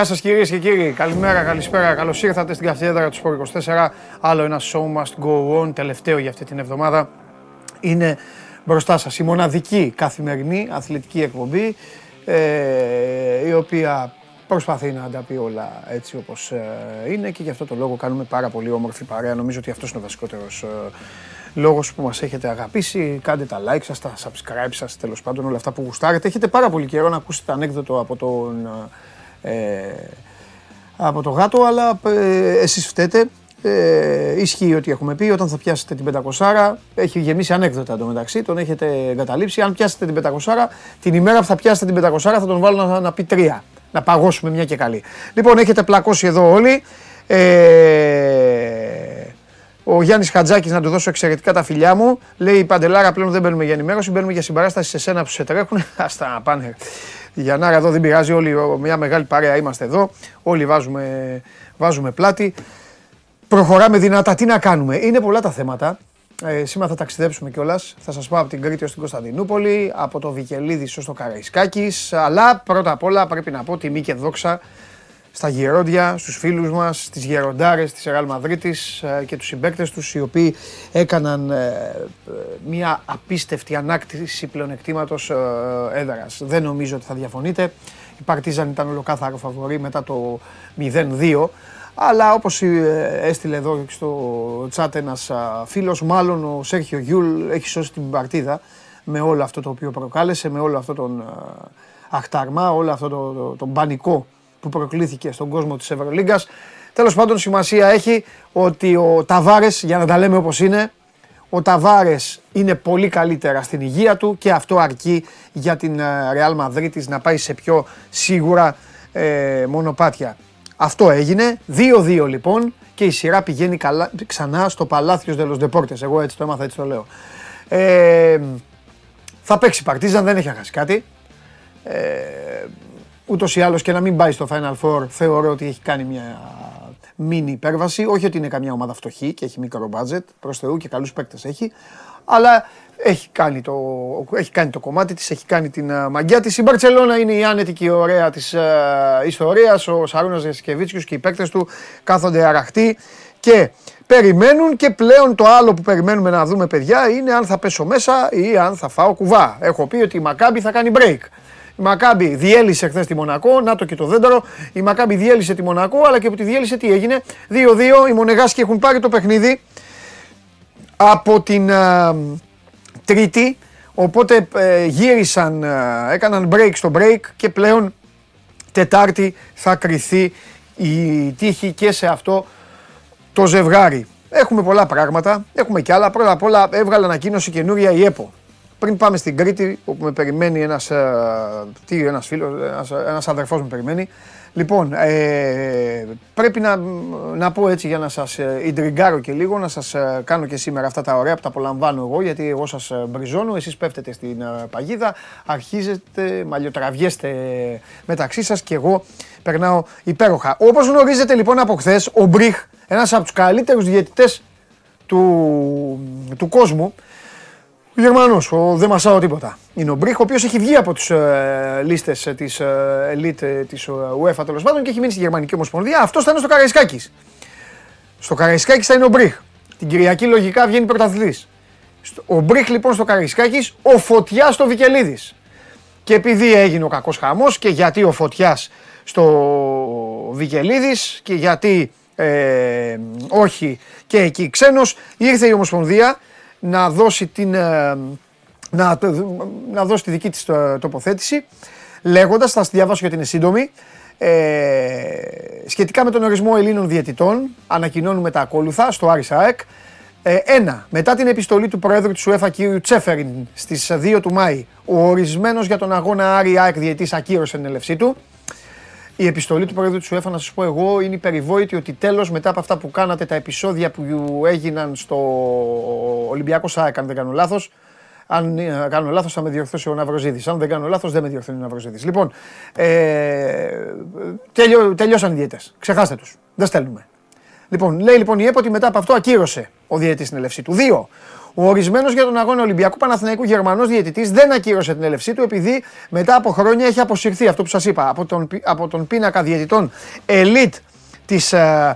Γεια σας κυρίες και κύριοι, καλημέρα, καλησπέρα, καλώς ήρθατε στην καυτή του Σπορ 24. Άλλο ένα show must go on, τελευταίο για αυτή την εβδομάδα. Είναι μπροστά σας η μοναδική καθημερινή αθλητική εκπομπή, ε, η οποία προσπαθεί να τα πει όλα έτσι όπως ε, είναι και γι' αυτό το λόγο κάνουμε πάρα πολύ όμορφη παρέα. Νομίζω ότι αυτός είναι ο βασικότερος ε, λόγος που μας έχετε αγαπήσει. Κάντε τα like σας, τα subscribe σας, τέλος πάντων όλα αυτά που γουστάρετε. Έχετε πάρα πολύ καιρό να ακούσετε ανέκδοτο από τον ε, από το γάτο, αλλά ε, εσείς φταίτε. Ε, ισχύει ότι έχουμε πει όταν θα πιάσετε την 500 έχει γεμίσει ανέκδοτα εντωμεταξύ, τον έχετε εγκαταλείψει. Αν πιάσετε την 500 την ημέρα που θα πιάσετε την 500 θα τον βάλω να, να πει τρία. Να παγώσουμε μια και καλή. Λοιπόν, έχετε πλακώσει εδώ όλοι. Ε, ο Γιάννης Χατζάκης, να του δώσω εξαιρετικά τα φιλιά μου. Λέει η Παντελάρα πλέον δεν μπαίνουμε για ενημέρωση, μπαίνουμε για συμπαράσταση σε σένα που σε τρέχουν. Α τα πάνε. Για να εδώ δεν πειράζει, όλοι μια μεγάλη παρέα είμαστε εδώ. Όλοι βάζουμε, βάζουμε πλάτη. Προχωράμε δυνατά. Τι να κάνουμε; Είναι πολλά τα θέματα. Ε, σήμερα θα ταξιδέψουμε κιόλας. Θα σας πω από την Κρήτη ως την Κωνσταντινούπολη, από το Βικελίδη ως το Καραϊσκάκης. Αλλά πρώτα απ' όλα πρέπει να πω τιμή και δόξα στα γερόντια, στους φίλους μας, στις γεροντάρες της Ρεάλ Μαδρίτης ε, και τους συμπαίκτες τους οι οποίοι έκαναν ε, ε, μια απίστευτη ανάκτηση πλεονεκτήματος έδρας. Δεν νομίζω ότι θα διαφωνείτε. Η Παρτίζαν ήταν ολοκάθαρο φαβορή μετά το 0-2. Αλλά όπως έστειλε εδώ στο chat ένας φίλος, μάλλον ο Σέρχιο Γιουλ έχει σώσει την παρτίδα με όλο αυτό το οποίο προκάλεσε, με όλο αυτό τον αχταρμά, όλο αυτό το, το, τον πανικό που προκλήθηκε στον κόσμο της Ευρωλίγκας. Τέλος πάντων σημασία έχει ότι ο Ταβάρες, για να τα λέμε όπως είναι, ο Ταβάρες είναι πολύ καλύτερα στην υγεία του και αυτό αρκεί για την Ρεάλ Μαδρίτης να πάει σε πιο σίγουρα ε, μονοπάτια. Αυτό έγινε, 2-2 λοιπόν και η σειρά πηγαίνει καλά, ξανά στο Παλάθιος Δελος Ντεπόρτες. Εγώ έτσι το έμαθα, έτσι το λέω. Ε, θα παίξει Παρτίζαν, δεν έχει χάσει κάτι. Ε, ούτως ή άλλως και να μην πάει στο Final Four, θεωρώ ότι έχει κάνει μια μίνι υπέρβαση. Όχι ότι είναι καμιά ομάδα φτωχή και έχει μικρό budget, προς Θεού και καλούς παίκτες έχει. Αλλά έχει κάνει το, έχει κάνει το κομμάτι της, έχει κάνει την uh, μαγιά της. Η Μπαρτσελώνα είναι η άνετη και η ωραία της uh, ιστορίας. Ο Σαρούνας Ζεσκεβίτσιος και οι παίκτες του κάθονται αραχτοί και περιμένουν και πλέον το άλλο που περιμένουμε να δούμε παιδιά είναι αν θα πέσω μέσα ή αν θα φάω κουβά. Έχω πει ότι η Μακάμπη θα κάνει break. Η Μακάμπη διέλυσε χθες τη Μονακό, να το και το δέντρο. Η Μακάμπη διέλυσε τη Μονακό, αλλά και που τη διέλυσε τι έγινε; 2-2, οι Μονεγάσκοι έχουν πάρει το παιχνίδι από την Τρίτη. Οπότε ε, γύρισαν, έκαναν break στο break και πλέον Τετάρτη θα κρυθεί η τύχη και σε αυτό το ζευγάρι. Έχουμε πολλά πράγματα, έχουμε κι άλλα. Πρώτα απ' όλα έβγαλε ανακοίνωση καινούρια η ΕΠΟ πριν πάμε στην Κρήτη, όπου με περιμένει ένας, ε, τι, ένας φίλος, ένας, ένας αδερφός με περιμένει. Λοιπόν, ε, πρέπει να, να πω έτσι για να σας ιντριγκάρω ε, και λίγο, να σας κάνω και σήμερα αυτά τα ωραία που τα απολαμβάνω εγώ, γιατί εγώ σας μπριζώνω, εσείς πέφτετε στην παγίδα, αρχίζετε, μαλλιοτραβιέστε μεταξύ σας και εγώ περνάω υπέροχα. Όπως γνωρίζετε λοιπόν από χθες, ο Μπριχ, ένας από τους καλύτερους διαιτητές του, του κόσμου, ο Γερμανός, ο δεν μασάω τίποτα. Είναι ο Μπρίχ, ο οποίος έχει βγει από τι ε, λίστες της ε, elite ε, της UEFA τέλος πάντων και έχει μείνει στη Γερμανική Ομοσπονδία. Αυτός θα είναι στο Καραϊσκάκης. Στο Καραϊσκάκης θα είναι ο Μπρίχ. Την Κυριακή λογικά βγαίνει πρωταθλητής. Ο Μπρίχ λοιπόν στο Καραϊσκάκης, ο Φωτιάς στο Βικελίδης. Και επειδή έγινε ο κακός χαμός και γιατί ο Φωτιάς στο Βικελίδης και γιατί ε, όχι και εκεί ξένος, ήρθε η Ομοσπονδία να δώσει, την, ε, να, να δώσει τη δική της ε, τοποθέτηση λέγοντας, θα στη διαβάσω γιατί είναι σύντομη, ε, σχετικά με τον ορισμό Ελλήνων διαιτητών, ανακοινώνουμε τα ακόλουθα στο Άρης ΑΕΚ. Ε, ένα, μετά την επιστολή του Προέδρου της UEFA κ. Τσέφεριν στις 2 του Μάη, ο ορισμένος για τον αγώνα Άρη ΑΕΚ διαιτής ακύρωσε την ελευσή του. Η επιστολή του Πρόεδρου της UEFA, να σας πω εγώ, είναι υπερηβόητη ότι τέλος μετά από αυτά που κάνατε, τα επεισόδια που έγιναν στο Ολυμπιακός ΣΑΕΚ, αν δεν κάνω λάθος, αν ε, κάνω λάθος, θα με διορθώσει ο Ναυροζίδης. Αν δεν κάνω λάθος, δεν με διορθώνει ο Ναυροζίδης. Λοιπόν, ε, τελειώ, τελειώσαν οι διαιτές. Ξεχάστε τους. Δεν στέλνουμε. Λοιπόν, λέει λοιπόν η ΕΠΟ ότι μετά από αυτό ακύρωσε ο διαιτής στην ελευσή του. Δύο. Ο ορισμένος για τον αγώνα Ολυμπιακού Παναθηναϊκού Γερμανός διαιτητής δεν ακύρωσε την έλευσή του επειδή μετά από χρόνια έχει αποσυρθεί αυτό που σας είπα από τον, από τον πίνακα διαιτητών Elite της uh,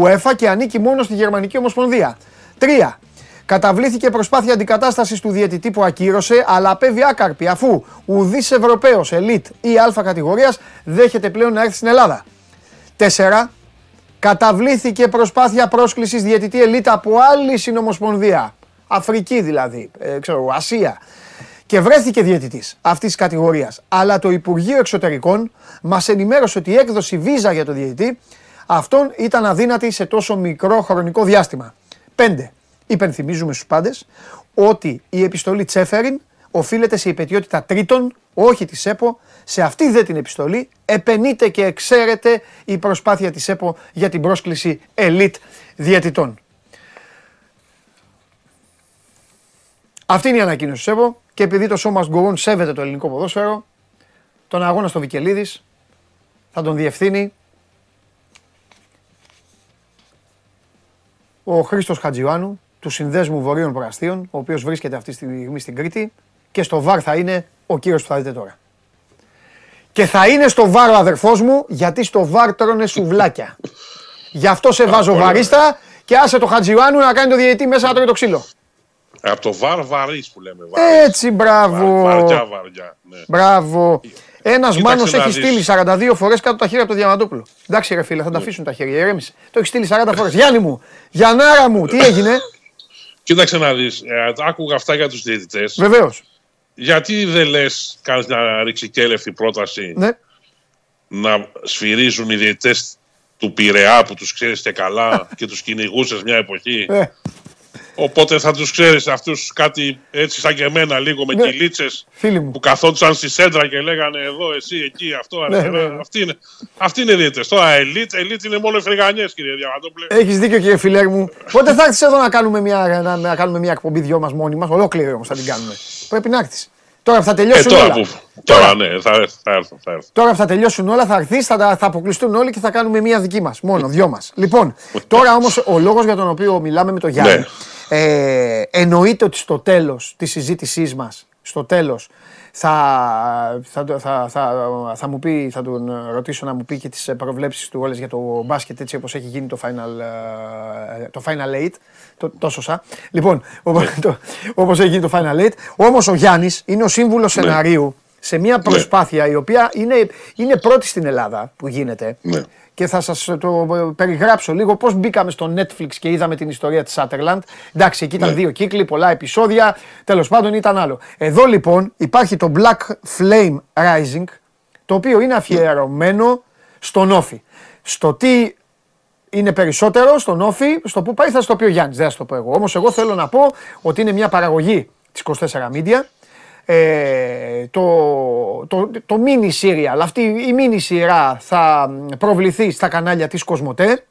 UEFA και ανήκει μόνο στη Γερμανική Ομοσπονδία. Τρία. Καταβλήθηκε προσπάθεια αντικατάστασης του διαιτητή που ακύρωσε, αλλά απέβει άκαρπη αφού ουδής Ευρωπαίος, ελίτ ή Α κατηγορίας δέχεται πλέον να έρθει στην Ελλάδα. 4. Καταβλήθηκε προσπάθεια πρόσκλησης διαιτητή ελίτ από άλλη συνομοσπονδία. Αφρική δηλαδή, ε, ξέρω, Ασία. Και βρέθηκε διαιτητής αυτής της κατηγορίας. Αλλά το Υπουργείο Εξωτερικών μας ενημέρωσε ότι η έκδοση βίζα για το διαιτητή αυτόν ήταν αδύνατη σε τόσο μικρό χρονικό διάστημα. 5. Υπενθυμίζουμε στους πάντες ότι η επιστολή Τσέφεριν οφείλεται σε υπετιότητα τρίτων, όχι της ΕΠΟ. Σε αυτή δε την επιστολή επενείται και εξαίρεται η προσπάθεια της ΕΠΟ για την πρόσκληση ελίτ διαιτητών. Αυτή είναι η ανακοίνωση της ΕΠΟ και επειδή το σώμα Γκουρούν σέβεται το ελληνικό ποδόσφαιρο, τον αγώνα στο Βικελίδης θα τον διευθύνει ο Χρήστος Χατζιωάννου, του Συνδέσμου Βορείων Προαστίων, ο οποίος βρίσκεται αυτή τη στιγμή στην Κρήτη και στο ΒΑΡ θα είναι ο κύριος που θα δείτε τώρα. Και θα είναι στο ΒΑΡ ο αδερφός μου, γιατί στο ΒΑΡ τρώνε σουβλάκια. Γι' αυτό σε βάζω βαρίστα και άσε το Χατζιουάνου να κάνει το διαιτή μέσα να τρώει το ξύλο. Από το βαρ βαρύς που λέμε. Βαρύς. Έτσι, μπράβο. βαριά, βαριά. Ναι. Μπράβο. Ένας μάνος έχει στείλει 42 φορές κάτω τα χέρια από το Διαμαντόπουλο. Εντάξει, ρε φίλε, θα τα ναι. αφήσουν τα χέρια. Ηρέμησε. Το έχει στείλει 40 φορές. Γιάννη μου, Γιαννάρα μου, τι έγινε; Κοίταξε να δεις. Ε, άκουγα αυτά για τους διαιτητές. Βεβαίως. Γιατί δεν λες, κάνεις μια ρηξικέλευτη πρόταση ναι. να σφυρίζουν οι διαιτητές του Πειραιά που τους ξέρεις και καλά και τους κυνηγούσες μια εποχή; Ε. Οπότε θα τους ξέρεις αυτούς κάτι έτσι σαν και εμένα, λίγο με ναι. κυλίτσες που καθόντουσαν στη σέντρα και λέγανε εδώ, εσύ, εκεί, αυτό, ναι, αριστερά. Ναι. Αυτή είναι, αυτή είναι δίαιτε. Τώρα ελίτ, ελίτ είναι μόνο φρυγανιές, κύριε Διαμαντόπουλε. Έχεις δίκιο, κύριε φιλέ μου. Πότε θα έρθεις εδώ να κάνουμε μια, να, να κάνουμε μια εκπομπή δυο μας μόνοι μας, ολόκληρη όμως θα την κάνουμε. Πρέπει να έρθεις. Τώρα θα τελειώσουν ε, τώρα, όλα. Που, τώρα, τώρα, ναι, θα, θα, έρθω, θα έρθω. Τώρα θα τελειώσουν όλα, θα έρθεις, θα, θα αποκλειστούν όλοι και θα κάνουμε μία δική μας. Μόνο, δυο μας. λοιπόν, τώρα όμως ο λόγος για τον οποίο μιλάμε με τον Γιάννη. Ναι. Ε, εννοείται ότι στο τέλος της συζήτησής μας, στο τέλος, θα, θα, θα, θα, θα, μου πει, θα τον ρωτήσω να μου πει και τις προβλέψεις του όλες για το μπάσκετ έτσι όπως έχει γίνει το Final, ε, το final Eight, το, τόσο σα. Λοιπόν, όπως, το, όπως έχει γίνει το Final Eight, όμως ο Γιάννης είναι ο σύμβουλος ναι. σεναρίου σε μια ναι. προσπάθεια η οποία είναι, είναι πρώτη στην Ελλάδα που γίνεται. Ναι και θα σας το περιγράψω λίγο πώς μπήκαμε στο Netflix και είδαμε την ιστορία της Sutherland. Εντάξει, εκεί ήταν ναι. δύο κύκλοι, πολλά επεισόδια, τέλος πάντων ήταν άλλο. Εδώ λοιπόν υπάρχει το Black Flame Rising, το οποίο είναι αφιερωμένο στον Όφη. Στο τι είναι περισσότερο στον Όφη, στο που πάει θα στο πει ο Γιάννης, δεν θα το πω εγώ. Όμως εγώ θέλω να πω ότι είναι μια παραγωγή της 24 Media, ε, το, το, το mini serial, αυτή η mini σειρά θα προβληθεί στα κανάλια της Κοσμοτέ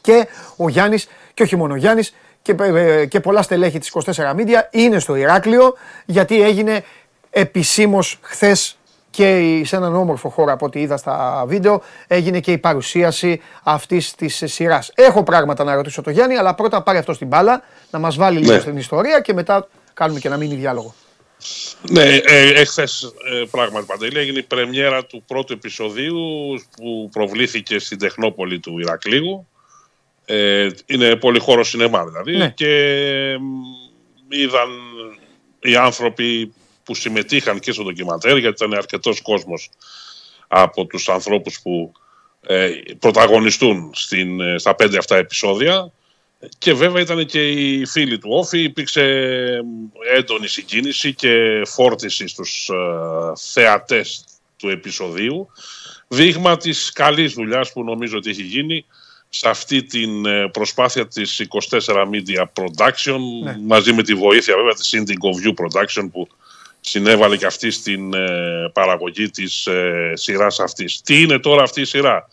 και ο Γιάννης, και όχι μόνο ο Γιάννης, και, ε, και πολλά στελέχη της 24 Media είναι στο Ηράκλειο γιατί έγινε επισήμως χθες και σε έναν όμορφο χώρο από ό,τι είδα στα βίντεο έγινε και η παρουσίαση αυτής της σειράς. Έχω πράγματα να ρωτήσω τον Γιάννη, αλλά πρώτα πάρει αυτό στην μπάλα, να μας βάλει λίγο ναι. στην ιστορία και μετά κάνουμε και ένα μήνυ διάλογο. Ναι, ε, εχθές ε, πράγματι Παντελή έγινε η πρεμιέρα του πρώτου επεισοδίου που προβλήθηκε στην Τεχνόπολη του Ηρακλείου. Ε, είναι χώρο σινεμά δηλαδή ναι. και είδαν οι άνθρωποι που συμμετείχαν και στο ντοκιματέρ γιατί ήταν αρκετός κόσμος από τους ανθρώπους που ε, πρωταγωνιστούν στην, ε, στα πέντε αυτά επεισόδια και βέβαια ήταν και οι φίλοι του Όφη, υπήρξε έντονη συγκίνηση και φόρτιση στους ε, θεατές του επεισοδίου. Δείγμα της καλής δουλειάς που νομίζω ότι έχει γίνει σε αυτή την ε, προσπάθεια της 24 Media Production ναι. μαζί με τη βοήθεια βέβαια της Indigo View Production που συνέβαλε και αυτή στην ε, παραγωγή της σειράς αυτής. Τι είναι τώρα αυτή η σειρά;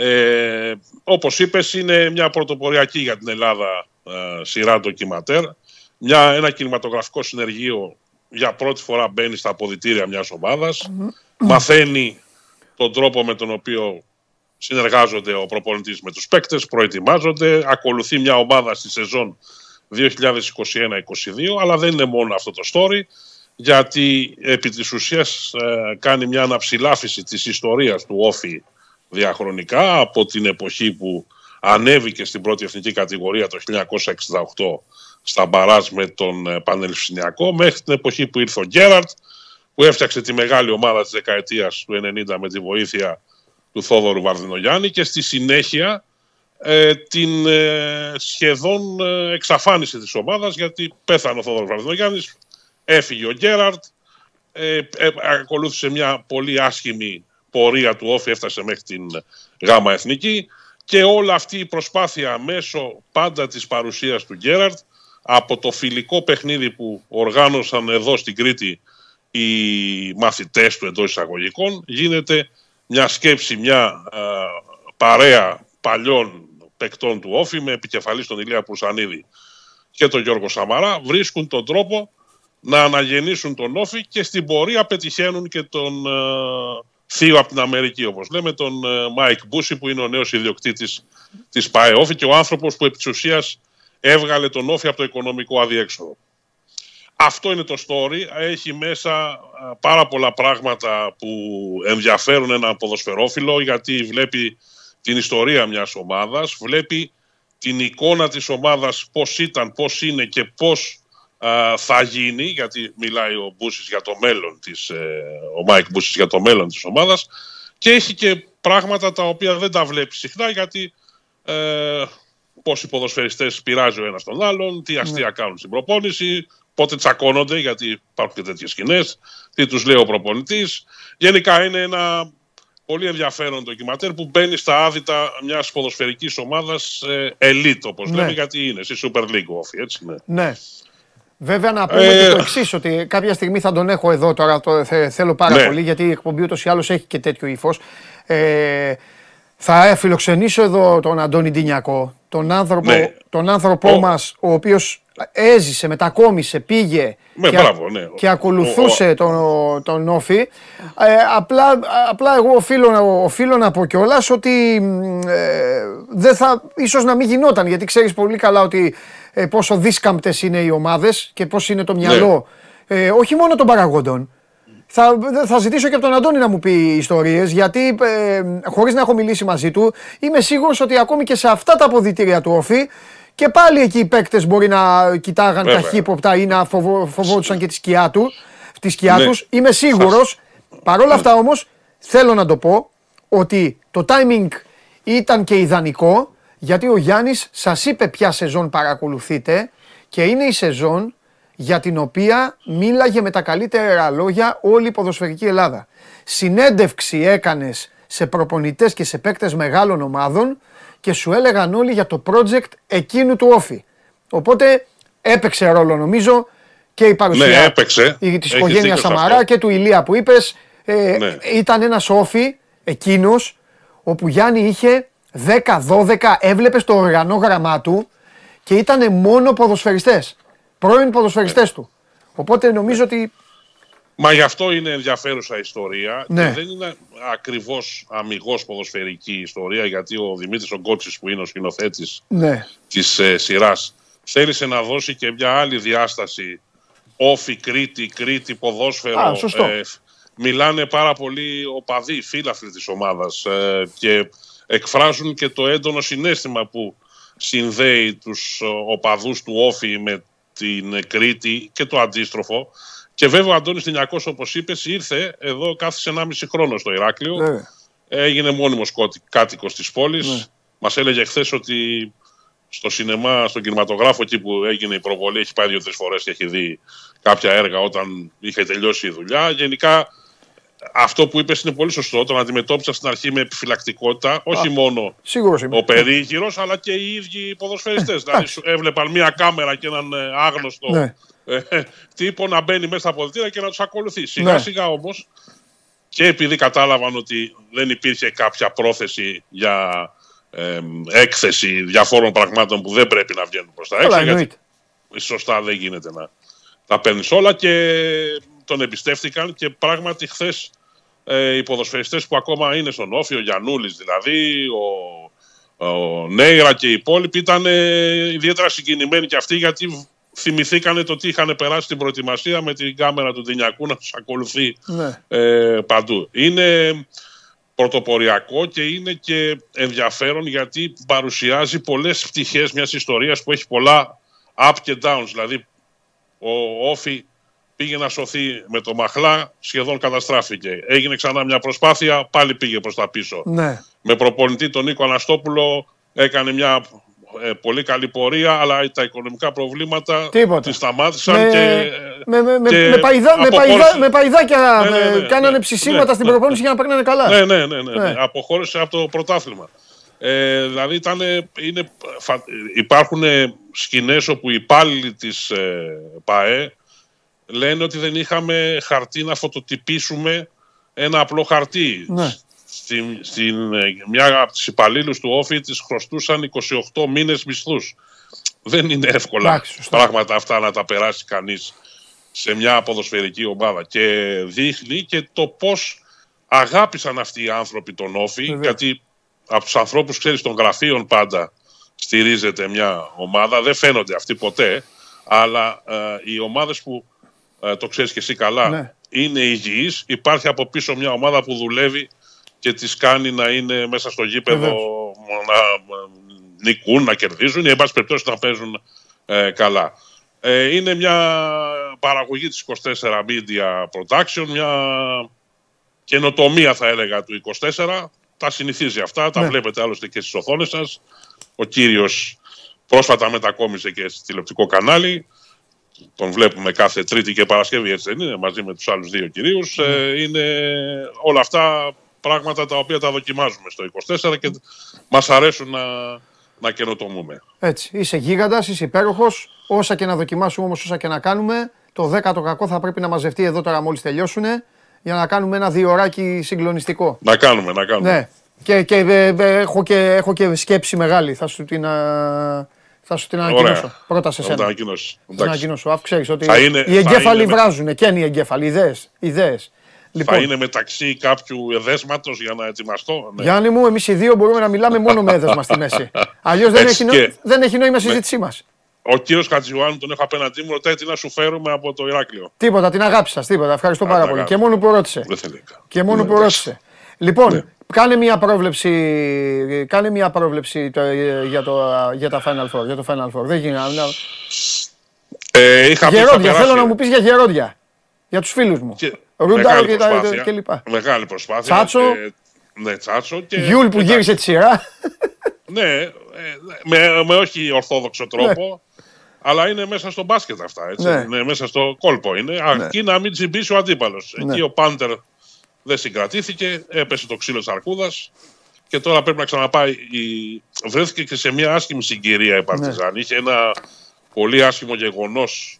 Ε, όπως είπες είναι μια πρωτοποριακή για την Ελλάδα ε, σειρά ντοκιματέρ. Μια, ένα κινηματογραφικό συνεργείο για πρώτη φορά μπαίνει στα αποδητήρια μιας ομάδας. Μαθαίνει τον τρόπο με τον οποίο συνεργάζονται ο προπονητής με τους παίκτες, προετοιμάζονται, ακολουθεί μια ομάδα στη σεζόν 2021-2022, αλλά δεν είναι μόνο αυτό το story, γιατί επί της ουσίας ε, κάνει μια αναψηλάφιση της ιστορίας του Όφη διαχρονικά από την εποχή που ανέβηκε στην πρώτη εθνική κατηγορία το 1968 στα μπαράζ με τον ε, Πανελληνιακό μέχρι την εποχή που ήρθε ο Γκέραρτ που έφτιαξε τη μεγάλη ομάδα της δεκαετίας του 90 με τη βοήθεια του Θόδωρου Βαρδινογιάννη και στη συνέχεια ε, την ε, σχεδόν ε, εξαφάνιση της ομάδας γιατί πέθανε ο Θόδωρος Βαρδινογιάννης, έφυγε ο Γκέραρτ, ε, ακολούθησε μια πολύ άσχημη πορεία του Όφη, έφτασε μέχρι την Γάμα Εθνική και όλη αυτή η προσπάθεια μέσω πάντα της παρουσίας του Γκέραρτ από το φιλικό παιχνίδι που οργάνωσαν εδώ στην Κρήτη οι μαθητές του εντός εισαγωγικών γίνεται μια σκέψη, μια παρέα παλιών παικτών του Όφη με επικεφαλής τον Ηλία Πουρσανίδη και τον Γιώργο Σαμαρά βρίσκουν τον τρόπο να αναγεννήσουν τον ΟΦΗ και στην πορεία πετυχαίνουν και τον ε, θείο από την Αμερική όπως λέμε τον Μάικ Μπούση που είναι ο νέος ιδιοκτήτης της ΠΑΕ ΟΦΗ και ο άνθρωπος που επί της ουσίας έβγαλε τον ΟΦΗ από το οικονομικό αδιέξοδο. Αυτό είναι το story. Έχει μέσα πάρα πολλά πράγματα που ενδιαφέρουν έναν ποδοσφαιρόφιλο γιατί βλέπει την ιστορία μιας ομάδας, βλέπει την εικόνα της ομάδας πώς ήταν, πώς είναι και πώς θα γίνει, γιατί μιλάει ο Μπούσης για το μέλλον της, ε, ο Μάικ Μπούσης για το μέλλον της ομάδας και έχει και πράγματα τα οποία δεν τα βλέπει συχνά γιατί ε, πόσοι ποδοσφαιριστές πειράζει ο ένας τον άλλον, τι αστεία ναι. κάνουν στην προπόνηση, πότε τσακώνονται γιατί υπάρχουν και τέτοιες σκηνές, τι τους λέει ο προπονητής. Γενικά είναι ένα πολύ ενδιαφέρον ντοκιματέρ που μπαίνει στα άδυτα μιας ποδοσφαιρικής ομάδας ε, elite, όπως ναι. λέμε, γιατί είναι στη Super League όφη, έτσι ναι. Ναι. Βέβαια να πούμε ε... και το εξής, ότι κάποια στιγμή θα τον έχω εδώ τώρα, το θέλω πάρα ναι. πολύ, γιατί η εκπομπή ούτως ή άλλως έχει και τέτοιο ύφος. Ε, θα φιλοξενήσω εδώ τον Αντώνη Ντινιακό, τον άνθρωπο, ναι. τον άνθρωπό ο... μας, ο οποίος έζησε, μετακόμισε, πήγε με, και, μπράβο, ναι. και ακολουθούσε τον, τον Όφη. Ε, απλά, απλά εγώ οφείλω, οφείλω να πω κιόλας ότι ε, δεν θα, ίσως να μην γινόταν, γιατί ξέρεις πολύ καλά ότι ε, πόσο δίσκαμπτες είναι οι ομάδες και πώς είναι το μυαλό, ναι. ε, όχι μόνο των παραγόντων, θα, θα ζητήσω και από τον Αντώνη να μου πει ιστορίες, γιατί ε, χωρίς να έχω μιλήσει μαζί του, είμαι σίγουρος ότι ακόμη και σε αυτά τα αποδητήρια του Όφη και πάλι εκεί οι παίκτες μπορεί να κοιτάγαν Βέβαια. ταχύποπτα ή να φοβό, φοβόντουσαν και τη σκιά, του, τη σκιά ναι. τους. Είμαι σίγουρος. Παρ' όλα αυτά όμως θέλω να το πω ότι το timing ήταν και ιδανικό γιατί ο Γιάννης σας είπε ποια σεζόν παρακολουθείτε και είναι η σεζόν για την οποία μίλαγε με τα καλύτερα λόγια όλη η ποδοσφαιρική Ελλάδα. Συνέντευξη έκανες σε προπονητές και σε παίκτες μεγάλων ομάδων και σου έλεγαν όλοι για το project εκείνου του Όφη. Οπότε έπαιξε ρόλο νομίζω και η παρουσία ναι, έπαιξε. της οικογένειας Σαμαρά και του Ηλία που είπες. Ε, ναι. Ήταν ένας Όφη εκείνος όπου Γιάννη είχε 10-12, έβλεπες το οργανόγραμμά του και ήταν μόνο ποδοσφαιριστές. Πρώην ποδοσφαιριστές ναι. του. Οπότε νομίζω ότι Μα γι' αυτό είναι ενδιαφέρουσα ιστορία. Ναι. Και δεν είναι ακριβώς αμυγός ποδοσφαιρική ιστορία, γιατί ο Δημήτρης Ογκότσης, που είναι ο σκηνοθέτης ναι. της ε, σειράς, θέλησε να δώσει και μια άλλη διάσταση. Όφη, Κρήτη, Κρήτη, ποδόσφαιρο. Α, σωστό. Ε, μιλάνε πάρα πολύ οπαδοί, φίλαθλοι της ομάδας ε, και εκφράζουν και το έντονο συνέστημα που συνδέει τους οπαδούς του Όφη με την Κρήτη και το αντίστροφο και βέβαια ο Αντώνης Τινιακός όπως είπες ήρθε εδώ κάθισε 1,5 χρόνο στο Ηράκλειο. Ναι. Έγινε μόνιμος κάτοικος της πόλης. Ναι. Μας έλεγε χθες ότι στο σινεμά, στον κινηματογράφο εκεί που έγινε η προβολή έχει πάει δύο-τρεις φορές και έχει δει κάποια έργα όταν είχε τελειώσει η δουλειά. Γενικά αυτό που είπες είναι πολύ σωστό. Τον αντιμετώπισα στην αρχή με επιφυλακτικότητα. όχι μόνο ο περίγυρος, αλλά και οι ίδιοι οι ποδοσφαιριστές. δηλαδή έβλεπαν μία κάμερα και έναν ε, άγνωστο ναι ε, τύπο να μπαίνει μέσα στα αποδητήρια και να τους ακολουθεί. Σιγά ναι. σιγά όμως και επειδή κατάλαβαν ότι δεν υπήρχε κάποια πρόθεση για ε, έκθεση διαφόρων πραγμάτων που δεν πρέπει να βγαίνουν προς τα έξω. γιατί σωστά δεν γίνεται να τα παίρνεις όλα και τον εμπιστεύτηκαν και πράγματι χθες ε, οι ποδοσφαιριστές που ακόμα είναι στον Όφη, ο Γιαννούλης δηλαδή, ο, ο Νέιρα και οι υπόλοιποι ήταν ε, ιδιαίτερα συγκινημένοι και αυτοί γιατί θυμηθήκανε το τι είχαν περάσει την προετοιμασία με την κάμερα του Δινιακού να τους ακολουθεί Ναι. ε, παντού. Είναι πρωτοποριακό και είναι και ενδιαφέρον γιατί παρουσιάζει πολλές πτυχές μιας ιστορίας που έχει πολλά up και downs. Δηλαδή ο Όφη πήγε να σωθεί με το Μαχλά, σχεδόν καταστράφηκε. Έγινε ξανά μια προσπάθεια, πάλι πήγε προς τα πίσω. Ναι. Με προπονητή τον Νίκο Αναστόπουλο έκανε μια ε, πολύ καλή πορεία, αλλά τα οικονομικά προβλήματα Τίποτα. τη σταμάτησαν Με, και... με, με, με, και με, παϊδά, με, αποχώρησε. παϊδά, με παϊδάκια Ναι, ναι, ε, ναι, κάνανε ναι, ψησίματα ναι, στην ναι, προπόνηση για να παίρνανε καλά. Ναι, ναι, ναι, ναι, Ναι. ναι. Αποχώρησε από το πρωτάθλημα. Ε, δηλαδή ήταν, είναι, φα- υπάρχουν σκηνές όπου οι υπάλληλοι της ε, ΠΑΕ λένε ότι δεν είχαμε χαρτί να φωτοτυπήσουμε ένα απλό χαρτί. Ναι. Στην, στην, ε, μια από τις υπαλλήλους του Όφη της χρωστούσαν 28 μήνες μισθούς. Δεν είναι εύκολα Εντάξει, σωστά. πράγματα αυτά να τα περάσει κανείς σε μια ποδοσφαιρική ομάδα. Και δείχνει και το πώς αγάπησαν αυτοί οι άνθρωποι τον Όφη, Βεβαίως. γιατί από τους ανθρώπους, ξέρεις, των γραφείων πάντα στηρίζεται μια ομάδα. Δεν φαίνονται αυτοί ποτέ, αλλά ε, οι ομάδες που ε, το ξέρεις και εσύ καλά Ναι. είναι υγιείς. Υπάρχει από πίσω μια ομάδα που δουλεύει και τις κάνει να είναι μέσα στο γήπεδο Βεβαίως. να ε, νικούν, να κερδίζουν ή εν πάση περιπτώσει να παίζουν ε, καλά. Ε, είναι μια παραγωγή της 24 Media Production, μια καινοτομία θα έλεγα του 24. Τα συνηθίζει αυτά, τα Ναι. βλέπετε άλλωστε και στις οθόνες σας. Ο κύριος πρόσφατα μετακόμισε και στο τηλεοπτικό κανάλι. Τον βλέπουμε κάθε Τρίτη και Παρασκευή, έτσι δεν είναι, μαζί με τους άλλους δύο κυρίους. Ε, είναι όλα αυτά πράγματα τα οποία τα δοκιμάζουμε στο 24 και μας αρέσουν να, να καινοτομούμε. Έτσι. Είσαι γίγαντας, είσαι υπέροχος. Όσα και να δοκιμάσουμε όμως, όσα και να κάνουμε, το δέκατο κακό θα πρέπει να μαζευτεί εδώ τώρα μόλις τελειώσουν για να κάνουμε ένα διωράκι συγκλονιστικό. Να κάνουμε, να κάνουμε. Ναι. Και, και, ε, ε, έχω και έχω και σκέψη μεγάλη. Θα σου την, α, θα σου την ανακοινώσω. Πρώτα σε Θα τα σένα. ανακοινώσεις. Θα την Εντάξει. ανακοινώσω. Αφού ξέρεις ότι Θα είναι- οι θα εγκέφαλοι είναι με- βράζουν. Και είναι οι εγκέφαλοι; Ιδέες. Ιδέες. Θα Λοιπόν, είναι μεταξύ κάποιου εδέσματος για να ετοιμαστώ. Ναι. Γιάννη μου, εμείς οι δύο μπορούμε να μιλάμε μόνο με έδεσμα στη μέση. Αλλιώς δεν, Έτσι έχει, νο- και- δεν έχει νόημα η συζήτησή μας. Ο κύριος Χατζιουάνου τον έχω απέναντί μου, ρωτάει τι να σου φέρουμε από το Ηράκλειο. Τίποτα, την αγάπη σας. Τίποτα. Ευχαριστώ πάρα τα πολύ. κάνω. Και μόνο που ρώτησε. Δεν θέλει. Και μόνο Ναι, που εντάξει. ρώτησε. Λοιπόν, Ναι. κάνε μια πρόβλεψη, κάνε μια πρόβλεψη το- για, το, για τα Final Four. Για το Final Four. Δεν γίνεται. να- Ε, είχα πει θα Γερόντια, περάσει- θέλω να μου πεις για γερόντια. Για τους φίλους μου. Και- Ρούντι μεγάλη και, τα, προσπάθεια. και λοιπά. Μεγάλη προσπάθεια. Τσάτσο. Ε, ναι, Τσάτσο. Και, Γιούλ που εντάξει, γύρισε τη σειρά. Ναι, ε, με, με όχι ορθόδοξο τρόπο. Αλλά είναι μέσα στο μπάσκετ αυτά. Έτσι. Ναι. Είναι μέσα στο κόλπο είναι. Αρκεί να μην τσιμπήσει ο αντίπαλος. Ναι. Εκεί ο Πάντερ δεν συγκρατήθηκε, έπεσε το ξύλο της Αρκούδας και τώρα πρέπει να ξαναπάει. Η... Βρέθηκε και σε μια άσχημη συγκυρία η Παρτιζάν. Ναι. Είχε ένα πολύ άσχημο γεγονός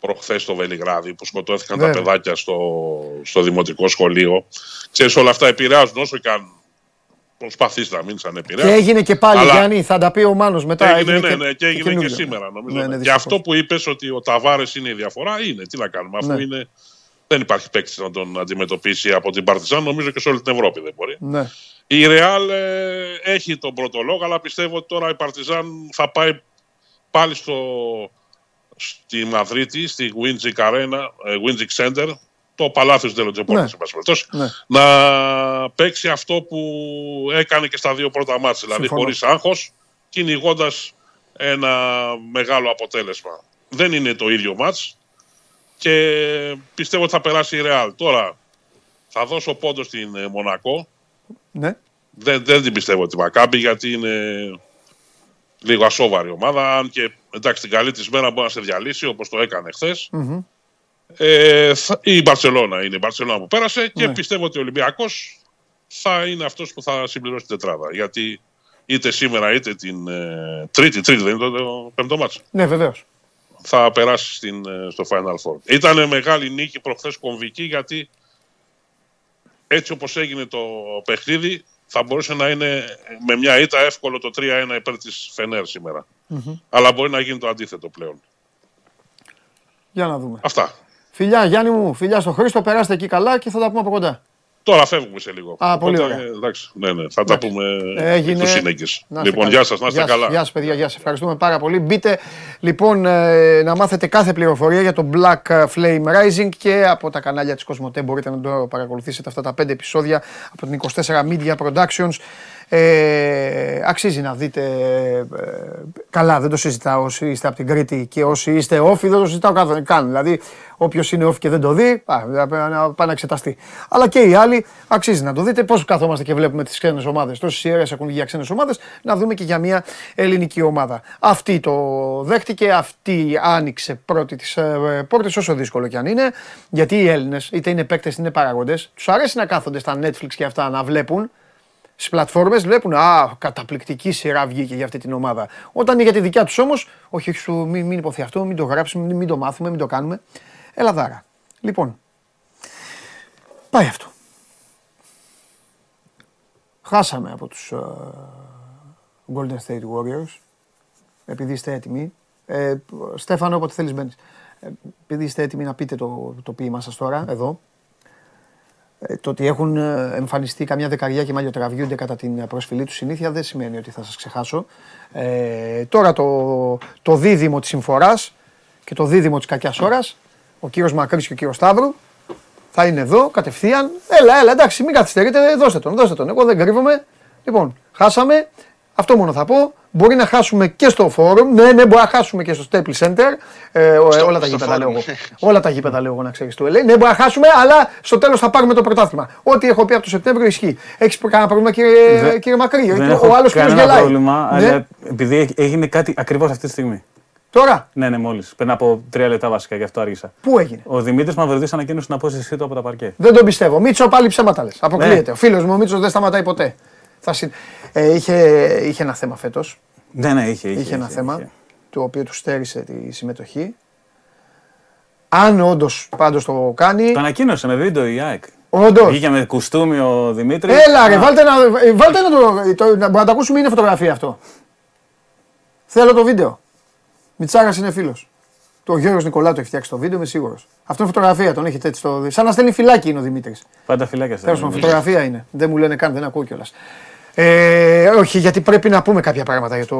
προχθές στο Βελιγράδι που σκοτώθηκαν Βέβαια. τα παιδάκια στο, στο δημοτικό σχολείο. Ξέρεις όλα αυτά επηρεάζουν όσο και αν προσπαθείς να μείνεις και ανεπηρέαστος. έγινε και πάλι, Αλλά- Γιάννη, θα τα πει ο Μάνος μετά. Έγινε, ναι, και- ναι, και έγινε και, καινούριο. σήμερα νομίζω. Ναι, Ναι, ναι, και δυστυχώς. αυτό που είπες ότι ο Ταβάρες είναι η διαφορά είναι. Τι να κάνουμε, αφού Ναι. είναι, δεν υπάρχει παίκτης να τον αντιμετωπίσει από την Παρτιζάν, νομίζω και σε όλη την Ευρώπη δεν μπορεί. Ναι. Η Ρεάλ ε, έχει τον πρώτο λόγο, αλλά πιστεύω ότι τώρα η Παρτιζάν θα πάει πάλι στο, στη Μαδρίτη, στη Winzik Arena, ε, Winzik Center, το Παλάθιος Δελοτζεπόρτη, Ναι. σε πάση περιπτώσει, Ναι. να παίξει αυτό που έκανε και στα δύο πρώτα μάτια, δηλαδή Συμφωνώ. χωρίς άγχος, κυνηγώντας ένα μεγάλο αποτέλεσμα. Δεν είναι το ίδιο μάτς και πιστεύω ότι θα περάσει η Ρεάλ. Τώρα θα δώσω πόντο στην ε, Μονακό. ναι. Δεν, δεν την πιστεύω τη Μακάμπη γιατί είναι λίγο ασόβαρη ομάδα. Αν και εντάξει την καλή της μέρα μπορεί να σε διαλύσει όπως το έκανε χθες. Μμμ. Ε, θα- η Μπαρσελόνα είναι η Μπαρσελόνα που πέρασε και Ναι. πιστεύω ότι ο Ολυμπιακός θα είναι αυτός που θα συμπληρώσει την τετράδα. Γιατί είτε σήμερα είτε την ε, τρίτη, τρίτη δεν είναι το, το πέμπτο μάτς, Ναι, βεβαίως. Θα περάσει στην, ε, στο Final Four. Ήταν μεγάλη νίκη προχθές κομβική γιατί έτσι όπως έγινε το παιχνίδι θα μπορούσε να είναι με μια ήττα εύκολο το 3-1 υπέρ της Φενέρ σήμερα. Αλλά μπορεί να γίνει το αντίθετο πλέον. Για να δούμε. Αυτά. Φιλιά, Γιάννη μου, φιλιά στο Χρήστο, περάστε εκεί καλά και θα τα πούμε από κοντά. Τώρα φεύγουμε σε λίγο. Α, πολύ ωραία. Εντάξει, ναι, ναι, θα τα πούμε Έγινε. εκτός Λοιπόν, γεια σας, να είστε καλά. Γεια σας παιδιά, γεια σας. Ευχαριστούμε πάρα πολύ. Μπείτε λοιπόν ε, να μάθετε κάθε πληροφορία για το Black Flame Rising και από τα κανάλια της Κοσμοτέ μπορείτε να το παρακολουθήσετε αυτά τα πέντε επεισόδια από την 24 Media Productions. Ε, αξίζει να δείτε. Ε, καλά, δεν το συζητάω όσοι είστε από την Κρήτη και όσοι είστε όφοι, δεν το συζητάω καν. Δηλαδή, όποιος είναι όφη και δεν το δει, να πάει να εξεταστεί. Αλλά και οι άλλοι αξίζει να το δείτε. Πώς καθόμαστε και βλέπουμε τις ξένες ομάδες. Τόσες ιερές έχουν βγει για ξένες ομάδες, να δούμε και για μια ελληνική ομάδα. Αυτή το δέχτηκε, αυτή άνοιξε πρώτη τι ε, πόρτες, όσο δύσκολο κι αν είναι. Γιατί οι Έλληνες, είτε είναι παίκτες είτε είναι παραγόντες, τους αρέσει να κάθονται στα Netflix και αυτά να βλέπουν Στις πλατφόρμες βλέπουν Α, καταπληκτική σειρά βγήκε για αυτή την ομάδα. Όταν είναι για τη δικιά τους όμως, όχι, όχι, μην, μην υποθεί αυτό, μην το γράψουμε, μην, μην το μάθουμε, μην το κάνουμε. Ελαδάρα. Λοιπόν, πάει αυτό. Χάσαμε από τους uh, Golden State Warriors, επειδή είστε έτοιμοι. Ε, Στέφανο, όποτε θέλεις μπαίνεις. Ε, επειδή είστε έτοιμοι να πείτε το, το ποίημα σας τώρα, εδώ, ε, το ότι έχουν ε, εμφανιστεί καμιά δεκαριά και μαλλιοτραβιούνται κατά την προσφυλή τους συνήθεια δεν σημαίνει ότι θα σας ξεχάσω. Ε, τώρα το, το δίδυμο της συμφοράς και το δίδυμο της κακιάς ώρας, ο κύριος Μακρύς και ο κύριος Σταύρου, θα είναι εδώ κατευθείαν. Έλα, έλα, εντάξει, μην καθυστερείτε, δώστε τον, δώστε τον. Εγώ δεν κρύβομαι. Λοιπόν, χάσαμε. Αυτό μόνο θα πω. Μπορεί να χάσουμε και στο φόρουμ. Ναι, ναι, μπορεί να χάσουμε και στο Staples Center. Ε, στο, όλα, τα γήπεδα, λέω, όλα τα γήπεδα λέω εγώ να ξέρεις του LA. Ναι, μπορεί να χάσουμε, αλλά στο τέλος θα πάρουμε το πρωτάθλημα. Ό,τι έχω πει από το Σεπτέμβριο ισχύει. Έχεις κανένα πρόβλημα, κύριε, Δε, κύριε Μακρύ. Δεν ο άλλος που γελάει. πρόβλημα, ναι. αλλά επειδή έγινε κάτι ακριβώς αυτή τη στιγμή. Τώρα; Ναι, ναι, μόλις. Πριν από τρία λεπτά βασικά, γι' αυτό άργησα. Πού έγινε; Ο Δημήτρης Μαυροδί ανακοίνωσε την απόστασή του από τα παρκέ. Δεν τον πιστεύω. Μίτσο πάλι ψέματα λες. Αποκλείεται. Ναι. Ο φίλος μου ο Μίτσος δεν σταματάει ποτέ. Θα συ... ε, είχε, είχε ένα θέμα φέτος. Ναι, ναι, είχε. Είχε, είχε ένα είχε, θέμα είχε. το οποίο του στέρισε τη συμμετοχή. Αν όντως πάντως το κάνει. Το ανακοίνωσε με βίντεο η ΑΕΚ. Όντως. Βγήκε με κουστούμι ο Δημήτρη. Έλα, ρε, βάλτε να, βάλτε να το. το να, να το ακούσουμε, είναι φωτογραφία αυτό. Θέλω το βίντεο. Μιτσάρας είναι φίλος. Το Γιώργος Νικολά το έχει φτιάξει το βίντεο, είμαι σίγουρος. Αυτό είναι φωτογραφία, τον έχετε έτσι στο. Σαν να στέλνει φυλάκι είναι ο Δημήτρης. Πάντα φυλάκια Τέλος πάντων, φωτογραφία είναι. Δεν μου λένε καν, δεν ακούω κιόλας. Ε, όχι, γιατί πρέπει να πούμε κάποια πράγματα για το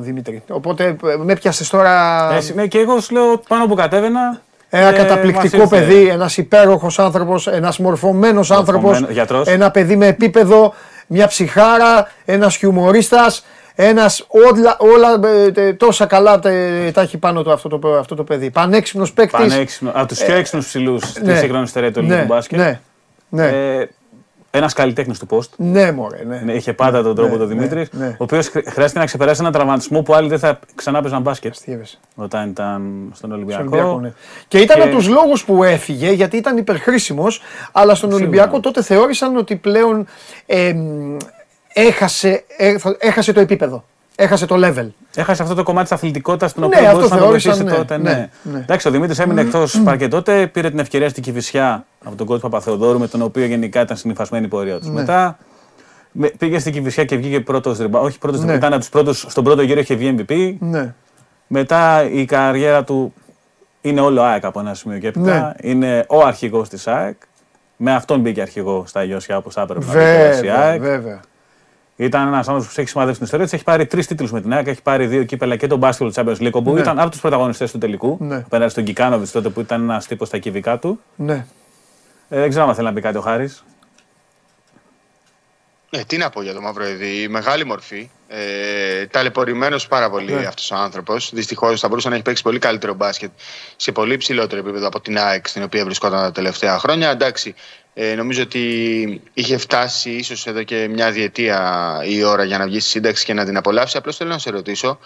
Δημήτρη. Οπότε με πιάσε τώρα. Ε, ναι, και εγώ σου λέω πάνω που κατέβαινα. Ένα ε, καταπληκτικό παιδί, ένας υπέροχος άνθρωπος, ένας μορφωμένος άνθρωπος. Ένα παιδί με επίπεδο, μια ψυχάρα, ένας χιουμορίστας. Ένας όλα, όλα ε, τόσα καλά τα, τα έχει πάνω του αυτό το, αυτό το παιδί. Πανέξυπνος παίκτης. Πανέξυπνο. Από τους πιο ε, έξυπνους ψηλούς ναι, της σύγχρονης ιστορίας του ελληνικού ναι, μπάσκετ. Ναι, ναι. Ε, ένας καλλιτέχνης του post. Ναι, μωρέ, ναι. ναι είχε πάντα τον τρόπο ναι, το Δημήτρης. Ναι, ναι. Ο οποίος χρειάστηκε να ξεπεράσει έναν τραυματισμό που άλλοι δεν θα ξανά παίζαν μπάσκετ. Αστείευε. Όταν ήταν στον Ολυμπιακό. Στον ναι. Και ήταν και... από τους λόγους που έφυγε, γιατί ήταν υπερχρήσιμος, αλλά στον Ολυμπιακό τότε θεώρησαν ότι πλέον ε, έχασε, έχασε το επίπεδο. Έχασε το level. Έχασε αυτό το κομμάτι της αθλητικότητας στην ναι, οποία μπορούσες να το βοηθήσει ναι, τότε. Ναι. ναι. ναι. Εντάξει, ο Δημήτρης έμεινε εκτός mm. τότε, πήρε την ευκαιρία στην Κυφυσιά από τον κόσμο Παπαθεοδόρου, με τον οποίο γενικά ήταν συνηθισμένη η πορεία τους. Ναι. Μετά πήγε στην Κυφυσιά και βγήκε πρώτος ριμπά. Όχι πρώτος ναι. ήταν από τους πρώτους. Στον πρώτο γύρο είχε βγει MVP. Ναι. Μετά η καριέρα του είναι όλο ΑΕΚ από ένα σημείο και έπειτα. Ναι. Είναι ο αρχηγός της ΑΕΚ. Με αυτόν μπήκε αρχηγό στα Ιωσιά όπως θα έπρεπε να μπει η ΑΕΚ. Βέβαια. Ήταν ένας άνθρωπος που έχει σημαδεύσει την ιστορία της. Έχει πάρει τρεις τίτλους με την ΑΕΚ. Έχει πάρει δύο κύπελα και τον Basketball Champions League. Που ναι. ήταν από τους πρωταγωνιστές του τελικού. Ναι. Απέναντι στον Κικάνοβιτ τότε που ήταν ένας τύπος στα κυβικά του. Ναι. Ε, δεν ξέρω αν θέλει να πει κάτι ο Χάρης. Ε, τι να πω για το Μαυροειδή. Μεγάλη μορφή. Ε, Ταλαιπωρημένος πάρα πολύ ναι. αυτός ο άνθρωπος. Δυστυχώς θα μπορούσε να έχει παίξει πολύ καλύτερο μπάσκετ σε πολύ ψηλότερο επίπεδο από την ΑΕΚ στην οποία βρισκόταν τα τελευταία χρόνια. Εντάξει, ε, νομίζω ότι είχε φτάσει ίσως εδώ και μια διετία η ώρα για να βγει στη σύνταξη και να την απολαύσει. Απλώς θέλω να σε ρωτήσω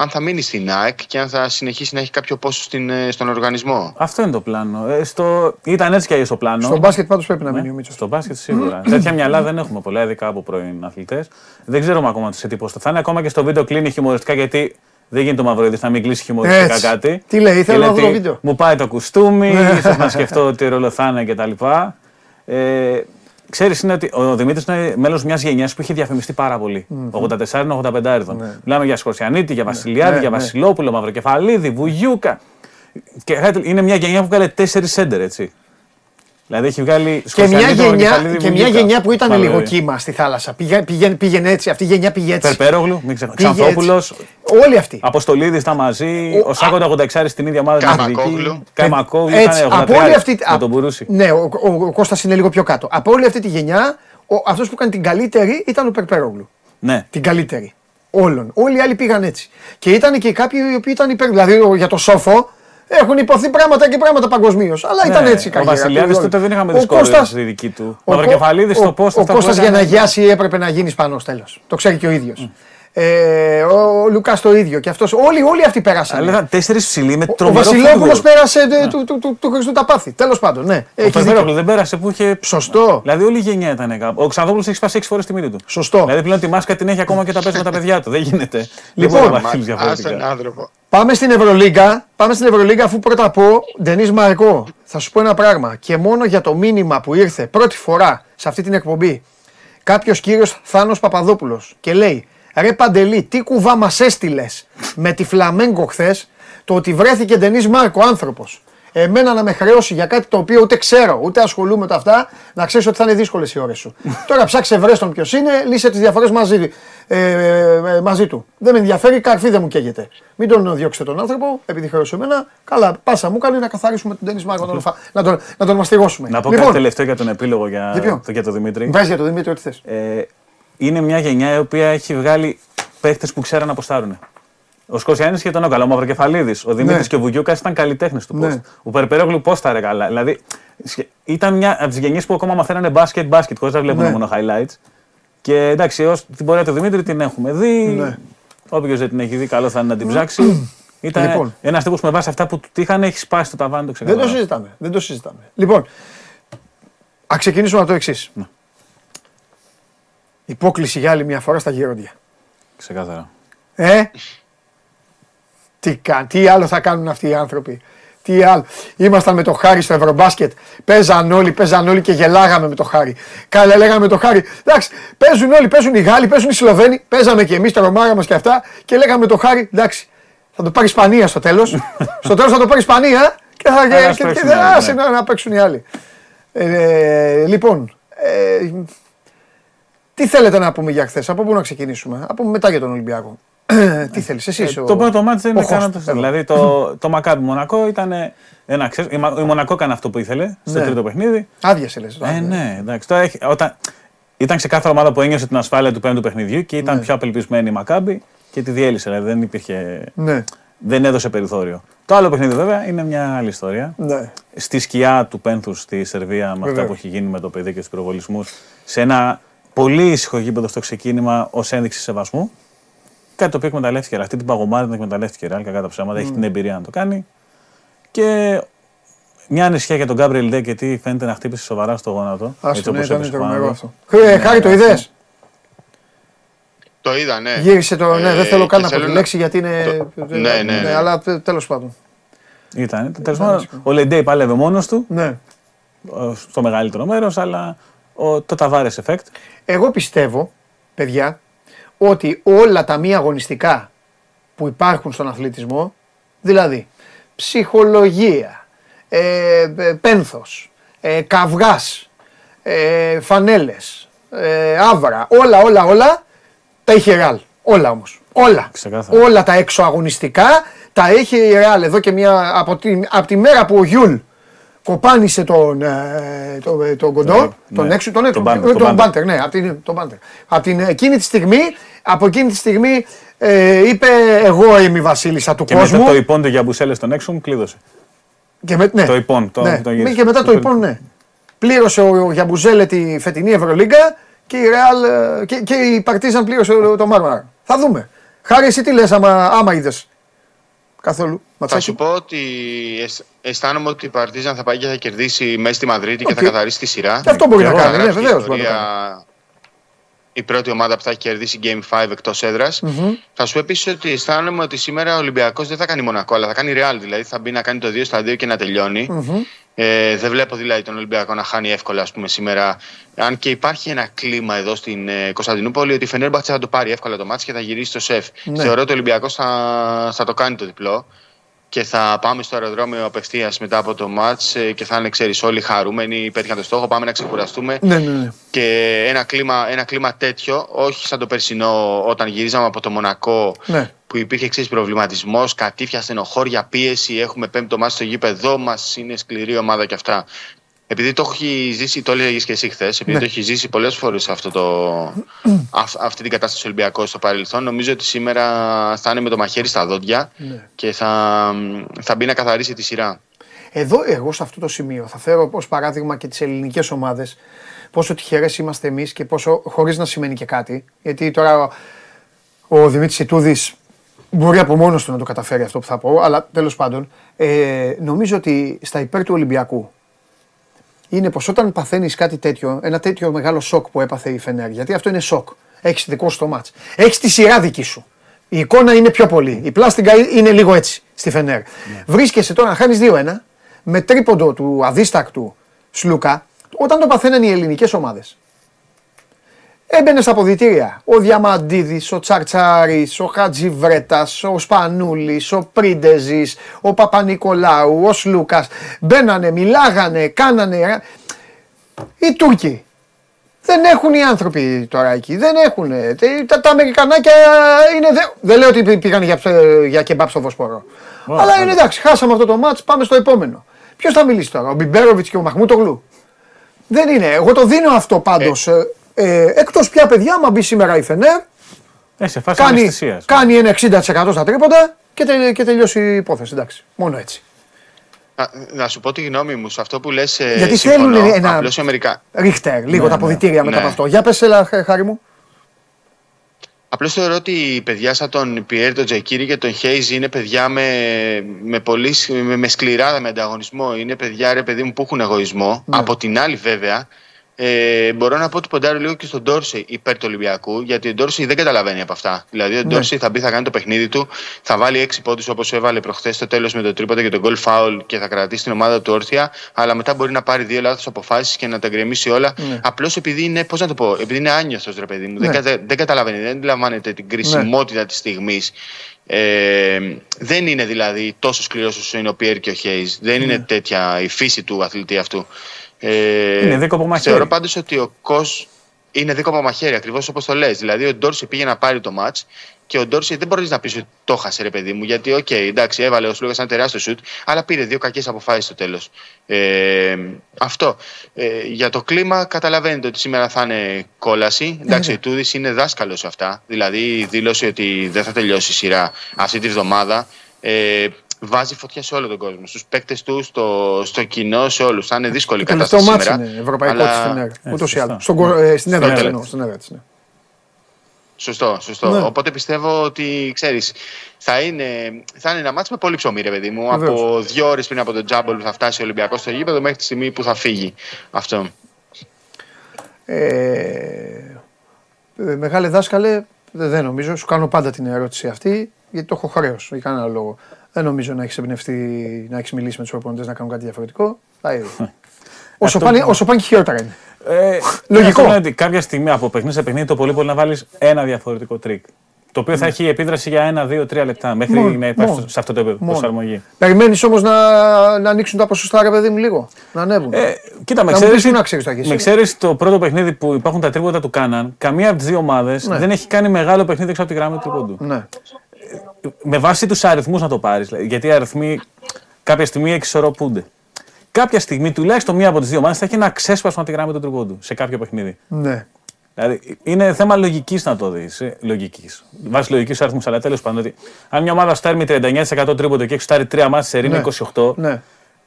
αν θα μείνει στην ΑΕΚ και αν θα συνεχίσει να έχει κάποιο πόσο στην, ε, στον οργανισμό. Αυτό είναι το πλάνο. Ε, στο... Ήταν έτσι και αλλιώς το πλάνο. Στο μπάσκετ πάντως πρέπει να μείνει ο Μίτσος. Στο μπάσκετ σίγουρα. Τέτοια μυαλά δεν έχουμε πολλά, ειδικά από πρώην αθλητές. Δεν ξέρουμε ακόμα σε τι θα είναι. Ακόμα και στο βίντεο κλείνει χειμωριστικά γιατί δεν γίνεται το μαυροειδή να μην κλείσει χειμωριστικά κάτι. Τι λέει, ήθελα να δω το βίντεο. Μου πάει το κουστούμι, ίσως να σκεφτώ τι ρόλο θα είναι κτλ. Ε, Ξέρεις είναι ότι ο Δημήτρης είναι μέλος μιας γενιάς που είχε διαφημιστεί πάρα πολύ. Mm-hmm. 84-85 έργων. Ναι. Μιλάμε για Σκορσιανίτη, για ναι. Βασιλιάδη, ναι, για ναι. Βασιλόπουλο, Μαυροκεφαλίδη, Βουγιούκα. Και είναι μια γενιά που έκανε τέσσερις σέντερ, έτσι. Δηλαδή έχει βγάλει και μια γενιά, και μια γενιά που ήταν λίγο κύμα στη θάλασσα. Πήγαινε, πήγαινε, έτσι, αυτή η γενιά πήγε έτσι. Περπέρογλου, μην ξεχνάμε. Ξανθόπουλος. Όλοι αυτοί. Αποστολίδης ήταν μαζί. Ο, ο Σάκοντα 86 στην ίδια ομάδα. Καμακόγλου. Καμακόγλου. Έτσι, από όλη αυτή. Με τον Μπουρούση. Ναι, ο, ο, ο Κώστας είναι λίγο πιο κάτω. Από όλη αυτή τη γενιά, αυτός που έκανε την καλύτερη ήταν ο Περπέρογλου. Ναι. Την καλύτερη. Όλων. Όλοι οι άλλοι πήγαν έτσι. Και ήταν και κάποιοι οι οποίοι ήταν υπέρ. Δηλαδή για το σόφο έχουν υποθεί πράγματα και πράγματα παγκοσμίως. Αλλά ήταν ναι, έτσι η καριέρα. Ο Βασιλιάδης τότε δεν είχαμε δυσκολίες στη δική του. Ο Μαυροκεφαλίδης στο πώ. Ο Κώστας για να γιάσει έπρεπε να γίνεις πάνω τέλος. Το ξέρει και ο ίδιος. Ε, ο Λουκάς το ίδιο. Και αυτός, όλοι, όλοι αυτοί πέρασαν. Αλλά ήταν τέσσερις ψηλοί με τρομερό Ο Βασιλόπουλος πέρασε ναι. του, του, του, του Χριστού τα πάθη. Τέλος πάντων. Ναι. Ο Πεδρόπουλο δεν πέρασε που είχε. Σωστό. Δηλαδή όλη η γενιά ήταν κάπου. Ο Ξανθόπουλο έχει σπάσει έξι φορές τη μύτη του. Σωστό. Δηλαδή πλέον τη μάσκα την έχει ακόμα και τα παίζει με τα παιδιά του. Δεν γίνεται. Λοιπόν, Πάμε στην Ευρωλίγκα. Πάμε στην Ευρωλίγκα αφού πρώτα πω Ντενή Μαρκό. Θα σου πω ένα πράγμα. Και μόνο για το μήνυμα που ήρθε πρώτη φορά σε αυτή την εκπομπή κάποιος κύριος Θάνος Παπαδόπουλος και λέει Ρε Παντελή, τι κουβά μας έστειλες με τη Φλαμέγκο χθες το ότι βρέθηκε Ντενή Μάρκο άνθρωπος. Εμένα να με χρεώσει για κάτι το οποίο ούτε ξέρω, ούτε ασχολούμαι με αυτά, να ξέρεις ότι θα είναι δύσκολες οι ώρες σου. Τώρα ψάξε βρες τον ποιος είναι, λύσε τις διαφορές μαζί, ε, ε, μαζί του. Δεν με ενδιαφέρει, καρφί δεν μου καίγεται. Μην τον διώξετε τον άνθρωπο, επειδή χρεώσει εμένα. Καλά, πάσα μου κάνει να καθαρίσουμε τον Ντενή Μάρκο, να τον, να τον, να τον μαστιγώσουμε. Να πω λοιπόν, κάτι τελευταίο για τον επίλογο για, για, για τον Δημήτρη. Βάζει για τον Δημήτρη, ό,τι θες. Ε, είναι μια γενιά η οποία έχει βγάλει παίχτες που ξέραν να αποστάρουν. Ο Σκοσιάννη και τον Όκαλο, ο Μαυροκεφαλίδης, ο Δημήτρης ναι. και ο Βουγιούκας ήταν καλλιτέχνες του ναι. Ο Περπερόγλου πώς τα καλά. Δηλαδή ήταν μια από τις γενιές που ακόμα μαθαίνανε μπάσκετ, μπάσκετ, χωρίς να βλέπουν ναι. μόνο highlights. Και εντάξει, ως την πορεία του Δημήτρη την έχουμε δει. Ναι. Όποιος δεν την έχει δει, καλό θα είναι να την ψάξει. Ήταν λοιπόν. ένας τύπος με βάση αυτά που του τύχανε, έχει σπάσει το ταβάνι του Δεν το συζητάμε. Δεν το συζητάμε. Λοιπόν, ας ξεκινήσουμε από το εξής. Ναι. Υπόκληση για άλλη μια φορά στα γέροντια. Ξεκάθαρα. Ε, τι, τι άλλο θα κάνουν αυτοί οι άνθρωποι; Τι άλλο; Ήμασταν με το Χάρη στο Ευρωμπάσκετ. Παίζαν όλοι, παίζαν όλοι και γελάγαμε με το Χάρη. Καλά, λέγαμε με το Χάρη. Εντάξει, παίζουν όλοι, παίζουν οι Γάλλοι, παίζουν οι Σλοβαίνοι. Παίζαμε και εμείς τα ρομάρα μας και αυτά. Και λέγαμε με το Χάρη, εντάξει, θα το πάρει Ισπανία στο τέλος. στο τέλος θα το πάρει Ισπανία και θα και, και, και, ναι. να, να παίξουν οι άλλοι. Ε, λοιπόν, ε, τι θέλετε να πούμε για χθες, από πού να ξεκινήσουμε, από μετά για τον Ολυμπιακό. Τι θέλεις, εσύ. Ε, το πρώτο μάτι δεν είναι κανένα τόσο. Δηλαδή το, το Μακάμπι Μονακό ήταν ένα ξέρεις. Η Μονακό έκανε αυτό που ήθελε στο ναι. τρίτο παιχνίδι. Άδειασε λες. Ε, ναι, εντάξει. Τώρα έχει, όταν, ήταν ξεκάθαρα ομάδα που ένιωσε την ασφάλεια του πέμπτου παιχνιδιού και ήταν ναι. πιο απελπισμένη η Μακάμπι και τη διέλυσε. Δηλαδή δεν υπήρχε. Ναι. Δεν έδωσε περιθώριο. Το άλλο παιχνίδι βέβαια είναι μια άλλη ιστορία. Ναι. Στη σκιά του πένθους στη Σερβία με αυτά που έχει γίνει με το παιδί και τους πυροβολισμούς. Σε ένα πολύ ήσυχο γήπεδο στο ξεκίνημα ως ένδειξη σεβασμού. Κάτι το οποίο εκμεταλλεύτηκε. Αυτή την παγωμάρη την εκμεταλλεύτηκε. Ρεάλ, κακά τα ψέματα. Mm. Έχει την εμπειρία να το κάνει. Και μια ανησυχία για τον Γκάμπριελ Ντέ γιατί φαίνεται να χτύπησε σοβαρά στο γόνατο. Α το ναι, ήταν τρομερό αυτό. Ε, χάρη το είδες; Το είδα, ναι. Γύρισε το. Ναι, δεν θέλω καν να πω τη λέξη γιατί είναι. Ναι, ναι, ναι. Αλλά τέλος πάντων. Ήταν. Τέλος πάντων, ο Λεντέι πάλευε μόνος του. Ναι. Στο μεγαλύτερο μέρος, αλλά το Ταβάρες effect. Εγώ πιστεύω, παιδιά, ότι όλα τα μη αγωνιστικά που υπάρχουν στον αθλητισμό, δηλαδή ψυχολογία, ε, ε πένθος, ε, καυγάς, ε, φανέλες, ε, αύρα, όλα, όλα, όλα, τα είχε Ρεάλ. Όλα όμως. Όλα. Όλα τα έξω αγωνιστικά τα έχει η Ρεάλ. Εδώ και μια, από τη, από τη μέρα που ο Γιούλ κοπάνισε τον, ε, το, ε, τον κοντό, ναι, τον ναι. έξω, τον, τον, τον, τον μπάντερ, ναι, από την, τον μπάντερ. Από την εκείνη τη στιγμή, από εκείνη τη στιγμή ε, είπε εγώ είμαι η βασίλισσα του και κόσμου. Και μετά το υπόν του Γιαμπουσέλες στον έξω μου κλείδωσε. Και με, ναι. Το υπόν, το, ναι. το Και μετά το υπόν, ναι. Πλήρωσε ο Γιαμπουζέλε τη φετινή Ευρωλίγκα και η, Real, ε, και, και η Παρτίζαν πλήρωσε το Μάρμαρα. Θα δούμε. Χάρη εσύ τι λες άμα, άμα είδες; Καθόλου. Θα σου πω ότι αισθάνομαι ότι η Παρτίζαν θα πάει και θα κερδίσει μέσα στη Μαδρίτη και θα καθαρίσει τη σειρά. Και αυτό μπορεί να κάνει, ναι, βεβαίως. Η πρώτη ομάδα που θα έχει κερδίσει Game 5 εκτός έδρας. Mm-hmm. Θα σου πω επίσης ότι αισθάνομαι ότι σήμερα ο Ολυμπιακός δεν θα κάνει μονακό, αλλά θα κάνει Real. Δηλαδή θα μπει να κάνει το 2 στα 2 και να τελειώνει. Mm-hmm. Ε, δεν βλέπω δηλαδή τον Ολυμπιακό να χάνει εύκολα ας πούμε, σήμερα. Αν και υπάρχει ένα κλίμα εδώ στην ε, Κωνσταντινούπολη ότι η Φενέρμπαχτσε θα το πάρει εύκολα το μάτι και θα γυρίσει στο σεφ. Ναι. Θεωρώ ότι ο Ολυμπιακός θα, θα το κάνει το διπλό. Και θα πάμε στο αεροδρόμιο απευθείας μετά από το μάτς ε, και θα είναι, ξέρεις, όλοι χαρούμενοι, πέτυχαν το στόχο, πάμε να ξεκουραστούμε. Ναι, ναι, ναι. Και ένα κλίμα, ένα κλίμα τέτοιο, όχι σαν το περσινό όταν γυρίζαμε από το Μονακό ναι. που υπήρχε εξή προβληματισμός, κατήφια, στενοχώρια, πίεση. Έχουμε πέμπτο μάτι στο γήπεδο μας, είναι σκληρή ομάδα κι αυτά. Επειδή το έχει ζήσει, το έλεγες και εσύ χθες, επειδή ναι. το έχει ζήσει πολλές φορές αυτή την κατάσταση Ολυμπιακός στο παρελθόν, νομίζω ότι σήμερα θα είναι με το μαχαίρι στα δόντια ναι. και θα, θα μπει να καθαρίσει τη σειρά. Εδώ, εγώ σε αυτό το σημείο, θα φέρω ως παράδειγμα και τις ελληνικές ομάδες, πόσο τυχερές είμαστε εμείς και πόσο χωρίς να σημαίνει και κάτι. Γιατί τώρα ο, ο Δημήτρης Ιτούδης μπορεί από μόνος του να το καταφέρει αυτό που θα πω, αλλά τέλος πάντων, ε, νομίζω ότι στα υπέρ του Ολυμπιακού είναι πως όταν παθαίνεις κάτι τέτοιο, ένα τέτοιο μεγάλο σοκ που έπαθε η Φενέρ, γιατί αυτό είναι σοκ. Έχεις δικό σου το μάτ. Έχεις τη σειρά δική σου. Η εικόνα είναι πιο πολύ. Η πλάστιγκα είναι λίγο έτσι στη Φενέρ. Ναι. Βρίσκεσαι τώρα να χάνεις 2-1 με τρίποντο του αδίστακτου Σλούκα όταν το παθαίναν οι ελληνικές ομάδες. Έμπαινε στα αποδητήρια. Ο Διαμαντίδης, ο Τσαρτσάρης, ο Χατζιβρέτας, ο Σπανούλης, ο Πρίντεζης, ο Παπα-Νικολάου, ο Σλούκας. Μπαίνανε, μιλάγανε, κάνανε. Οι Τούρκοι. Δεν έχουν οι άνθρωποι τώρα εκεί. Δεν έχουν. Τα, τα Αμερικανάκια είναι. Δεν λέω ότι πήγαν για, για κεμπάπ στο Βοσπορό. Αλλά είναι εντάξει, χάσαμε αυτό το μάτς, πάμε στο επόμενο. Ποιος θα μιλήσει τώρα, ο Μπιμπέροβιτς και ο Μαχμούτογλου; Δεν είναι. Εγώ το δίνω αυτό πάντως. Ε, ε ε, Εκτός πια, παιδιά, άμα μπει σήμερα η Φενέρ. Ε, σε φάση κάνει, κάνει ένα 60% στα τρίποντα και, τε, και τελειώσει η υπόθεση. Εντάξει. Μόνο έτσι. Να, σου πω τη γνώμη μου σε αυτό που λες. Ε, Γιατί θέλουν ένα. Απλώς Αμερικά. Ρίχτερ, λίγο ναι, τα αποδητήρια ναι, μετά ναι. από αυτό. Για πες, έλα, χάρη μου. Απλώς θεωρώ ότι οι παιδιά σαν τον Πιέρ, τον Τζεκίρι και τον Χέιζ είναι παιδιά με, με, πολύ, με, με σκληράδα, με ανταγωνισμό. Είναι παιδιά, ρε παιδί μου, που έχουν εγωισμό. Ναι. Από την άλλη, βέβαια, ε, μπορώ να πω ότι ποντάρω λίγο και στον Ντόρση υπέρ του Ολυμπιακού, γιατί ο Ντόρση δεν καταλαβαίνει από αυτά. Δηλαδή, ο Ντόρση ναι. θα μπει, θα κάνει το παιχνίδι του, θα βάλει 6 πόντους όπως έβαλε προχθές στο τέλος με το τρίποτα και τον goal foul και θα κρατήσει την ομάδα του όρθια, αλλά μετά μπορεί να πάρει δύο λάθος αποφάσεις και να τα γκρεμίσει όλα. Ναι. Απλώς επειδή είναι, πώς να το πω, επειδή είναι άνιωστο ρε παιδί μου, ναι. δεν, δεν καταλαβαίνει, δεν αντιλαμβάνεται την κρισιμότητα ναι. της στιγμής. Ε, δεν είναι δηλαδή τόσο σκληρός όσο είναι ο Πιέρ και ο Χέι. Δεν είναι ναι. τέτοια η φύση του αθλητή αυτού. Ε, είναι δίκοπο μαχαίρι. Θεωρώ πάντως ότι ο Κος είναι δίκοπο μαχαίρι, ακριβώς όπως το λες. Δηλαδή, ο Ντόρση πήγε να πάρει το ματ και ο Ντόρσεϊ δεν μπορείς να πεις ότι το 'χασε, ρε παιδί μου. Γιατί, OK, okay, εντάξει, έβαλε ο Σλούκας ένα τεράστιο σουτ, αλλά πήρε δύο κακές αποφάσεις στο τέλος. Ε, αυτό. Ε, για το κλίμα, καταλαβαίνετε ότι σήμερα θα είναι κόλαση. Εντάξει, ο Ιτούδης είναι δάσκαλος σε αυτά. Δηλαδή, δήλωσε ότι δεν θα τελειώσει η σειρά αυτή τη βδομάδα. Ε, βάζει φωτιά σε όλο τον κόσμο. Στους παίκτες του, στο, στο κοινό, σε όλους. Θα είναι δύσκολη η κατάσταση σήμερα. Είναι ευρωπαϊκό αλλά... στην έδρα. Ούτως ή άλλως. Στην έδρα της. Σωστό, σωστό. Ναι. Οπότε πιστεύω ότι ξέρεις, θα είναι, θα είναι ένα μάτσο με πολύ ψωμί, ρε παιδί μου. Από δύο ώρες πριν από τον Τζάμπολ θα φτάσει ο Ολυμπιακός στο γήπεδο μέχρι τη στιγμή που θα φύγει αυτό. Ε, ε μεγάλε δάσκαλε, δεν νομίζω. Σου κάνω πάντα την ερώτηση αυτή, γιατί το έχω χρέος για κανένα λόγο. Δεν νομίζω να έχεις εμπνευστεί, να έχεις μιλήσει με τους προπονητές να κάνουν κάτι διαφορετικό. Θα είδε. όσο, πάνε, όσο πάνε και χειρότερα είναι. Ε, Λογικό. Είναι ότι κάποια στιγμή από παιχνίδι σε παιχνίδι το πολύ πολύ να βάλεις ένα διαφορετικό τρικ. Το οποίο θα ναι. έχει επίδραση για ένα, δύο, τρία λεπτά μέχρι μόνο, να υπάρχει σε αυτό το επίπεδο προσαρμογή. Περιμένεις όμως να, να ανοίξουν τα ποσοστά, ρε παιδί μου, λίγο. Να ανέβουν. Ε, κοίτα, με εξαίρεση το πρώτο παιχνίδι που υπάρχουν τα τρίποντα του Κάναν, καμία από τις δύο ομάδες ναι. δεν έχει κάνει μεγάλο παιχνίδι έξω από τη γραμμή του τρίποντου. Ναι με βάση τους αριθμούς να το πάρεις. Γιατί οι αριθμοί κάποια στιγμή εξισορροπούνται. Κάποια στιγμή τουλάχιστον μία από τις δύο ομάδε θα έχει ένα ξέσπασμα τη γραμμή του τριπώντου σε κάποιο παιχνίδι. Ναι. Δηλαδή είναι θέμα λογικής να το δεις. Ε, λογικής. Βάσει λογικής αριθμούς. Αλλά τέλος πάντων, ότι αν μια ομάδα στάρει με 39% τρίποντο και έχει στάρει τρία μάτια σε ρήνη 28, ναι.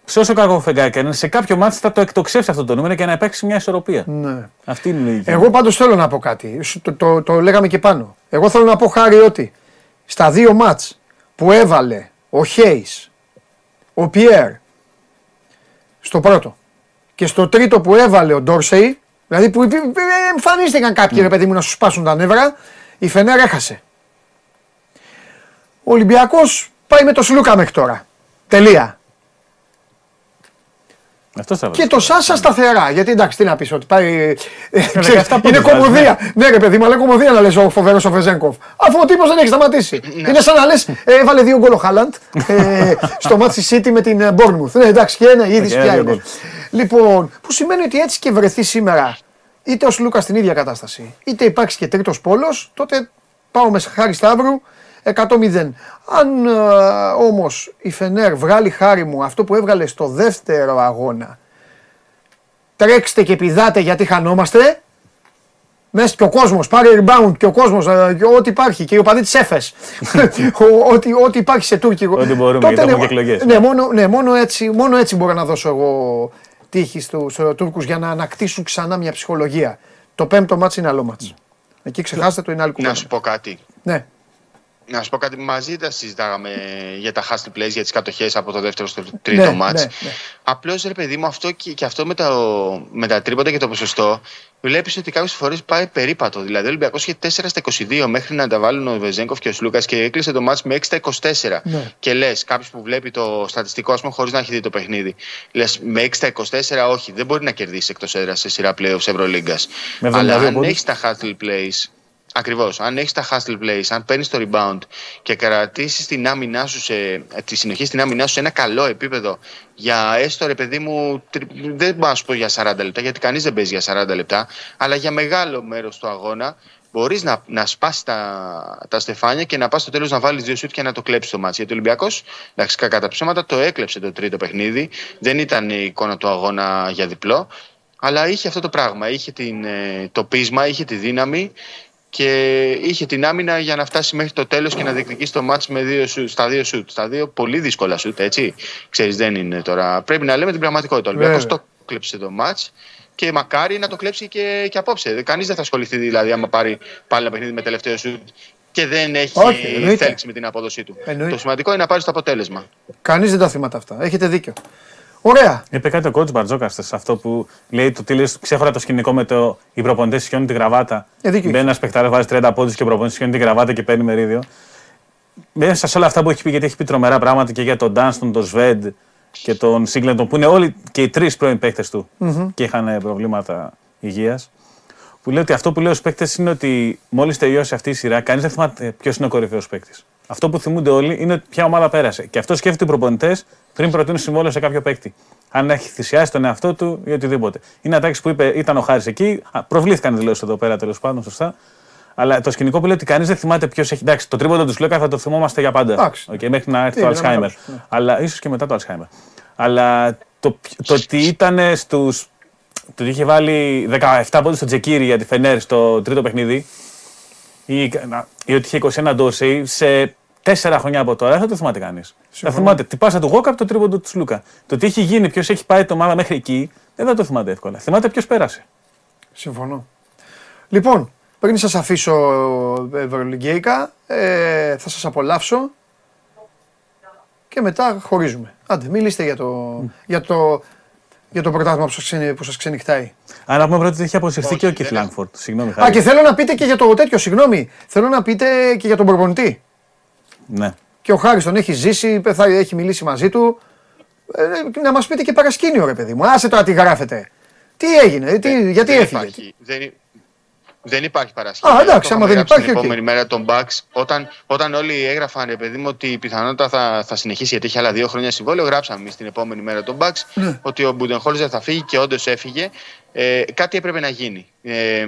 σε όσο κακό φεγγάκι είναι, σε κάποιο μάτι θα το εκτοξεύσει αυτό το νούμερο και να υπάρξει μια ισορροπία. Ναι. Αυτή είναι η λογική. Εγώ πάντως θέλω να πω κάτι. Το, το, το, λέγαμε και πάνω. Εγώ θέλω να πω χάρη ότι στα δύο μάτς που έβαλε ο Χέις, ο Πιέρ στο πρώτο και στο τρίτο που έβαλε ο Ντόρσεϊ, δηλαδή που εμφανίστηκαν κάποιοι ρε παιδί μου να σου σπάσουν τα νεύρα, η Φενέρ έχασε. Ο Ολυμπιακός πάει με το Σλούκα μέχρι τώρα. Τελεία. Αυτό και το Σάσα σταθερά. Γιατί εντάξει, τι να πεις, ότι πάει. είναι κομμωδία. Ναι, ρε παιδί, μου, αλλά κομμωδία να λες ο φοβερός ο Βεζέγκοφ. Αφού ο τύπος δεν έχει σταματήσει. Ναι. είναι σαν να λες, έβαλε δύο γκολ ο Χάλαντ ε, στο μάτι City με την Μπόρνμουθ. Ναι, εντάξει, και ένα, ήδη πια είναι. Λοιπόν, που σημαίνει ότι έτσι και βρεθεί σήμερα είτε ο Σλούκα στην ίδια κατάσταση, είτε υπάρξει και τρίτος πόλος, τότε πάω με χάρη Σταύρου 100-0. Αν ε, όμως η Φενέρ βγάλει χάρη μου αυτό που έβγαλε στο δεύτερο αγώνα, τρέξτε και πηδάτε γιατί χανόμαστε. Μέσα και ο κόσμος, πάρει rebound και ο κόσμος, ε, ό,τι υπάρχει και οι οπαδοί της Έφε. ό,τι, ό,τι υπάρχει σε Τούρκικο. Ό,τι μπορούμε, τότε, γιατί έχουμε εκλογές. Ναι, μόνο, ναι μόνο, έτσι, μόνο έτσι μπορώ να δώσω εγώ τύχη στους Τούρκους για να ανακτήσουν ξανά μια ψυχολογία. Το πέμπτο μάτς είναι άλλο μάτς. Εκεί ξεχάστε το είναι άλλη κουβέντα. Να σου πω κάτι. Ναι. Να σου πω κάτι, μαζί τα συζητάγαμε για τα hustle plays, για τις κατοχές από το δεύτερο στο τρίτο ναι, μάτς. Ναι, ναι. Απλώς ρε παιδί μου, αυτό και, και αυτό με, το, με τα τρίποτα και το ποσοστό, βλέπεις ότι κάποιες φορές πάει περίπατο. Δηλαδή, ο Ολυμπιακός είχε 4 στα 22 μέχρι να τα βάλουν ο Βεζέγκοφ και ο Σλούκας και έκλεισε το μάτς με 6 στα 24. Ναι. Και λες, κάποιος που βλέπει το στατιστικό, ας πούμε, χωρίς να έχει δει το παιχνίδι, λες με 6 στα 24, όχι, δεν μπορεί να κερδίσει εκτός έδρας σε σειρά πλέον Ευρωλίγκας. Αλλά αν έχεις τα hustle plays Ακριβώς. Αν έχεις τα hustle plays, αν παίρνεις το rebound και κρατήσεις την άμυνά σου σε, τη συνοχή στην άμυνά σου σε ένα καλό επίπεδο για έστω ρε παιδί μου, δεν μπορώ να σου πω για 40 λεπτά, γιατί κανείς δεν παίζει για 40 λεπτά, αλλά για μεγάλο μέρος του αγώνα μπορείς να, να σπάσεις τα, τα στεφάνια και να πας στο τέλος να βάλεις δύο σουτ και να το κλέψεις το μάτι. Γιατί ο Ολυμπιακός, εντάξει, κακά τα ψέματα, το έκλεψε το τρίτο παιχνίδι. Δεν ήταν η εικόνα του αγώνα για διπλό. Αλλά είχε αυτό το πράγμα. Είχε την, ε, το πείσμα, είχε τη δύναμη και είχε την άμυνα για να φτάσει μέχρι το τέλος και να διεκδικήσει το μάτς με δύο σουτ, στα δύο σουτ. Στα δύο πολύ δύσκολα σουτ, έτσι. Ξέρεις, δεν είναι τώρα. Πρέπει να λέμε την πραγματικότητα. Ο Ολυμπιακός το κλέψε το μάτς και μακάρι να το κλέψει και, και απόψε. Κανείς δεν θα ασχοληθεί δηλαδή άμα πάρει πάλι ένα παιχνίδι με τελευταίο σουτ και δεν έχει θέληση με την απόδοσή του. Το σημαντικό είναι να πάρεις το αποτέλεσμα. Κανείς δεν τα θυμάται αυτά. Έχετε δίκιο. Ωραία. Είπε κάτι ο κότσο Μπαρτζόκας σε αυτό που λέει το τι ξέχωρα το σκηνικό με το οι προπονητές σιώνουν τη γραβάτα. Ε, Μπαίνει ένας παιχτάρας, βάζει 30 πόντους και ο προπονητής σιώνει τη γραβάτα και παίρνει μερίδιο. Μέσα σε όλα αυτά που έχει πει, γιατί έχει πει τρομερά πράγματα και για τον Ντάνστον, τον Σβέντ και τον Σίγκλεντον, που είναι όλοι και οι τρεις πρώην παίχτε του mm-hmm. και είχαν προβλήματα υγείας. Που λέει ότι αυτό που λέει στου παίκτες είναι ότι μόλις τελειώσει αυτή η σειρά, κανείς δεν θυμάται ποιος είναι ο κορυφαίος παίκτης. Αυτό που θυμούνται όλοι είναι ποια ομάδα πέρασε. Και αυτό σκέφτεται οι προπονητές πριν προτείνουν συμβόλαιο σε κάποιο παίκτη. Αν έχει θυσιάσει τον εαυτό του ή οτιδήποτε. Είναι ατάξει που είπε, ήταν ο Χάρης εκεί. Προβλήθηκαν δηλώσει εδώ πέρα τέλος πάντων, σωστά. Αλλά το σκηνικό που λέει ότι κανείς δεν θυμάται ποιος έχει. Εντάξει, το τρίποντο τους Σλόκα θα το θυμόμαστε για πάντα. Okay, μέχρι να έρθει το Αλσχάιμερ. Αλλά ίσως και μετά το Αλσχάιμερ. Αλλά το, το ότι ήταν στου. Το ότι είχε βάλει 17 πόντους στο Τζεκίρι για τη Φενέρ στο τρίτο παιχνίδι. Ή, ή ότι είχε 21 ντόση σε Τέσσερα χρόνια από τώρα δεν θα το θυμάται κανείς. Θα θυμάται την πάσα του Γόκαπ, το τρίποντο του Λούκα. Το τι έχει γίνει, ποιος έχει πάει το ομάδα μέχρι εκεί, δεν θα το θυμάται εύκολα. Θυμάται ποιος πέρασε. Συμφωνώ. Λοιπόν, πριν σας αφήσω Ευρωλυγκέικα, ε, θα σας απολαύσω και μετά χωρίζουμε. Άντε, μιλήστε για το, για το, για το πρωτάθλημα που σας ξενυχτάει. Αν να πούμε πρώτα ότι έχει αποσυρθεί και ο Κιφ Λάγκφορντ. Συγγνώμη, Α, και θέλω να πείτε και για το τέτοιο, συγγνώμη. Θέλω να πείτε και για τον προπονητή. Ναι. Και ο Χάρης τον έχει ζήσει, θα έχει μιλήσει μαζί του. Ε, να μας πείτε και παρασκήνιο, ρε παιδί μου. Άσε τώρα τι γράφετε. Τι έγινε, τι, γιατί δεν έφυγε; Υπάρχει, δεν, δεν υπάρχει παρασκήνιο. Α, εντάξει, άμα δεν υπάρχει. Την επόμενη μέρα των Bucks, όταν, όταν όλοι έγραφαν, ρε παιδί μου, ότι η πιθανότητα θα, θα συνεχίσει γιατί έχει άλλα δύο χρόνια συμβόλαιο, γράψαμε εμείς την επόμενη μέρα των Bucks ναι. ότι ο Μπουντενχόλζερ θα φύγει και όντως έφυγε. Ε, κάτι έπρεπε να γίνει. Ε,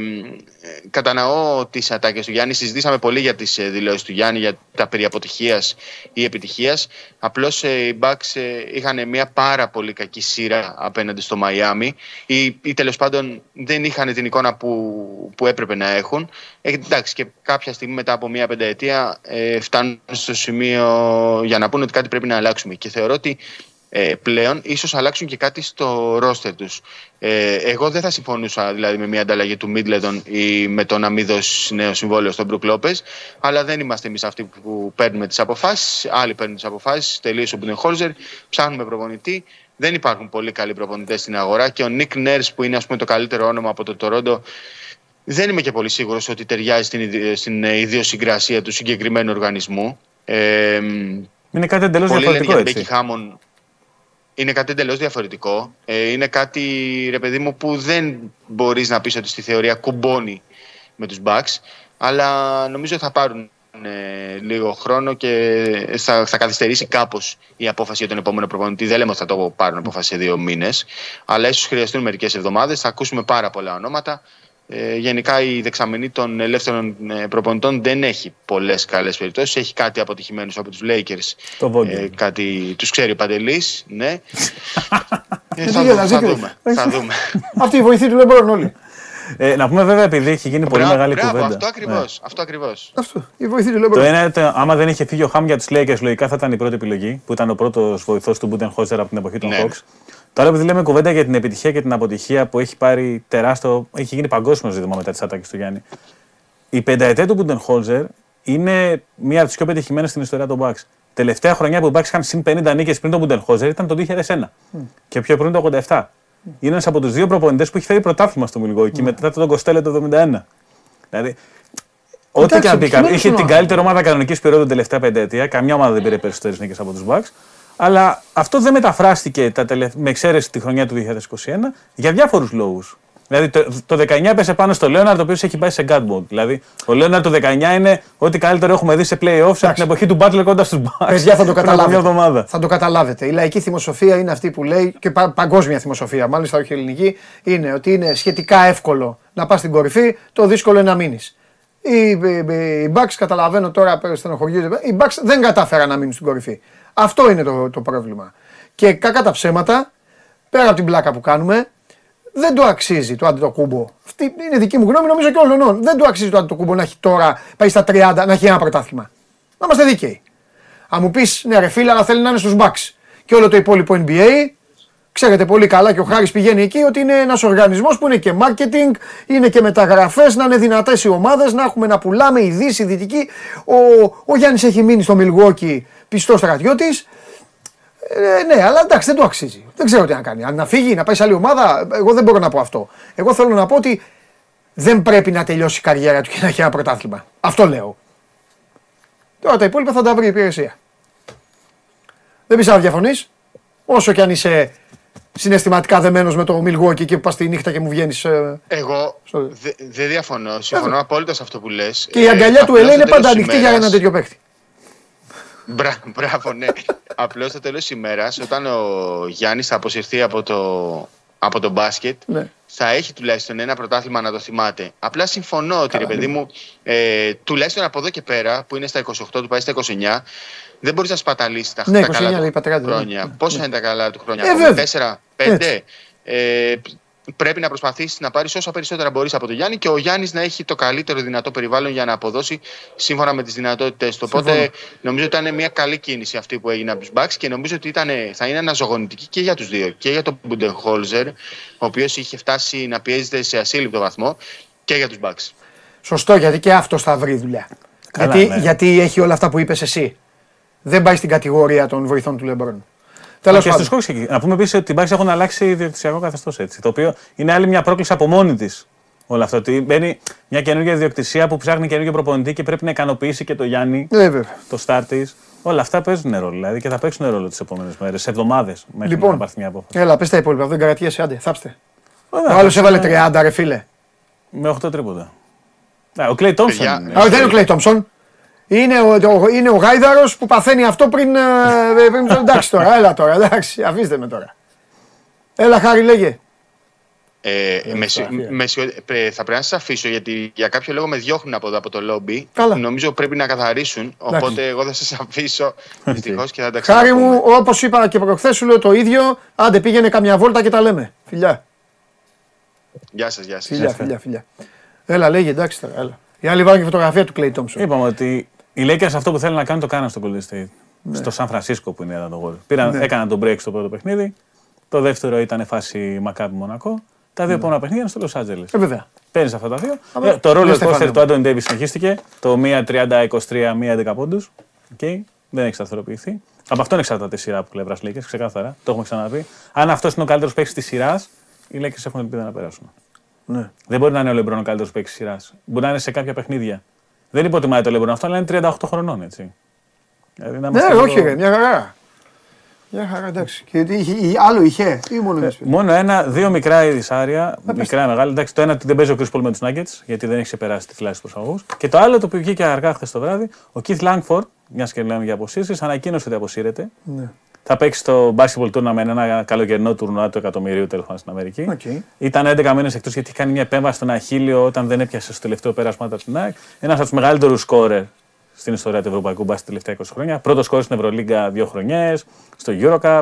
καταναώ τις ατάκες του Γιάννη. Συζητήσαμε πολύ για τις ε, δηλώσεις του Γιάννη, για τα περί αποτυχίας ή επιτυχίας. Απλώς ε, οι Bucks ε, είχαν μια πάρα πολύ κακή σειρά απέναντι στο Μαϊάμι ή, ή τέλος πάντων δεν είχαν την εικόνα που, που έπρεπε να έχουν. Ε, εντάξει, και κάποια στιγμή μετά από μια πενταετία ε, φτάνουν στο σημείο για να πούνε ότι κάτι πρέπει να αλλάξουμε. Και θεωρώ ότι ε, πλέον ίσως αλλάξουν και κάτι στο ρόστερ τους. Ε, εγώ δεν θα συμφωνούσα δηλαδή με μια ανταλλαγή του Μίτλετον ή με το να μην δώσει νέο συμβόλαιο στον Μπρουκ Λόπες, αλλά δεν είμαστε εμείς αυτοί που παίρνουμε τις αποφάσεις. Άλλοι παίρνουν τις αποφάσεις. Τελείωσε ο Μπουνεχόλζερ. Ψάχνουμε προπονητή. Δεν υπάρχουν πολύ καλοί προπονητές στην αγορά και ο Νίκ Νέρς, που είναι ας πούμε, το καλύτερο όνομα από το Τορόντο, δεν είμαι και πολύ σίγουρος ότι ταιριάζει στην, στην ιδιοσυγκρασία του συγκεκριμένου οργανισμού. Ε, είναι κάτι εντελώς διαφορετικό. έτσι. Χάμον, είναι κάτι εντελώς διαφορετικό. Ε, είναι κάτι, ρε παιδί μου, που δεν μπορείς να πεις ότι στη θεωρία κουμπώνει με τους Bucks. Αλλά νομίζω θα πάρουν ε, λίγο χρόνο και θα, θα καθυστερήσει κάπως η απόφαση για τον επόμενο προπονητή. Δεν λέμε ότι θα το πάρουν απόφαση σε δύο μήνες, αλλά ίσως χρειαστούν μερικές εβδομάδες. Θα ακούσουμε πάρα πολλά ονόματα. Ε, γενικά η δεξαμενή των ελεύθερων ε, προπονητών δεν έχει πολλές καλές περιπτώσεις. Έχει κάτι αποτυχημένους από τους Lakers. Το ε, κάτι τους ξέρει ο Παντελής. Ναι. ε, θα, δούμε, θα, δούμε, θα δούμε. Αυτή η βοηθή του δεν μπορούν όλοι. Ε, να πούμε βέβαια επειδή έχει γίνει πολύ μεγάλη μπράβο, κουβέντα. Αυτό ακριβώς. Ναι. Αυτό, ακριβώς. αυτό. Η βοηθή του Το ένα, το, άμα δεν είχε φύγει ο Χάμ για τους Lakers, λογικά θα ήταν η πρώτη επιλογή, που ήταν ο πρώτος βοηθός του Μπούντεν Χόζερ από την εποχή των ναι. Hawks. Τώρα, επειδή λέμε κουβέντα για την επιτυχία και την αποτυχία που έχει πάρει τεράστιο. έχει γίνει παγκόσμιο ζήτημα μετά τις άτακε του Γιάννη. Η πενταετία του Μπούντεν Χόζερ είναι μία από τις πιο πετυχημένες στην ιστορία των Bucks. Τελευταία χρονιά που οι Bucks είχαν συν 50 νίκες πριν τον Μπούντεν Χόζερ ήταν το 2001. Mm. Και πιο πριν το 87 είναι ένας από τους δύο προπονητές που έχει φέρει πρωτάθλημα στο Μιλγόκι mm. μετά τον Κοστέλε το 1971. Δηλαδή, ό,τι και αν πει είχε την καλύτερη ομάδα κανονικής περίοδου την τελευταία πενταετία. Καμιά ομάδα δεν πήρε περισσότερες νίκες από τους Bucks. Αλλά αυτό δεν μεταφράστηκε τα με εξαίρεση τη χρονιά του 2021 για διάφορους λόγους. Δηλαδή το, το 19 έπεσε πάνω στο Λέοναρντ, ο οποίος έχει πάει σε God mode. Δηλαδή ο Λέοναρντ το 19 είναι ό,τι καλύτερο έχουμε δει σε playoffs από την εποχή του Butler κοντά στους Bucks. Παιδιά θα το καταλάβετε. Θα το καταλάβετε. Η λαϊκή θυμοσοφία είναι αυτή που λέει και πα, παγκόσμια θυμοσοφία, μάλιστα όχι ελληνική, είναι ότι είναι σχετικά εύκολο να πας στην κορυφή, το δύσκολο είναι να μείνεις. Οι, οι, οι Bucks, καταλαβαίνω τώρα, στενοχωριούνται, οι Bucks δεν κατάφεραν να μείνουν στην κορυφή. Αυτό είναι το, το πρόβλημα. Και κακά τα ψέματα, πέρα από την πλάκα που κάνουμε, δεν το αξίζει το Αντιτοκούμπο. Αυτή είναι δική μου γνώμη, νομίζω και όλων. Δεν το αξίζει το Αντιτοκούμπο να έχει τώρα, πάει στα 30, να έχει ένα πρωτάθλημα. Να είμαστε δίκαιοι. Αν μου πεις, ναι, ρε φίλε, αλλά θέλει να είναι στους Bucks και όλο το υπόλοιπο NBA, ξέρετε πολύ καλά και ο Χάρης πηγαίνει εκεί ότι είναι ένας οργανισμός που είναι και marketing, είναι και μεταγραφές, να είναι δυνατές οι ομάδες, να έχουμε να πουλάμε, η Δύση, η Δυτική. Ο, ο Γιάννης έχει μείνει στο Milwaukee πιστό στρατιώτης. Ε, ναι, αλλά εντάξει, δεν το αξίζει. Δεν ξέρω τι να κάνει. Αν να φύγει, να πάει σε άλλη ομάδα, εγώ δεν μπορώ να πω αυτό. Εγώ θέλω να πω ότι δεν πρέπει να τελειώσει η καριέρα του και να έχει ένα πρωτάθλημα. Αυτό λέω. Τώρα τα υπόλοιπα θα τα βρει η υπηρεσία. Δεν πει να διαφωνείς. Όσο κι αν είσαι συναισθηματικά δεμένος με το Milwaukee και που πας τη νύχτα και μου βγαίνεις. Ε, εγώ δεν διαφωνώ. Συμφωνώ απόλυτα σε αυτό που λες. Και η αγκαλιά του Ελέ είναι πάντα ανοιχτή για ένα τέτοιο παίχτη. Μπράβο, ναι. Απλώς στο τέλος της ημέρας, όταν ο Γιάννης θα αποσυρθεί από το, από το μπάσκετ, ναι. θα έχει τουλάχιστον ένα πρωτάθλημα να το θυμάται. Απλά συμφωνώ ότι, ρε παιδί μου, ε, τουλάχιστον από εδώ και πέρα, που είναι στα 28 του, πάει στα 29, δεν μπορείς να σπαταλήσεις τα, ναι, καλά του χρόνια. Ναι. Πόσα είναι τα καλά του χρόνια, ε, 4, 5. Ε, πρέπει να προσπαθήσεις να πάρεις όσα περισσότερα μπορείς από τον Γιάννη και ο Γιάννης να έχει το καλύτερο δυνατό περιβάλλον για να αποδώσει σύμφωνα με τις δυνατότητέ του. Οπότε νομίζω ότι ήταν μια καλή κίνηση αυτή που έγινε από τους Μπάξ και νομίζω ότι ήταν, θα είναι αναζωογονητική και για τους δύο. Και για τον Μπουντενχόλζερ, ο οποίος είχε φτάσει να πιέζεται σε ασύλληπτο βαθμό, και για τους Μπάξ. Σωστό, γιατί και αυτός θα βρει δουλειά. γιατί, ναι. γιατί έχει όλα αυτά που είπες εσύ. Δεν πάει στην κατηγορία των βοηθών του Λεμπρόν. Τέλος πάντων. Και στους Να πούμε επίσης ότι οι Bucks έχουν αλλάξει ιδιοκτησιακό καθεστώς έτσι. Το οποίο είναι άλλη μια πρόκληση από μόνη της. Όλο αυτό. Ότι μπαίνει μια καινούργια ιδιοκτησία που ψάχνει καινούργιο προπονητή και πρέπει να ικανοποιήσει και το Γιάννη, ε, το στάρ τη. Όλα αυτά παίζουν ρόλο δηλαδή και θα παίξουν ρόλο τις επόμενες μέρες, σε εβδομάδες μέχρι λοιπόν, να πάρθει μια απόφαση. Έλα, πες τα υπόλοιπα. Δεν καρατιέσαι, άντε, θάψτε. Ο άλλος έβαλε 30, ρε φίλε. Με 8 τρίποτα. Ο Κλέι Τόμψον. Δεν είναι ο Κλέι Τόμψον. Είναι ο, είναι ο Γάιδαρος που παθαίνει αυτό πριν, ε, πριν εντάξει τώρα, έλα τώρα, εντάξει, αφήστε με τώρα. Έλα Χάρη λέγε. Ε, με, με, θα πρέπει να σας αφήσω γιατί για κάποιο λόγο με διώχνουν από εδώ από το λόμπι. Καλά. Νομίζω πρέπει να καθαρίσουν. Οπότε εγώ θα σας αφήσω δυστυχώς και θα τα Χάρη μου, όπως είπα και προχθές, σου λέω το ίδιο. Άντε πήγαινε καμιά βόλτα και τα λέμε. Φιλιά. Γεια σας, γεια σας. Φιλιά, φιλιά, φιλιά. Έλα, λέγε εντάξει τώρα. Έλα. Οι άλλοι βάλουν και φωτογραφία του Κλέι Τόμψον. Είπαμε ότι οι Lakers αυτό που θέλουν να κάνουν το κάνουν στο Golden State. Ναι. Στο Σαν Φρανσίσκο που είναι ένα το γόλ. Πήραν, ναι. Έκαναν τον break στο πρώτο παιχνίδι. Το δεύτερο ήταν φάση Μακάμπι Μονακό. Τα δύο ναι. επόμενα παιχνίδια ήταν στο Los Angeles. Ε, βέβαια. Παίρνεις αυτά τα δύο. Ε, το ρόλο coaster του Άντων Ντέβι συνεχίστηκε. Το 1-30-23, 1-11 πόντους. Okay. Δεν έχει σταθεροποιηθεί. Από αυτόν εξαρτάται η σειρά που πλευράς Lakers, ξεκάθαρα. Το έχουμε ξαναπεί. Αν αυτός είναι ο καλύτερος παίκτης της σειράς, οι Lakers έχουν ελπίδα να περάσουν. Ναι. Δεν μπορεί να είναι ο Λεμπρόν ο καλύτερος παίκτης της σειράς. Μπορεί να είναι σε κάποια παιχνίδια δεν υποτιμάει το Λεμπρόν αυτό, αλλά είναι 38 χρονών, έτσι. Δηλαδή, ναι, όχι, ρε, μια χαρά. Μια χαρά, εντάξει. Και άλλο είχε ή μόνο ε, Μόνο ένα, δύο μικρά ειδησάρια, μικρά μεγάλα. Εντάξει, το ένα δεν παίζει ο Chris με τους Nuggets, γιατί δεν έχει ξεπεράσει τη φυλάση τους προσαγωγού. Και το άλλο το που βγήκε αργά χθες το βράδυ, ο Keith Langford, μιας και λέμε για αποσύρσεις, ανακοίνωσε ότι αποσύρεται. Ναι. Θα παίξει το basketball tournament, ένα καλοκαιρινό τουρνουά του εκατομμυρίου τέλος πάντων στην Αμερική. Okay. Ήταν 11 μήνες εκτός γιατί κάνει μια επέμβαση στον Αχίλιο όταν δεν έπιασε στο τελευταίο πέρασμα του ΑΕΚ. Ένας από τους μεγαλύτερους σκόρερ στην ιστορία του Ευρωπαϊκού Μπάσκετ τελευταία 20 χρόνια. Πρώτος σκόρ στην Ευρωλίγκα δύο χρονιές, στο Eurocup.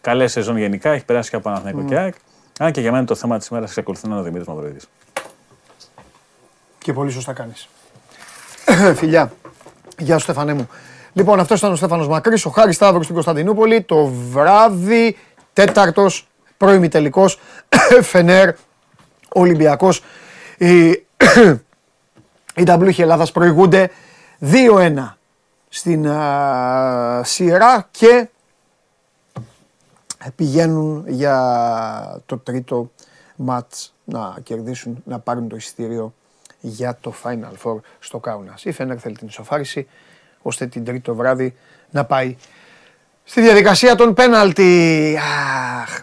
Καλέ σεζόν γενικά, έχει περάσει και από Παναθηναϊκό mm. και ΑΕΚ. Αν και για μένα το θέμα της ημέρας εξακολουθεί να είναι ο Δημήτρης Μαυροίδη. Και πολύ σωστά κάνεις. Φιλιά. Γεια σου, Στεφανέ μου. Λοιπόν, αυτός ήταν ο Στέφανος Μακρύς, ο Χάρης Σταύρος στην Κωνσταντινούπολη. Το βράδυ, τέταρτος, πρώιμη τελικός, Φενέρ, Ολυμπιακός. Οι, οι Ταμπλούχοι Ελλάδας προηγούνται 2-1 στην α, σειρά και πηγαίνουν για το τρίτο μάτς να κερδίσουν, να πάρουν το εισιτήριο για το Final Four στο Κάουνας. Η Φενέρ θέλει την ισοφάριση, ώστε την τρίτο βράδυ να πάει στη διαδικασία των πέναλτι. Αχ.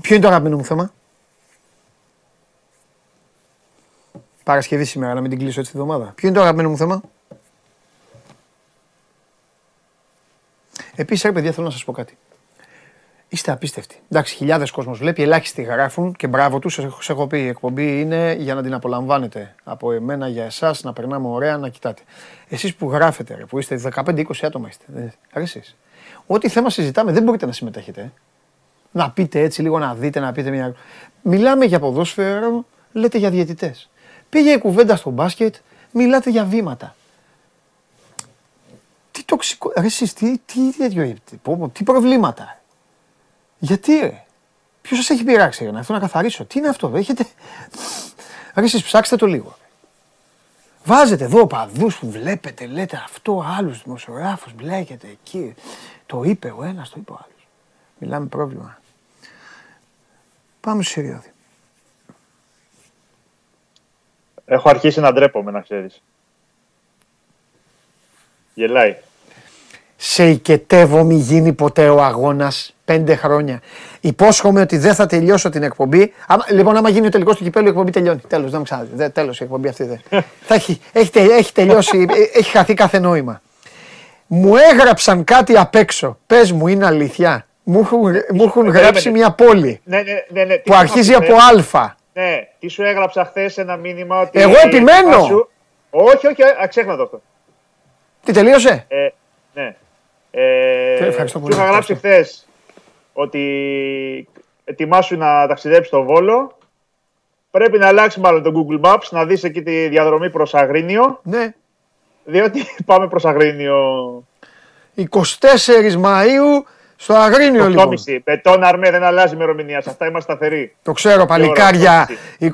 Ποιο είναι το αγαπημένο μου θέμα; Παρασκευή σήμερα, να μην την κλείσω έτσι τη βδομάδα. Ποιο είναι το αγαπημένο μου θέμα; Επίσης, ρε παιδιά, θέλω να σας πω κάτι. Είστε απίστευτοι. Εντάξει, χιλιάδες κόσμος βλέπει, ελάχιστοι γράφουν και μπράβο τους. Σα έχω πει: η εκπομπή είναι για να την απολαμβάνετε από εμένα για εσάς, να περνάμε ωραία, να κοιτάτε. Εσείς που γράφετε, ρε, που είστε 15-20 άτομα είστε. εσείς. Ό,τι θέμα συζητάμε δεν μπορείτε να συμμετέχετε. Να πείτε έτσι λίγο, να δείτε, να πείτε μια. Μιλάμε για ποδόσφαιρο, λέτε για διαιτητές. Πήγε η κουβέντα στο μπάσκετ, μιλάτε για βήματα. Τι τοξικό. Ρε, εσείς, τι, τι, τι, τι προβλήματα. Γιατί ρε; Ποιος σας έχει πειράξει για να έρθω να καθαρίσω; Τι είναι αυτό, έχετε. Ρε, εσείς ψάξτε το λίγο. Βάζετε εδώ παδού που βλέπετε, λέτε αυτό, άλλους δημοσιογράφους, μπλέκετε εκεί. Το είπε ο ένας, το είπε ο άλλος. Μιλάμε πρόβλημα. Πάμε στο Σιριώδη. Έχω αρχίσει να ντρέπομαι, να ξέρεις. Γελάει. Σε οικετεύω μη γίνει ποτέ ο αγώνας πέντε χρόνια. Υπόσχομαι ότι δεν θα τελειώσω την εκπομπή. Άμα, λοιπόν, άμα γίνει ο τελικός του κυπέλου, η εκπομπή τελειώνει. Τέλος, δεν μου Τέλος η εκπομπή αυτή. Δεν. θα έχει, έχει, έχει τελειώσει, έχει χαθεί κάθε νόημα. Μου έγραψαν κάτι απ' έξω. Πες μου, είναι αλήθεια. Μου έχουν, μου έχουν γράψει μια πόλη ναι, ναι, ναι, ναι. που αρχίζει από Α. Ναι, τι σου έγραψα χθες ένα μήνυμα ότι. Εγώ επιμένω! Σου... Όχι, όχι, αξέχνα αυτό. Τι τελείωσε; Ε, ναι. Ε, ευχαριστώ πολύ. Σου είχα γράψει χθες ότι ετοιμάσου να ταξιδέψεις στο Βόλο. Πρέπει να αλλάξει μάλλον το Google Maps, να δεις εκεί τη διαδρομή προς Αγρίνιο. Ναι. Διότι πάμε προς Αγρίνιο. 24 Μαΐου στο Αγρίνιο λοιπόν. Με τον Αρμέ δεν αλλάζει ημερομηνία. Σε αυτά είμαστε σταθεροί. Το ξέρω, παλικάρια. 24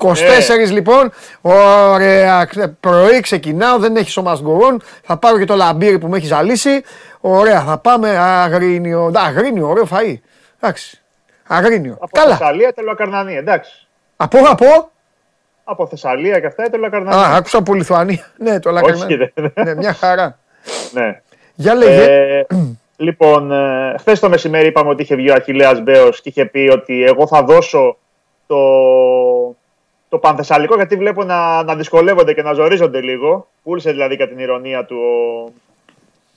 ε. λοιπόν. Ωραία. Πρωί ξεκινάω, δεν έχει σωμασγκορών. Θα πάρω και το λαμπύρι που με έχει ζαλίσει. Ωραία, θα πάμε Αγρίνιο. Αγρίνιο, ωραίο φαΐ. Εντάξει. Αγρίνιο. Από Καλά. Θεσσαλία, τελοκαρνανία, εντάξει. Από, από; Από Θεσσαλία και αυτά, τελοκαρνανία. Α, άκουσα από Λιθουανία. ναι, το Λακαρνανία. ναι, μια χαρά. ναι. Για λέγε. Ε, λοιπόν, ε, χθες το μεσημέρι είπαμε ότι είχε βγει ο Αχιλέας Μπέος και είχε πει ότι εγώ θα δώσω το, το Πανθεσσαλικό γιατί βλέπω να, να δυσκολεύονται και να ζορίζονται λίγο. Πούλησε δηλαδή κατά την ηρωνία του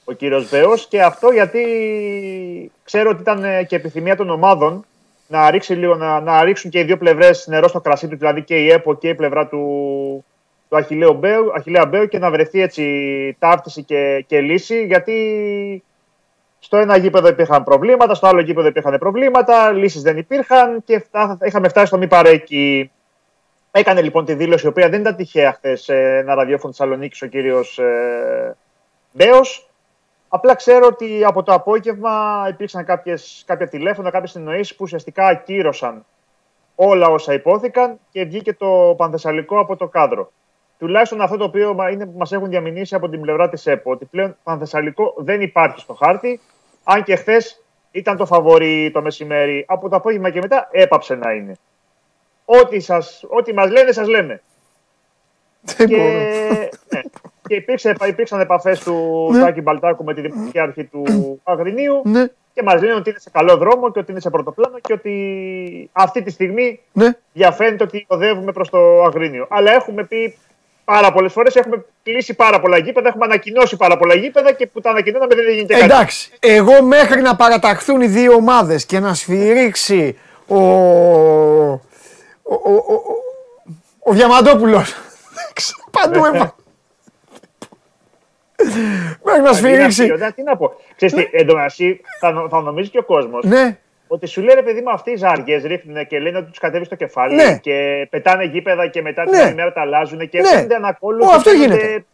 ο κύριος Βέος και αυτό γιατί ξέρω ότι ήταν ε, και επιθυμία των ομάδων να, ρίξει λίγο, να, να ρίξουν και οι δύο πλευρές νερό στο κρασί του, δηλαδή και η ΕΠΟ και η πλευρά του, του Αχιλέου Μπέου, Αχιλέα Μπέου και να βρεθεί έτσι ταύτιση και, και λύση γιατί στο ένα γήπεδο υπήρχαν προβλήματα, στο άλλο γήπεδο υπήρχαν προβλήματα, λύσεις δεν υπήρχαν και είχαμε φτάσει στο μη παρέκει. Έκανε λοιπόν τη δήλωση, η οποία δεν ήταν τυχαία χθες σε ένα ραδιόφωνο Θεσσαλονίκης ο κύριος ε, Μπέος, Απλά ξέρω ότι από το απόγευμα υπήρξαν κάποιες, κάποια τηλέφωνα, κάποιες συνεννοήσει που ουσιαστικά ακύρωσαν όλα όσα υπόθηκαν και βγήκε το Πανθεσσαλικό από το κάδρο. Τουλάχιστον αυτό το οποίο μα έχουν διαμηνήσει από την πλευρά της ΕΠΟ, ότι πλέον Πανθεσσαλικό δεν υπάρχει στο χάρτη, αν και χθες ήταν το φαβορή το μεσημέρι, από το απόγευμα και μετά έπαψε να είναι. Ό,τι, σας, ό,τι μας λένε, σας λένε. Δεν και, ναι, και υπήρξε, υπήρξαν επαφές του ναι. Τάκη Μπαλτάκου με τη δημοτική αρχή του Αγρινίου. Ναι. και μας λένε ότι είναι σε καλό δρόμο και ότι είναι σε πρωτοπλάνο και ότι αυτή τη στιγμή ναι. διαφαίνεται ότι οδεύουμε προς το Αγρίνιο. Αλλά έχουμε πει πάρα πολλές φορές, έχουμε κλείσει πάρα πολλά γήπεδα, έχουμε ανακοινώσει πάρα πολλά γήπεδα και που τα ανακοινώναμε δεν γίνεται κάτι. Εντάξει, εγώ μέχρι να παραταχθούν οι δύο ομάδες και να σφυρίξει ο. Ο, ο, ο, ο Διαμαντόπουλος. Παντού έβαλε. Μέχρι να σφυρίξει. Τι να πω. Ξέρεις τι, εντωμεταξύ θα νομίζει και ο κόσμος ναι. Ότι σου λέει ρε παιδί μου αυτοί οι ζάργες ρίχνουν και λένε ότι τους κατέβεις στο κεφάλι ναι. και πετάνε γήπεδα και μετά την ναι. άλλη μέρα τα αλλάζουν και ναι. φαίνονται ανακόλουθοι. Αυτό γίνεται.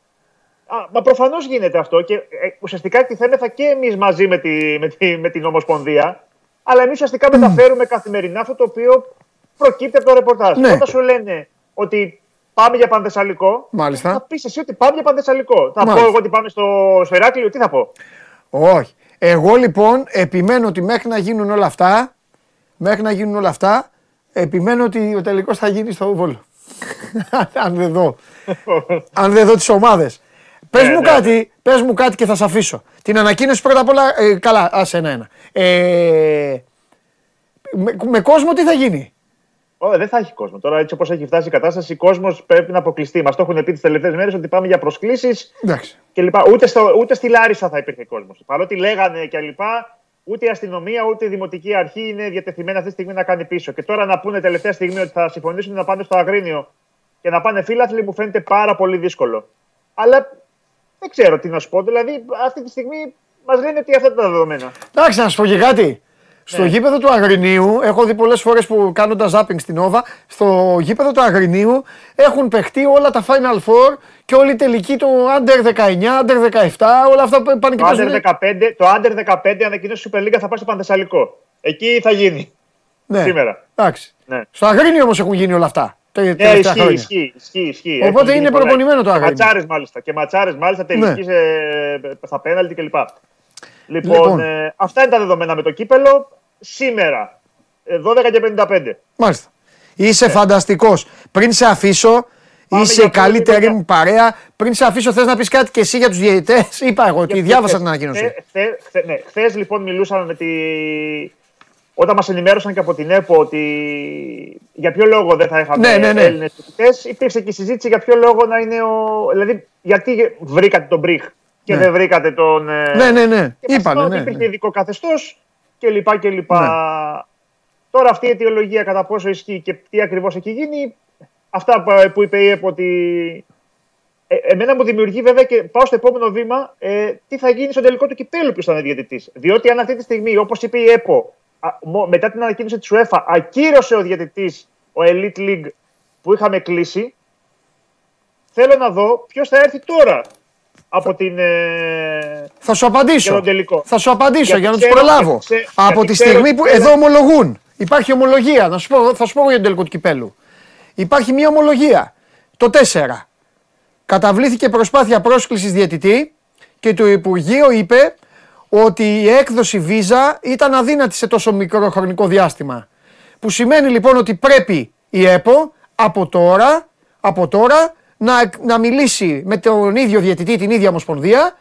Α, μα προφανώς γίνεται αυτό και ε, ουσιαστικά εκτιθέμεθα και εμείς μαζί με, τη, με, τη, με την Ομοσπονδία. Αλλά εμείς ουσιαστικά mm. μεταφέρουμε καθημερινά αυτό το οποίο προκύπτει από το ρεπορτάζ. Ναι. Όταν σου λένε ότι πάμε για Πανθεσσαλικό, Μάλιστα. θα πεις εσύ ότι πάμε για Πανθεσσαλικό. Θα πω εγώ ότι πάμε στο, στο Ηράκλειο, τι θα πω; Όχι. Εγώ λοιπόν επιμένω ότι μέχρι να γίνουν όλα αυτά, μέχρι να γίνουν όλα αυτά, επιμένω ότι ο τελικός θα γίνει στο Βόλο. Αν δεν δω. Αν δεν δω τις ομάδες. Πες μου, ναι, ναι. κάτι, πες μου κάτι και θα σε αφήσω. Την ανακοίνωση πρώτα απ' όλα. Ε, καλά, άσε ένα-ένα. Ε, με, με κόσμο τι θα γίνει; Oh, δεν θα έχει κόσμο. Τώρα, έτσι όπως έχει φτάσει η κατάσταση, ο κόσμος πρέπει να αποκλειστεί. Μας το έχουν πει τις τελευταίες μέρες ότι πάμε για προσκλήσεις κλπ. Ούτε, στο, ούτε στη Λάρισα θα υπήρχε κόσμος. Παρότι λέγανε κλπ. Ούτε η αστυνομία ούτε η δημοτική αρχή είναι διατεθειμένα αυτή τη στιγμή να κάνει πίσω. Και τώρα να πούνε τελευταία στιγμή ότι θα συμφωνήσουν να πάνε στο Αγρίνιο και να πάνε φίλαθλοι μου φαίνεται πάρα πολύ δύσκολο. Αλλά δεν ξέρω τι να σου πω. Δηλαδή, αυτή τη στιγμή μας λένε ότι αυτά τα δεδομένα. Εντάξει, να σου πω και κάτι. Στο ναι. γήπεδο του Αγρινίου, έχω δει πολλές φορές που κάνοντας ζάπινγκ στην Όβα, στο γήπεδο του Αγρινίου έχουν παιχτεί όλα τα Final Four και όλη η τελική του Under 19, Under 17, όλα αυτά που πάνε και το Under 15, Το Under 15 ανακοίνωσε Super League θα πάει στο Πανθεσσαλικό. Εκεί θα γίνει. Ναι. Σήμερα. Εντάξει. Ναι. Στο Αγρίνιο όμως έχουν γίνει όλα αυτά. Ναι, ισχύει, ισχύει, ισχύει, ισχύει. Οπότε είναι προπονημένο το Αγρίνιο. Ματσάρες μάλιστα. Και ματσάρες μάλιστα τελική ναι. στα πέναλτι κλπ. Λοιπόν, λοιπόν. Ε, αυτά είναι τα δεδομένα με το κύπελο σήμερα. 12 ε, και 55. Μάλιστα. Είσαι ε. φανταστικός. Πριν σε αφήσω, Πάμε είσαι η καλύτερη μου παρέα. Πριν σε αφήσω, θες να πεις κάτι και εσύ για τους διαιτητές; Είπα εγώ ότι διάβασα την ανακοίνωση. Χθε ναι, χθες, λοιπόν μιλούσαμε με τη. Όταν μας ενημέρωσαν και από την ΕΠΟ ότι για ποιο λόγο δεν θα είχαμε ναι, ναι, ναι. Έλληνες διαιτητές, υπήρξε και συζήτηση για ποιο λόγο να είναι ο. Δηλαδή, γιατί βρήκατε τον Μπριχ και ναι. δεν βρήκατε τον. Ε, ναι, ναι, ναι. Είπανε, ναι, υπήρχε ειδικό καθεστώς κλπ. κλπ. Ναι. Τώρα αυτή η αιτιολογία κατά πόσο ισχύει και τι ακριβώς έχει γίνει, αυτά που είπε η ΕΠΟ ότι ε, εμένα μου δημιουργεί βέβαια και πάω στο επόμενο βήμα ε, τι θα γίνει στο τελικό του κυπέλου που ήταν διαιτητής. Διότι αν αυτή τη στιγμή, όπως είπε η ΕΠΟ, μετά την ανακοίνωση της UEFA, ακύρωσε ο διαιτητής ο Elite League που είχαμε κλείσει, θέλω να δω ποιος θα έρθει τώρα από την. Ε... Θα σου απαντήσω. Θα σου απαντήσω για, να τους προλάβω. από τη στιγμή που εδώ ομολογούν. Υπάρχει ομολογία. Να σου πω, θα σου πω για τον τελικό του κυπέλου. Υπάρχει μια ομολογία. Το 4. Καταβλήθηκε προσπάθεια πρόσκλησης διαιτητή και το Υπουργείο είπε ότι η έκδοση βίζα ήταν αδύνατη σε τόσο μικρό χρονικό διάστημα. Που σημαίνει λοιπόν ότι πρέπει η ΕΠΟ από τώρα, από τώρα να, να μιλήσει με τον ίδιο διαιτητή, την ίδια ομοσπονδία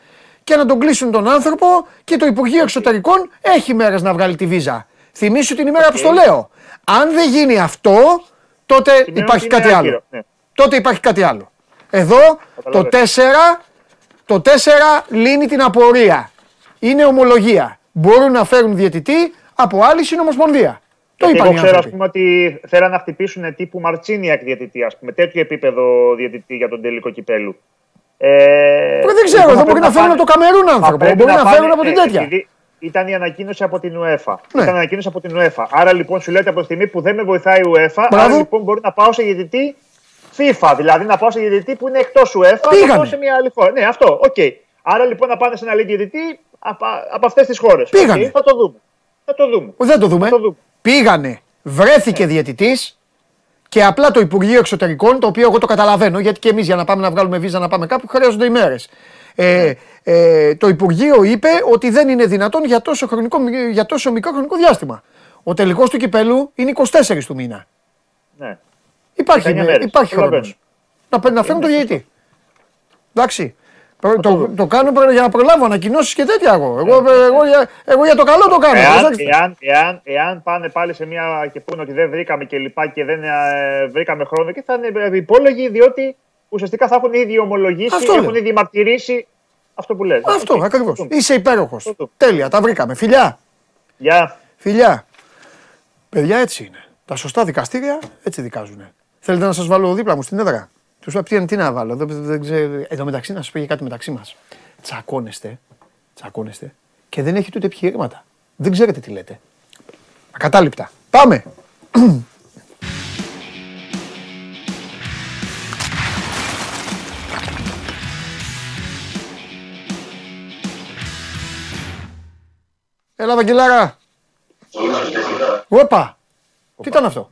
και να τον κλείσουν τον άνθρωπο και το Υπουργείο Εξωτερικών έχει μέρες να βγάλει τη βίζα. Θυμήσου την ημέρα που στο λέω. Αν δεν γίνει αυτό, τότε υπάρχει κάτι άλλο. Ναι. Τότε υπάρχει κάτι άλλο. Εδώ το 4, το 4 λύνει την απορία. Είναι ομολογία. Μπορούν να φέρουν διαιτητή από άλλη συνομοσπονδία. Το είπαν Εγώ ξέρω πούμε, ότι θέλαν να χτυπήσουν τύπου Μαρτσίνιακ διαιτητή, ας πούμε, τέτοιο επίπεδο διαιτητή για τον τελικό κυπέλου. Ε, δεν ξέρω, εδώ μπορεί να φέρουν από το Καμερούν άνθρωπο, μπορεί να, φέρουν από την ε, τέτοια. Ήταν η ανακοίνωση από την UEFA. Ναι. Ήταν η ανακοίνωση από την UEFA. Άρα λοιπόν σου λέτε από τη στιγμή που δεν με βοηθάει η UEFA, Μπράβο. άρα λοιπόν μπορεί να πάω σε διαιτητή FIFA. Δηλαδή να πάω σε διαιτητή που είναι εκτός UEFA και να πάω σε μια άλλη χώρα. Ναι, αυτό. OK. Okay. Άρα λοιπόν να πάνε σε ένα άλλη διαιτητή από, από αυτές τις χώρες. Πήγανε. Okay, θα το δούμε. Θα το δούμε. Δεν το δούμε. Θα το δούμε. Πήγανε, βρέθηκε ναι. διαιτητής και απλά το Υπουργείο Εξωτερικών, το οποίο εγώ το καταλαβαίνω, γιατί και εμείς για να πάμε να βγάλουμε βίζα να πάμε κάπου χρειάζονται ημέρες. Ε, ναι. ε, το Υπουργείο είπε ότι δεν είναι δυνατόν για τόσο, χρονικό, για τόσο μικρό χρονικό διάστημα. Ο τελικός του κυπέλου είναι 24 του μήνα. Ναι. Υπάρχει, υπάρχει χρόνος. Να, να φέρουν το διαιτητή. Εντάξει. Το, το, το κάνω για να προλάβω ανακοινώσεις και τέτοια εγώ. Εγώ, εγώ, για, εγώ για το καλό το κάνω. Εάν, εάν, εάν, εάν πάνε πάλι σε μια και πούνε ότι δεν βρήκαμε και λοιπά και δεν ε, βρήκαμε χρόνο και θα είναι υπόλογοι διότι ουσιαστικά θα έχουν ήδη ομολογήσει, αυτό έχουν ήδη μαρτυρήσει αυτό που λες. Αυτό ακριβώς. Είσαι υπέροχος. Τέλεια, τα βρήκαμε. Φιλιά. Γεια. Φιλιά. Παιδιά έτσι είναι. Τα σωστά δικαστήρια έτσι δικάζουν. Θέλετε να σας βάλω δίπλα μου στην έδρα; Του είπα τι, τι να βάλω. Δεν, δεν ξέρω. Εδώ μεταξύ να σα πω κάτι μεταξύ μας. Τσακώνεστε. Τσακώνεστε. Και δεν έχετε ούτε επιχειρήματα. Δεν ξέρετε τι λέτε. Ακατάληπτα. Πάμε. Έλα, Βαγγελάρα. Όπα. Τι ήταν αυτό;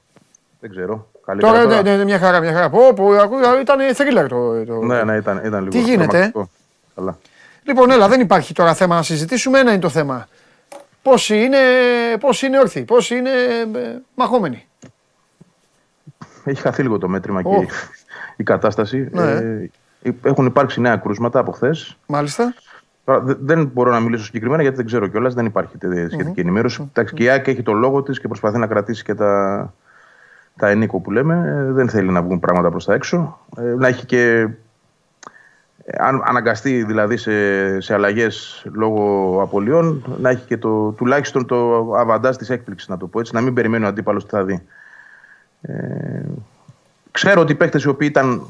Δεν ξέρω. Καλύτερα τώρα, ναι, ναι, μια χαρά, μια χαρά. Πω, πω, ήταν thriller το, το... Ναι, ναι, ήταν, ήταν λίγο. Τι γίνεται. Καλά. Λοιπόν, έλα, δεν υπάρχει τώρα θέμα να συζητήσουμε. Ένα είναι το θέμα. Πόσοι είναι, πόσοι είναι όρθιοι, πόσοι είναι ε, μαχόμενοι. Έχει χαθεί λίγο το μέτρημα oh. και η κατάσταση. Ναι. Ε, έχουν υπάρξει νέα κρούσματα από χθες. Μάλιστα. Τώρα, δεν μπορώ να μιλήσω συγκεκριμένα γιατί δεν ξέρω κιόλας, δεν υπάρχει σχετική mm-hmm. ενημέρωση. Mm-hmm. Και η ΑΕΚ έχει το λόγο της και προσπαθεί να κρατήσει και τα, τα ενίκο που λέμε. Ε, δεν θέλει να βγουν πράγματα προς τα έξω. Ε, να έχει και. Ε, αν αναγκαστεί δηλαδή σε, σε αλλαγές λόγω απολειών, να έχει και το, τουλάχιστον το αβαντά της έκπληξης, να το πω έτσι, να μην περιμένει ο αντίπαλος τι θα δει. Ε, ξέρω ότι οι παίχτε οι οποίοι ήταν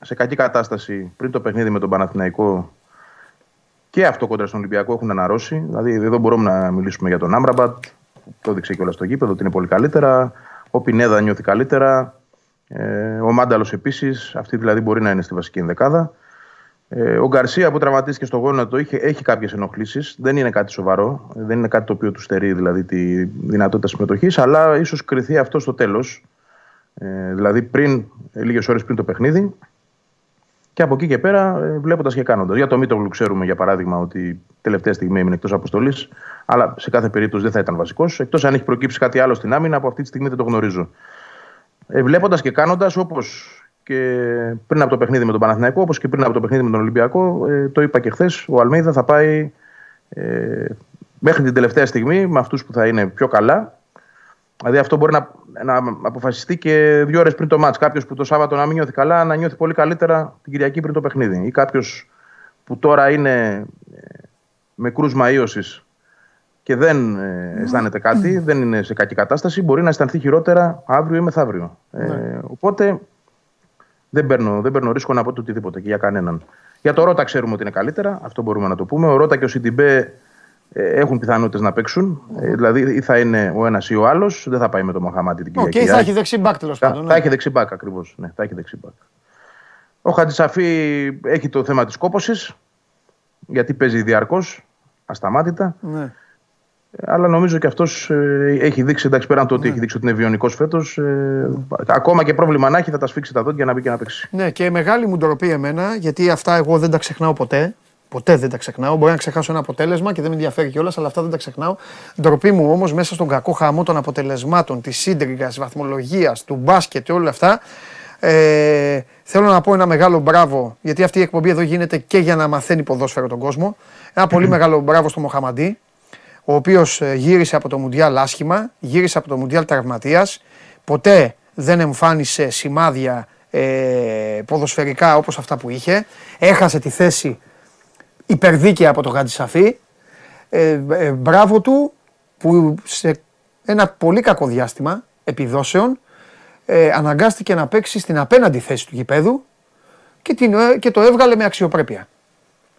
σε κακή κατάσταση πριν το παιχνίδι με τον Παναθηναϊκό και αυτό κόντρα στον Ολυμπιακό έχουν αναρρώσει. Δηλαδή, εδώ μπορούμε να μιλήσουμε για τον Άμραμπατ, το έδειξε και όλα στο γήπεδο ότι είναι πολύ καλύτερα. Ο Πινέδα νιώθει καλύτερα. Ε, ο Μάνταλος επίσης, αυτή δηλαδή μπορεί να είναι στη βασική ενδεκάδα. Ε, ο Γκαρσία που τραυματίστηκε στο γόνατο έχει, έχει κάποιες ενοχλήσεις. Δεν είναι κάτι σοβαρό. Δεν είναι κάτι το οποίο του στερεί δηλαδή, τη δυνατότητα συμμετοχής. Αλλά ίσως κρυθεί αυτό στο τέλος. Ε, δηλαδή πριν, λίγες ώρες πριν το παιχνίδι. Και από εκεί και πέρα, ε, βλέποντας και κάνοντας. Για το Μίτογλου ξέρουμε για παράδειγμα ότι τελευταία στιγμή έμεινε εκτός αποστολής, αλλά σε κάθε περίπτωση δεν θα ήταν βασικός. Εκτός αν έχει προκύψει κάτι άλλο στην άμυνα, από αυτή τη στιγμή δεν το γνωρίζω. Ε, Βλέποντας και κάνοντας, όπως και πριν από το παιχνίδι με τον Παναθηναϊκό, όπως και πριν από το παιχνίδι με τον Ολυμπιακό, ε, το είπα και χθες, ο Αλμέιδα θα πάει ε, μέχρι την τελευταία στιγμή με αυτούς που θα είναι πιο καλά Δηλαδή αυτό μπορεί να, να αποφασιστεί και δύο ώρες πριν το μάτς. Κάποιος που το Σάββατο να μην νιώθει καλά, να νιώθει πολύ καλύτερα την Κυριακή πριν το παιχνίδι. Ή κάποιος που τώρα είναι ε, με κρούσμα ίωση και δεν ε, αισθάνεται κάτι, δεν είναι σε κακή κατάσταση, μπορεί να αισθανθεί χειρότερα αύριο ή μεθαύριο. Ε, ναι. οπότε δεν παίρνω, δεν παίρνω ρίσκο να πω το οτιδήποτε και για κανέναν. Για το Ρότα ξέρουμε ότι είναι καλύτερα, αυτό μπορούμε να το πούμε. Ο Ρότα και ο Σιντιμπέ ε, έχουν πιθανότητες να παίξουν. Ε, δηλαδή ή θα είναι ο ένας ή ο άλλος, δεν θα πάει με το Μοχαμάτι την Κυριακή. Και θα έχει δεξί μπακ τέλος πάντων. Θα, ναι. έχει δεξί μπακ ακριβώς. Ναι, θα έχει δεξί μπακ. Ο Χατζησαφή έχει το θέμα της κόποση, γιατί παίζει διαρκώς, ασταμάτητα. Ναι. Ε, αλλά νομίζω και αυτός έχει δείξει, εντάξει, πέραν το ότι ναι. έχει δείξει ότι είναι βιονικός φέτος, ε, ακόμα και πρόβλημα να έχει, θα τα σφίξει τα δόντια να μπει και να παίξει. Ναι, και μεγάλη μου ντροπή εμένα, γιατί αυτά εγώ δεν τα ξεχνάω ποτέ. Ποτέ δεν τα ξεχνάω. Μπορεί να ξεχάσω ένα αποτέλεσμα και δεν με ενδιαφέρει κιόλας, αλλά αυτά δεν τα ξεχνάω. Ντροπή μου όμως μέσα στον κακό χαμό των αποτελεσμάτων, της σύντριγγα, της βαθμολογίας, του μπάσκετ και όλα αυτά. Ε, θέλω να πω ένα μεγάλο μπράβο, γιατί αυτή η εκπομπή εδώ γίνεται και για να μαθαίνει ποδόσφαιρο τον κόσμο. Ένα πολύ μεγάλο μπράβο στο Μοχαμαντή, ο οποίος ε, γύρισε από το Μουντιάλ άσχημα, γύρισε από το Μουντιάλ τραυματίας. Ποτέ δεν εμφάνισε σημάδια ε, ποδοσφαιρικά όπως αυτά που είχε. Έχασε τη θέση υπερδίκαια από το Γαντισαφή. Ε, ε, μπράβο του που σε ένα πολύ κακό διάστημα επιδόσεων ε, αναγκάστηκε να παίξει στην απέναντι θέση του γηπέδου και, την, ε, και το έβγαλε με αξιοπρέπεια.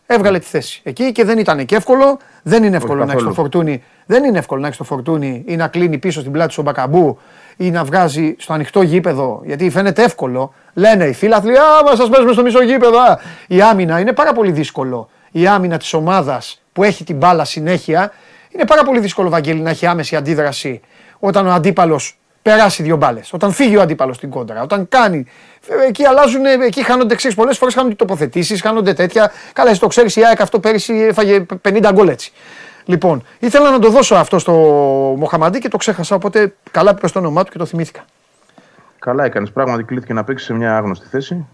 Έβγαλε τη θέση εκεί και δεν ήταν και εύκολο. Δεν είναι εύκολο να έχεις το φορτούνι. Δεν είναι εύκολο να έχεις το φορτούνι ή να κλείνει πίσω στην πλάτη στον μπακαμπού ή να βγάζει στο ανοιχτό γήπεδο. Γιατί φαίνεται εύκολο. Λένε οι φίλαθλοι, Α, μα σας παίζουμε στο μισό γήπεδο. Η άμυνα είναι πάρα πολύ δύσκολο η άμυνα της ομάδας που έχει την μπάλα συνέχεια, είναι πάρα πολύ δύσκολο, Βαγγέλη, να έχει άμεση αντίδραση όταν ο αντίπαλος περάσει δύο μπάλες. Όταν φύγει ο αντίπαλος στην κόντρα. Όταν κάνει. Εκεί αλλάζουν, εκεί χάνονται ξέρεις πολλές φορές χάνονται τοποθετήσεις, χάνονται τέτοια. Καλά, εσύ το ξέρεις, η ΑΕΚ αυτό πέρυσι έφαγε 50 γκολ έτσι. Λοιπόν, ήθελα να το δώσω αυτό στο Μοχαμαντή και το ξέχασα. Οπότε καλά που το όνομά του και το θυμήθηκα. Καλά έκανες. Πράγματι κλείθηκε να παίξει σε μια άγνωστη θέση.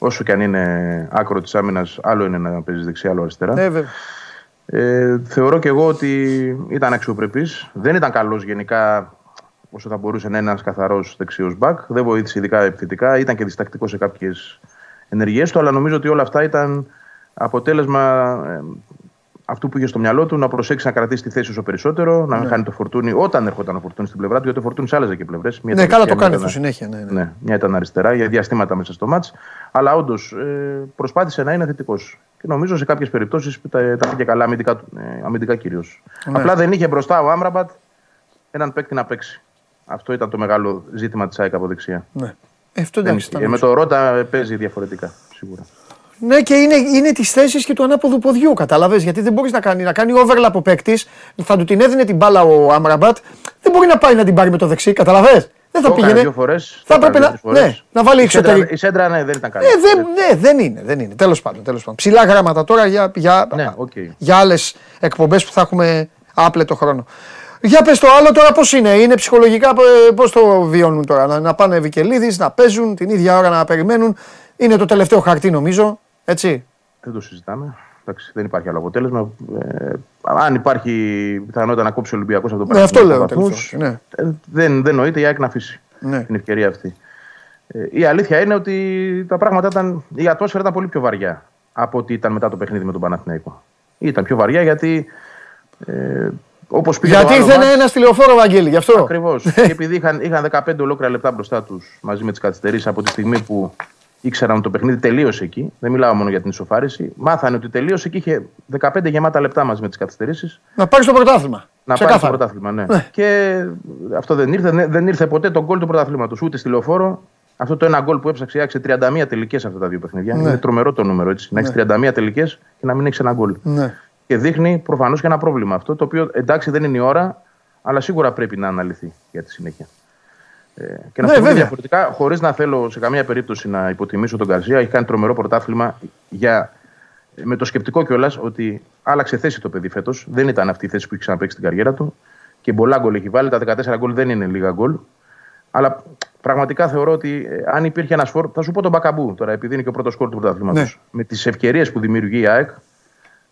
Ε, Όσο και αν είναι άκρο της άμυνας, άλλο είναι να παίζεις δεξιά, άλλο αριστερά. Ε, ε, θεωρώ και εγώ ότι ήταν αξιοπρεπής. Δεν ήταν καλός γενικά όσο θα μπορούσε να είναι ένας καθαρός δεξιός μπακ. Δεν βοήθησε ειδικά επιθετικά. Ήταν και διστακτικός σε κάποιες ενεργέ του, αλλά νομίζω ότι όλα αυτά ήταν αποτέλεσμα ε, αυτού που είχε στο μυαλό του να προσέξει να κρατήσει τη θέση όσο περισσότερο, να ναι. κάνει το φορτούνι όταν έρχονταν ο φορτούνι στην πλευρά του, γιατί ο φορτούνι άλλαζε και πλευρές. Ναι, καλά το κάνει αυτό συνέχεια. Ναι, ναι. ναι, μια ήταν αριστερά για διαστήματα μέσα στο μάτς. Αλλά όντως ε, προσπάθησε να είναι θετικός. Και νομίζω σε κάποιες περιπτώσεις τα, τα πήγε καλά αμυντικά, ε, αμυντικά κυρίως. Ναι. Απλά δεν είχε μπροστά ο Άμραμπατ έναν παίκτη να παίξει. Αυτό ήταν το μεγάλο ζήτημα της ΑΕΚ από δεξιά. Ναι. Ε, αυτό εντάξει, ε, με το Ρότα παίζει διαφορετικά σίγουρα. Ναι, και είναι, είναι τη θέση και του ανάποδου ποδιού, κατάλαβες; Γιατί δεν μπορείς να κάνει, να κάνει overlap ο παίκτης, θα του την έδινε την μπάλα ο Άμραμπατ, δεν μπορεί να πάει να την πάρει με το δεξί, καταλαβέ. Δεν θα πήγαινε. Δύο φορές, θα έπρεπε να, ναι, να βάλει εξωτερική. Η σέντρα ναι, δεν ήταν καλή. Ναι, δεν, ναι, δεν είναι. Δεν είναι. Τέλος πάντων, τέλος πάντων. Ψηλά γράμματα τώρα για, για, ναι, okay. για άλλες εκπομπές που θα έχουμε άπλετο χρόνο. Για πες το άλλο τώρα πώς είναι, είναι ψυχολογικά πώς το βιώνουν τώρα, να, να πάνε Βικελίδης, να παίζουν την ίδια ώρα να περιμένουν. Είναι το τελευταίο χαρτί νομίζω, έτσι. Δεν το συζητάμε. Εντάξει, δεν υπάρχει άλλο αποτέλεσμα. Ε, αν υπάρχει πιθανότητα να κόψει ο Ολυμπιακός από το πράγμα. Ναι, αυτό λέω. ναι. Ε, δεν, δεν νοείται η ΑΕΚ να αφήσει ναι. την ευκαιρία αυτή. Ε, η αλήθεια είναι ότι τα πράγματα ήταν. Η ατμόσφαιρα ήταν πολύ πιο βαριά από ότι ήταν μετά το παιχνίδι με τον Παναθηναϊκό. Ήταν πιο βαριά γιατί. Ε, όπως Γιατί ήρθε μάτς, ένα τηλεοφόρο, Βαγγέλη, γι' αυτό. Ακριβώς. και επειδή είχαν, είχαν 15 ολόκληρα λεπτά μπροστά τους μαζί με τις καθυστερήσεις από τη στιγμή που ήξεραν ότι το παιχνίδι τελείωσε εκεί. Δεν μιλάω μόνο για την ισοφάριση. Μάθανε ότι τελείωσε και είχε 15 γεμάτα λεπτά μαζί με τις καθυστερήσεις. Να πάρεις το πρωτάθλημα. Να πάρεις το πρωτάθλημα, ναι. ναι. Και αυτό δεν ήρθε. Δεν ήρθε ποτέ το γκολ του πρωταθλήματος. Ούτε στη λεωφόρο. Αυτό το ένα γκολ που έψαξε άξε 31 τελικές αυτά τα δύο παιχνίδια. Ναι. Είναι τρομερό το νούμερο έτσι. Να έχεις 31 ναι. τελικές και να μην έχεις ένα γκολ. Ναι. Και δείχνει προφανώς και ένα πρόβλημα αυτό. Το οποίο εντάξει δεν είναι η ώρα, αλλά σίγουρα πρέπει να αναλυθεί για τη συνέχεια. Ε, και να ναι, διαφορετικά, χωρίς να θέλω σε καμία περίπτωση να υποτιμήσω τον Καρσία, έχει κάνει τρομερό πρωτάθλημα για, με το σκεπτικό κιόλας ότι άλλαξε θέση το παιδί φέτος. Δεν ήταν αυτή η θέση που είχε ξαναπέξει στην καριέρα του. Και πολλά γκολ έχει βάλει. Τα 14 γκολ δεν είναι λίγα γκολ. Αλλά πραγματικά θεωρώ ότι ε, αν υπήρχε ένας φόρ. Θα σου πω τον Μπακαμπού τώρα, επειδή είναι και ο πρώτος κόρ του πρωταθλήματος. Ναι. Με τις ευκαιρίες που δημιουργεί η ΑΕΚ,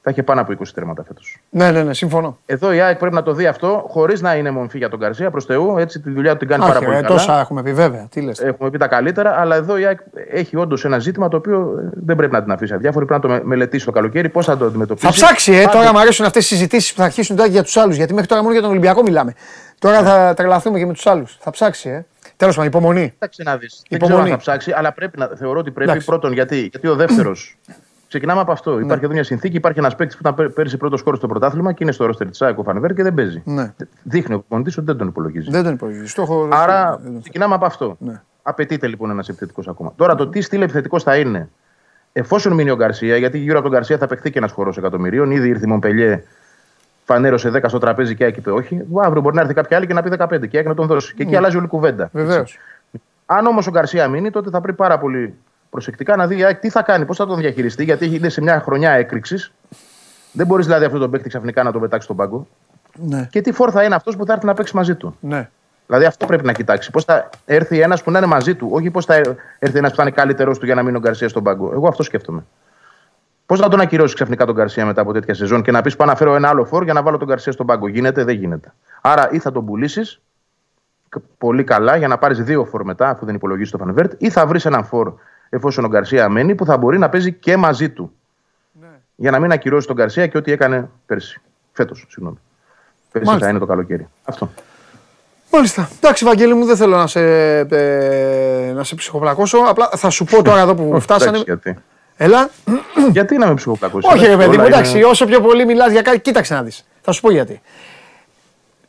θα είχε πάνω από 20 τέρματα φέτος. Ναι, ναι, ναι, συμφωνώ. Εδώ η ΑΕΚ πρέπει να το δει αυτό χωρίς να είναι μομφή για τον Καρσία προς Θεού. Έτσι τη δουλειά του την κάνει Άχι, πάρα πολύ. Ε, καλά. Τόσα έχουμε πει, βέβαια. Τι λες. Έχουμε πει τα καλύτερα, αλλά εδώ η ΑΕΚ έχει όντως ένα ζήτημα το οποίο ε, δεν πρέπει να την αφήσει αδιάφορη. Πρέπει να το μελετήσει το καλοκαίρι, πώς θα το αντιμετωπίσει. Θα ψάξει, ε, τώρα μου αρέσουν αυτές οι συζητήσεις που θα αρχίσουν τώρα για τους άλλους. Γιατί μέχρι τώρα μόνο για τον Ολυμπιακό μιλάμε. Τώρα θα τρελαθούμε και με τους άλλους. Θα ψάξει, ε. Τέλος πάντων, υπομονή. Εντάξει να δεις. Δεν ξέρω αν θα ψάξει, αλλά πρέπει να, θεωρώ ότι πρέπει Εντάξει. πρώτον γιατί, γιατί ο δεύτερος Ξεκινάμε από αυτό. Ναι. Υπάρχει εδώ μια συνθήκη. Υπάρχει ένας παίκτης που ήταν πέρυσι πρώτο χώρο στο πρωτάθλημα και είναι στο ρόστερ της ΑΕΚ Φανβέρ και δεν παίζει. Ναι. Δείχνει ο προπονητή ότι δεν τον υπολογίζει. Δεν τον υπολογίζει. Στόχο... Άρα ξεκινάμε από αυτό. Ναι. Απαιτείται λοιπόν ένας επιθετικός ακόμα. Τώρα το τι στυλ επιθετικός θα είναι εφόσον μείνει ο Γκαρσία, γιατί γύρω από τον Γκαρσία θα παιχθεί και ένας χώρο εκατομμυρίων. Ήδη ήρθε η Μομπελιέ, φανέρωσε 10 στο τραπέζι και είπε όχι. Αύριο μπορεί να έρθει κάποια άλλη και να πει 15 και να τον δώσει. Και εκεί ναι. αλλάζει όλη κουβέντα. Αν όμως ο Γκαρσία μείνει, τότε θα πρέπει πάρα πολύ προσεκτικά να δει τι θα κάνει, πώς θα τον διαχειριστεί, γιατί είναι σε μια χρονιά έκρηξης. Δεν μπορείς δηλαδή αυτό τον παίκτη ξαφνικά να τον πετάξεις στον πάγκο. Ναι. Και τι φόρ θα είναι αυτός που θα έρθει να παίξει μαζί του. Ναι. Δηλαδή αυτό πρέπει να κοιτάξει. Πώς θα έρθει ένας που να είναι μαζί του, όχι πώς θα έρθει ένας που θα είναι καλύτερό του για να μείνει ο Γκαρσία στον πάγκο. Εγώ αυτό σκέφτομαι. Πώς να τον ακυρώσεις ξαφνικά τον Γκαρσία μετά από τέτοια σεζόν και να πεις Πάω να φέρω ένα άλλο φόρ για να βάλω τον Γκαρσία στον πάγκο. Γίνεται, δεν γίνεται. Άρα ή θα τον πουλήσεις πολύ καλά για να πάρεις δύο φόρ μετά, αφού δεν υπολογίσει το Φανβέρτ, ή θα βρεις έναν φόρ εφόσον ο Γκαρσία μένει, που θα μπορεί να παίζει και μαζί του. Ναι. Για να μην ακυρώσει τον Γκαρσία και ό,τι έκανε πέρσι. Φέτος, συγγνώμη. Πέρσι θα είναι το καλοκαίρι. Αυτό. Μάλιστα. Εντάξει, Βαγγέλη μου, δεν θέλω να σε, ε, να σε ψυχοπλακώσω. Απλά θα σου πω τώρα εδώ που φτάσανε. γιατί. Έλα. γιατί να με ψυχοπλακώσεις. Όχι, ρε παιδί μου, εντάξει, όσο πιο πολύ μιλάς για κάτι, κοίταξε να δεις. Θα σου πω γιατί.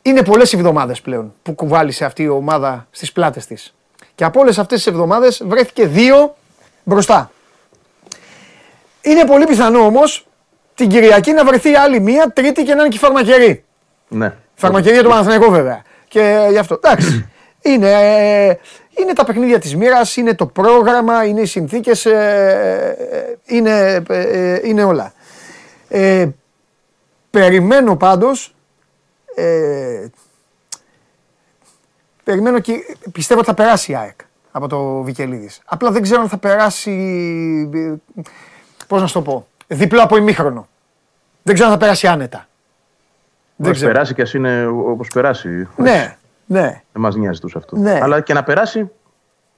Είναι πολλές οι εβδομάδες πλέον που κουβάλισε αυτή η ομάδα στις πλάτες της. Και από όλες αυτές τις εβδομάδες βρέθηκε δύο μπροστά. Είναι πολύ πιθανό όμως την Κυριακή να βρεθεί άλλη μία, τρίτη και να είναι και φαρμακερή. Ναι. Φαρμακερή για το Παναθηναϊκό βέβαια. Και γι' αυτό. Εντάξει. είναι, είναι τα παιχνίδια της μοίρας, είναι το πρόγραμμα, είναι οι συνθήκες, ε, είναι, ε, είναι όλα. Ε, περιμένω πάντως, ε, περιμένω και πιστεύω ότι θα περάσει η ΑΕΚ από το Βικελίδης. Απλά δεν ξέρω αν θα περάσει. Πώς να σου το πω. Διπλό από ημίχρονο. Δεν ξέρω αν θα περάσει άνετα. Δεν ξέρω. περάσει και ας είναι όπως περάσει. Ναι, ναι. Δεν μας νοιάζει τόσο αυτό. Ναι. Αλλά και να περάσει,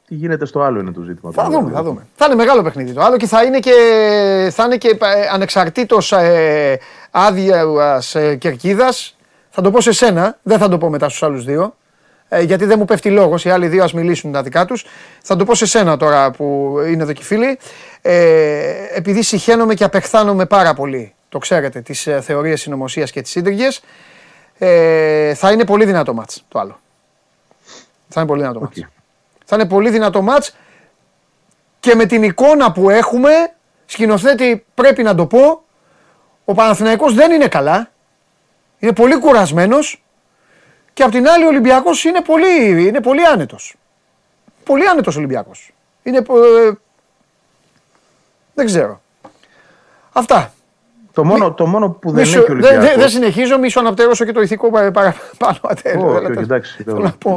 τι γίνεται στο άλλο είναι το ζήτημα. Θα δούμε, θα δούμε. Θα είναι μεγάλο παιχνίδι το άλλο και θα είναι και, θα είναι και ε, ανεξαρτήτως ε, άδεια ε, κερκίδας. Θα το πω σε σένα, δεν θα το πω μετά στους άλλους δύο. Ε, γιατί δεν μου πέφτει λόγος. Οι άλλοι δύο ας μιλήσουν τα δικά τους. Θα το πω σε σένα τώρα που είναι εδώ και φίλοι. Ε, επειδή συχαίνομαι και απεχθάνομαι πάρα πολύ, το ξέρετε, τις ε, θεωρίες συνωμοσίας και τις σύντριγε, ε, θα είναι πολύ δυνατό μάτς το άλλο. Θα είναι πολύ δυνατό okay. μάτς. Θα είναι πολύ δυνατό μάτς και με την εικόνα που έχουμε, σκηνοθέτη πρέπει να το πω, ο Παναθηναϊκός δεν είναι καλά. Είναι πολύ κουρασμένος και απ' την άλλη ο Ολυμπιακός είναι πολύ, είναι πολύ άνετος. Πολύ άνετος ο Ολυμπιακός. Είναι, ε, δεν ξέρω. Αυτά. Το μόνο, το μόνο που δεν έχει ο Ολυμπιακός... Δεν δε, συνεχίζω, μη σου αναπτερώσω και το ηθικό παραπάνω. Όχι, όχι, εντάξει.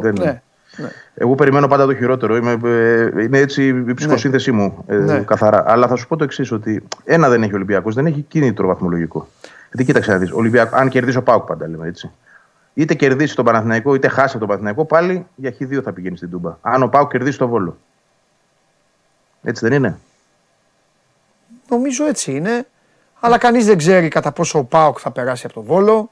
ναι. Ναι. Εγώ περιμένω πάντα το χειρότερο. Είμαι, ε, είναι έτσι η ψυχοσύνθεσή ναι. μου ε, ναι. καθαρά. Αλλά θα σου πω το εξής: Ότι ένα δεν έχει ο Ολυμπιακός, δεν έχει κίνητρο βαθμολογικό. Γιατί κοίταξε να δεις, αν κερδίσει ο Πάουκ πάντα λέμε έτσι. Είτε κερδίσει τον Παναθηναϊκό, είτε χάσει τον Παναθηναϊκό, πάλι για χ2 θα πηγαίνει στην Τούμπα. Αν ο Πάουκ κερδίσει τον Βόλο. Έτσι δεν είναι; Νομίζω έτσι είναι. Αλλά κανείς δεν ξέρει κατά πόσο ο Πάουκ θα περάσει από τον Βόλο.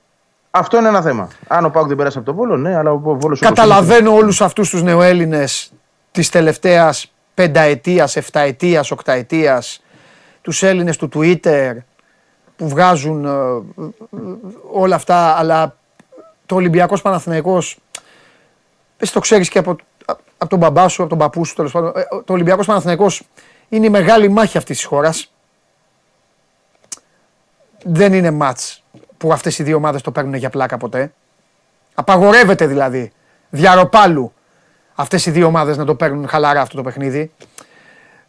Αυτό είναι ένα θέμα. Αν ο Πάουκ δεν περάσει από τον Βόλο, ναι, αλλά ο Βόλος. Καταλαβαίνω όλους αυτούς τους νεοέλληνες της τελευταίας πενταετίας, εφταετίας, οκταετίας, τους Έλληνες του Twitter που βγάζουν ε, ε, όλα αυτά, αλλά το Ολυμπιακός Παναθηναϊκός, εσύ το ξέρεις και από, από τον μπαμπά σου, από τον παππού σου τέλος πάντων. Ε, το Ολυμπιακός Παναθηναϊκός είναι η μεγάλη μάχη αυτής της χώρας. Δεν είναι μάτς που αυτές οι δύο ομάδες το παίρνουν για πλάκα ποτέ. Απαγορεύεται δηλαδή διαροπάλου αυτές οι δύο ομάδες να το παίρνουν χαλαρά αυτό το παιχνίδι.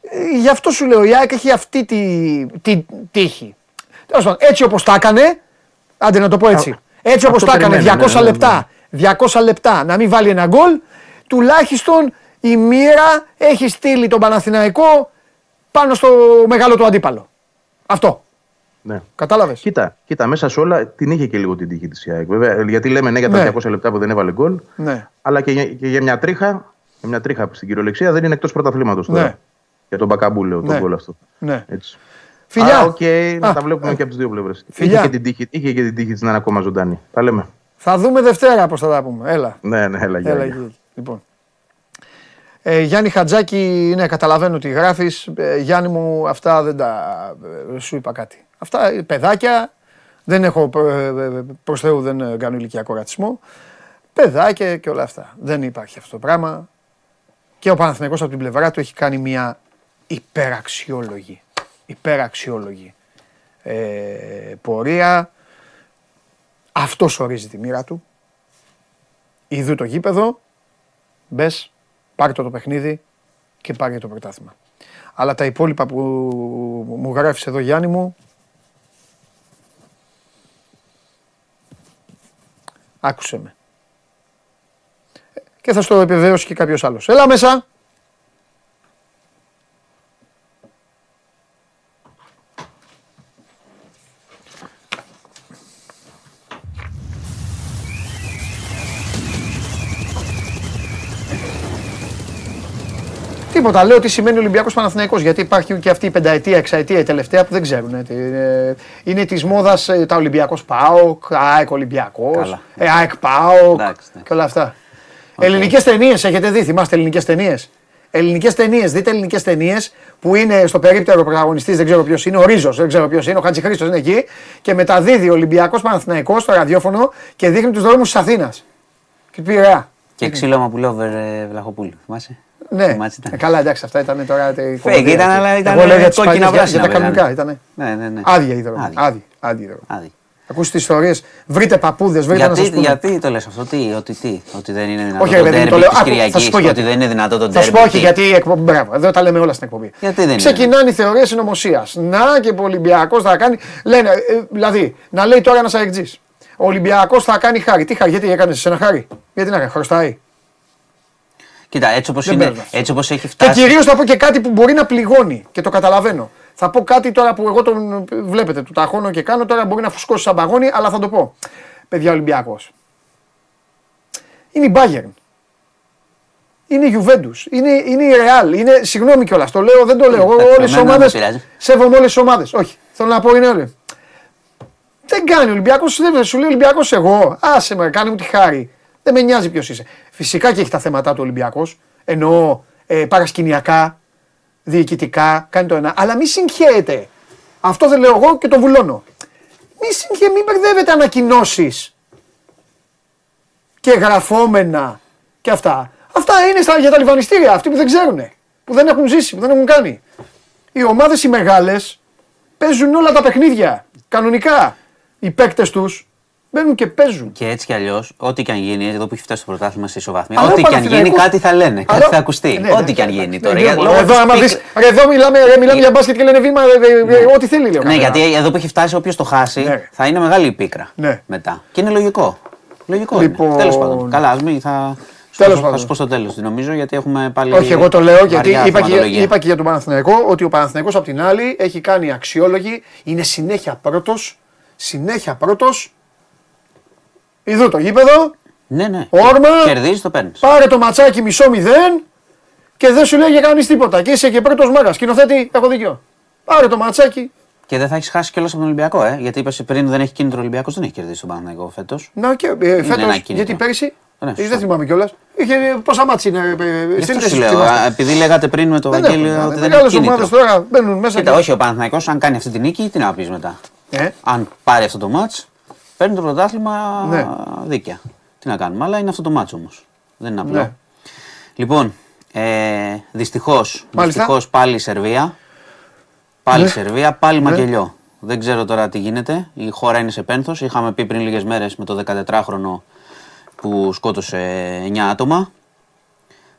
Ε, γι' αυτό σου λέω η ΑΕΚ έχει αυτή τη, τη τύχη. έτσι όπως τα έκανε, άντε να το πω έτσι, έτσι όπως τα έκανε 200 ναι, ναι, ναι, λεπτά, 200 λεπτά να μην βάλει ένα γκολ, τουλάχιστον η μοίρα έχει στείλει τον Παναθηναϊκό πάνω στο μεγάλο του αντίπαλο. Αυτό. Ναι. Κατάλαβες; Κοίτα, κοίτα, μέσα σε όλα την είχε και λίγο την τύχη της ΑΕΚ. Βέβαια, γιατί λέμε ναι για τα 200 λεπτά που δεν έβαλε γκολ. Ναι. Αλλά και, και για μια τρίχα, για μια τρίχα στην κυριολεξία δεν είναι εκτός πρωταθλήματος τώρα. Ναι. Για τον Μπακαμπού λέω τον γκολ αυτό. Ναι. Έτσι. Φιλιά. Άρα, okay, να τα βλέπουμε και από τις δύο πλευρές. Είχε, και την τύχη, είχε και την τύχη της να είναι ακόμα ζωντανή. Τα λέμε. Θα δούμε Δευτέρα πώς θα τα πούμε. Έλα. Ναι, ναι, έλα, έλα, έλα Λοιπόν. Ε, Γιάννη Χατζάκη, ναι, καταλαβαίνω τι γράφεις. Ε, Γιάννη μου, αυτά δεν τα. Ε, σου είπα κάτι. Αυτά ε, παιδάκια. Δεν έχω ε, προς Θεού, δεν κάνω ηλικιακό ρατσισμό. Παιδάκια και όλα αυτά. Δεν υπάρχει αυτό το πράγμα. Και ο Παναθηναϊκός από την πλευρά του έχει κάνει μια υπεραξιόλογη υπεραξιόλογη ε, πορεία. Αυτός ορίζει τη μοίρα του. Ιδού το γήπεδο, μπες, πάρε το, το παιχνίδι και πάρε το πρωτάθλημα. Αλλά τα υπόλοιπα που μου γράφεις εδώ Γιάννη μου, άκουσε με. Και θα στο επιβεβαιώσει και κάποιος άλλος. Έλα μέσα! Τίποτα. Λέω τι σημαίνει Ολυμπιακός Παναθυναϊκό. Γιατί υπάρχει και αυτή η πενταετία, εξαετία, η τελευταία που δεν ξέρουν. Ε, είναι της μόδας ε, τα Ολυμπιακός Πάοκ, ΑΕΚ Ολυμπιακός, ε, ΑΕΚ Πάοκ και όλα αυτά. Okay. Ελληνικές ταινίες έχετε δει, θυμάστε ελληνικές ταινίες; Ελληνικές ταινίες, δείτε ελληνικές ταινίες που είναι στο περίπτερο πρωταγωνιστής, δεν ξέρω ποιος είναι, ο Ρίζος, δεν ξέρω ποιος είναι, ο Χατζη Χρήστος είναι εκεί και μεταδίδει ο Ολυμπιακός Παναθηναϊκός στο ραδιόφωνο και δείχνει τους δρόμους της Αθήνας. Και πειραία. Και ξύλωμα που λέω Βλαχοπούλου, θυμάσαι; Ναι, ε, καλά, εντάξει, αυτά ήταν τώρα. Φέγγ ήταν, αλλά ήταν κόκκινα πράσινα. Για τα κανονικά ήταν. Ναι, ναι, ναι. Άδεια η δρόμη. Άδεια. Ακούστε τις ιστορίες, βρείτε παππούδες, βρείτε γιατί, να Γιατί το λες αυτό, τι, ότι, τι, ότι δεν είναι δυνατό όχι, το τέρμι της Κυριακής, ότι δεν είναι δυνατό το τέρμι. Θα σου πω όχι, γιατί η εκπομπή. Μπράβο, εδώ τα λέμε όλα στην εκπομπή. Γιατί δεν Ξεκινάνε οι θεωρίες συνωμοσία. Να και ο Ολυμπιακός θα κάνει. Λένε, ε, δηλαδή, να λέει τώρα ένας αεκτζής. Ο Ολυμπιακός θα κάνει χάρη. Τι χάρη, γιατί έκανες ένα χάρη; Γιατί να κάνει, χρωστάει; Κοίτα, έτσι όπως είναι, έτσι όπως έχει φτάσει. Και κυρίως θα πω και κάτι που μπορεί να πληγώνει και το καταλαβαίνω. Θα πω κάτι τώρα που εγώ τον βλέπετε, του ταχώνω και κάνω, τώρα μπορεί να φουσκώσει σαν παγόνι, αλλά θα το πω. Παιδιά Ολυμπιακός. Είναι η Bayern. Είναι η Juventus. Είναι, είναι η Real. Είναι, συγγνώμη κιόλας, το λέω, δεν το λέω. Όλες τις ομάδε. Σέβομαι όλες τις ομάδες. Όχι. Θέλω να πω είναι όλοι. Δεν κάνει ο Ολυμπιακός, δεν σου λέει Ολυμπιακός εγώ. Άσε με, κάνε μου τη χάρη. Δεν με νοιάζει ποιος είσαι. Φυσικά και έχει τα θέματα του Ολυμπιακός. Εννοώ ε, παρασκηνιακά, διοικητικά, κάνει το ένα. Αλλά μη συγχαίρεται. Αυτό δεν λέω εγώ και το βουλώνω. Μη συγχαίρεται, μην μπερδεύετε ανακοινώσεις και γραφόμενα και αυτά. Αυτά είναι στα, για τα λιβανιστήρια, αυτοί που δεν ξέρουν, που δεν έχουν ζήσει, που δεν έχουν κάνει. Οι ομάδες οι μεγάλες παίζουν όλα τα παιχνίδια. Κανονικά. Οι παίκτες τους μπαίνουν και παίζουν. Και έτσι κι αλλιώς, ό,τι και αν γίνει, εδώ που έχει φτάσει το πρωτάθλημα σε ισοβαθμία, ό,τι και αν γίνει, κάτι θα λένε, κάτι θα ακουστεί. Ναι, ό,τι ναι, και αν γίνει ναι, τώρα. Εδώ, άμα δεις, εδώ μιλάμε, μιλάμε για μπάσκετ και λένε βήμα, ε, ε, ό,τι θέλει. Ναι, γιατί εδώ που έχει φτάσει, όποιος το χάσει, θα είναι μεγάλη η πίκρα μετά. Και είναι λογικό. Λογικό. Λοιπόν... Τέλος πάντων. Καλά, ας μην θα. Τέλος πάντων. Θα σου πω στο τέλος, νομίζω, γιατί έχουμε πάλι. Όχι, εγώ το λέω γιατί είπα και, είπα και για τον Παναθηναϊκό ότι ο Παναθηναϊκός απ' την άλλη έχει κάνει αξιόλογη, είναι συνέχεια πρώτος. Συνέχεια πρώτος. Ιδού το γήπεδο. Ναι, ναι. Όρμα. Κερδίζεις, το παίρνεις. Πάρε το ματσάκι μισό μηδέν και δεν σου λέει για κανείς τίποτα. Και είσαι και πρώτος μάγας. Σκηνοθέτη, έχω δίκιο. Πάρε το ματσάκι, και δεν θα έχεις χάσει κιόλας από τον Ολυμπιακό, ε. Γιατί είπες πριν δεν έχει κίνητρο Ολυμπιακός, δεν έχει κερδίσει τον Παναγενικό φέτος. Να και ε, φέτος. Γιατί πέρυσι. Ναι, δεν θυμάμαι κιόλας. Είχε πόσα μάτια είναι. Ε, λέω, επειδή λέγατε πριν με το Βαγγέλιο ότι δεν έχει κίνητρο. τώρα μπαίνουν μέσα. Κοίτα, όχι ο Παναγενικό, αν κάνει αυτή την νίκη, τι να πεις μετά. Ε; Αν πάρει αυτό το μάτς, παίρνει το πρωτάθλημα ναι. δίκαια. Τι να κάνουμε, αλλά είναι αυτό το μάτσο όμως. Δεν είναι απλό. Ναι. Λοιπόν, ε, δυστυχώς πάλι η Σερβία Πάλι ναι. Σερβία, πάλι ναι. Μακελιό. Δεν ξέρω τώρα τι γίνεται. Η χώρα είναι σε πένθος. Είχαμε πει πριν λίγες μέρες με το 14χρονο που σκότωσε 9 άτομα.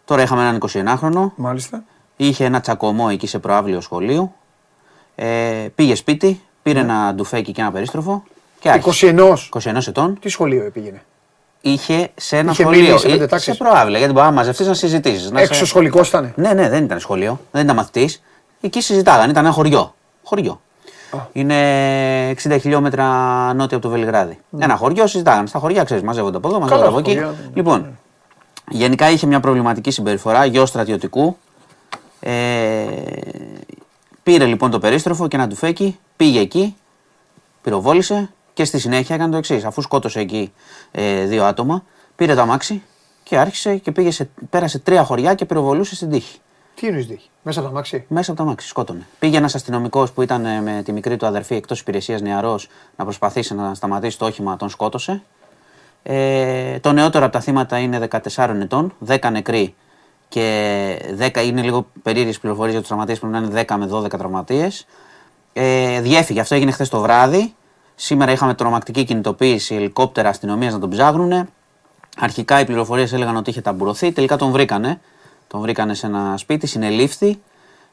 Τώρα είχαμε έναν 21χρονο. Μάλιστα. Είχε ένα τσακωμό εκεί σε προάβλιο σχολείο. Ε, πήγε σπίτι, πήρε ναι. ένα ντουφέκι και ένα περίστροφο. Και 21. 21 ετών. Τι σχολείο πήγαινε. Είχε σε ένα Είχε σχολείο. Σε, ε, σε προάβλιο. Γιατί μπορείς να μαζευτείς να συζητήσεις. Έξω σχολικός ήταν. Ναι, ναι, δεν ήταν σχολείο. Δεν ήταν μαθητής. Εκεί συζητάγανε, ήταν ένα χωριό. Χωριό. Είναι 60 χιλιόμετρα νότια από το Βελιγράδι. Mm. Ένα χωριό συζητάγανε. Στα χωριά ξέρεις, μαζεύονται από εδώ, μαζεύονται από εκεί. Ναι. Λοιπόν, γενικά είχε μια προβληματική συμπεριφορά γιο στρατιωτικού. Ε, πήρε λοιπόν το περίστροφο και ένα τουφέκι, πήγε εκεί, πυροβόλησε και στη συνέχεια έκανε το εξής. Αφού σκότωσε εκεί ε, δύο άτομα, πήρε το αμάξι και άρχισε και πήγε σε, πέρασε τρία χωριά και πυροβολούσε στην τύχη. Τι εννοείς τύχη, μέσα από τα μάξι. Μέσα από τα μάξι, σκότωνε. Πήγε ένας αστυνομικός που ήταν ε, με τη μικρή του αδερφή εκτός υπηρεσίας νεαρός να προσπαθήσει να σταματήσει το όχημα, τον σκότωσε. Ε, το νεότερο από τα θύματα είναι 14 ετών, 10 νεκροί και 10 είναι λίγο περίεργες πληροφορίες για τους τραυματίες, πρέπει να είναι 10 με 12 τραυματίες. Ε, διέφυγε, αυτό έγινε χθες το βράδυ. Σήμερα είχαμε τρομακτική κινητοποίηση, ελικόπτερα αστυνομίας να τον ψάχνουν. Αρχικά οι πληροφορίες έλεγαν ότι είχε ταμπουρωθεί, τελικά τον βρήκανε. Τον βρήκανε σε ένα σπίτι, συνελήφθη.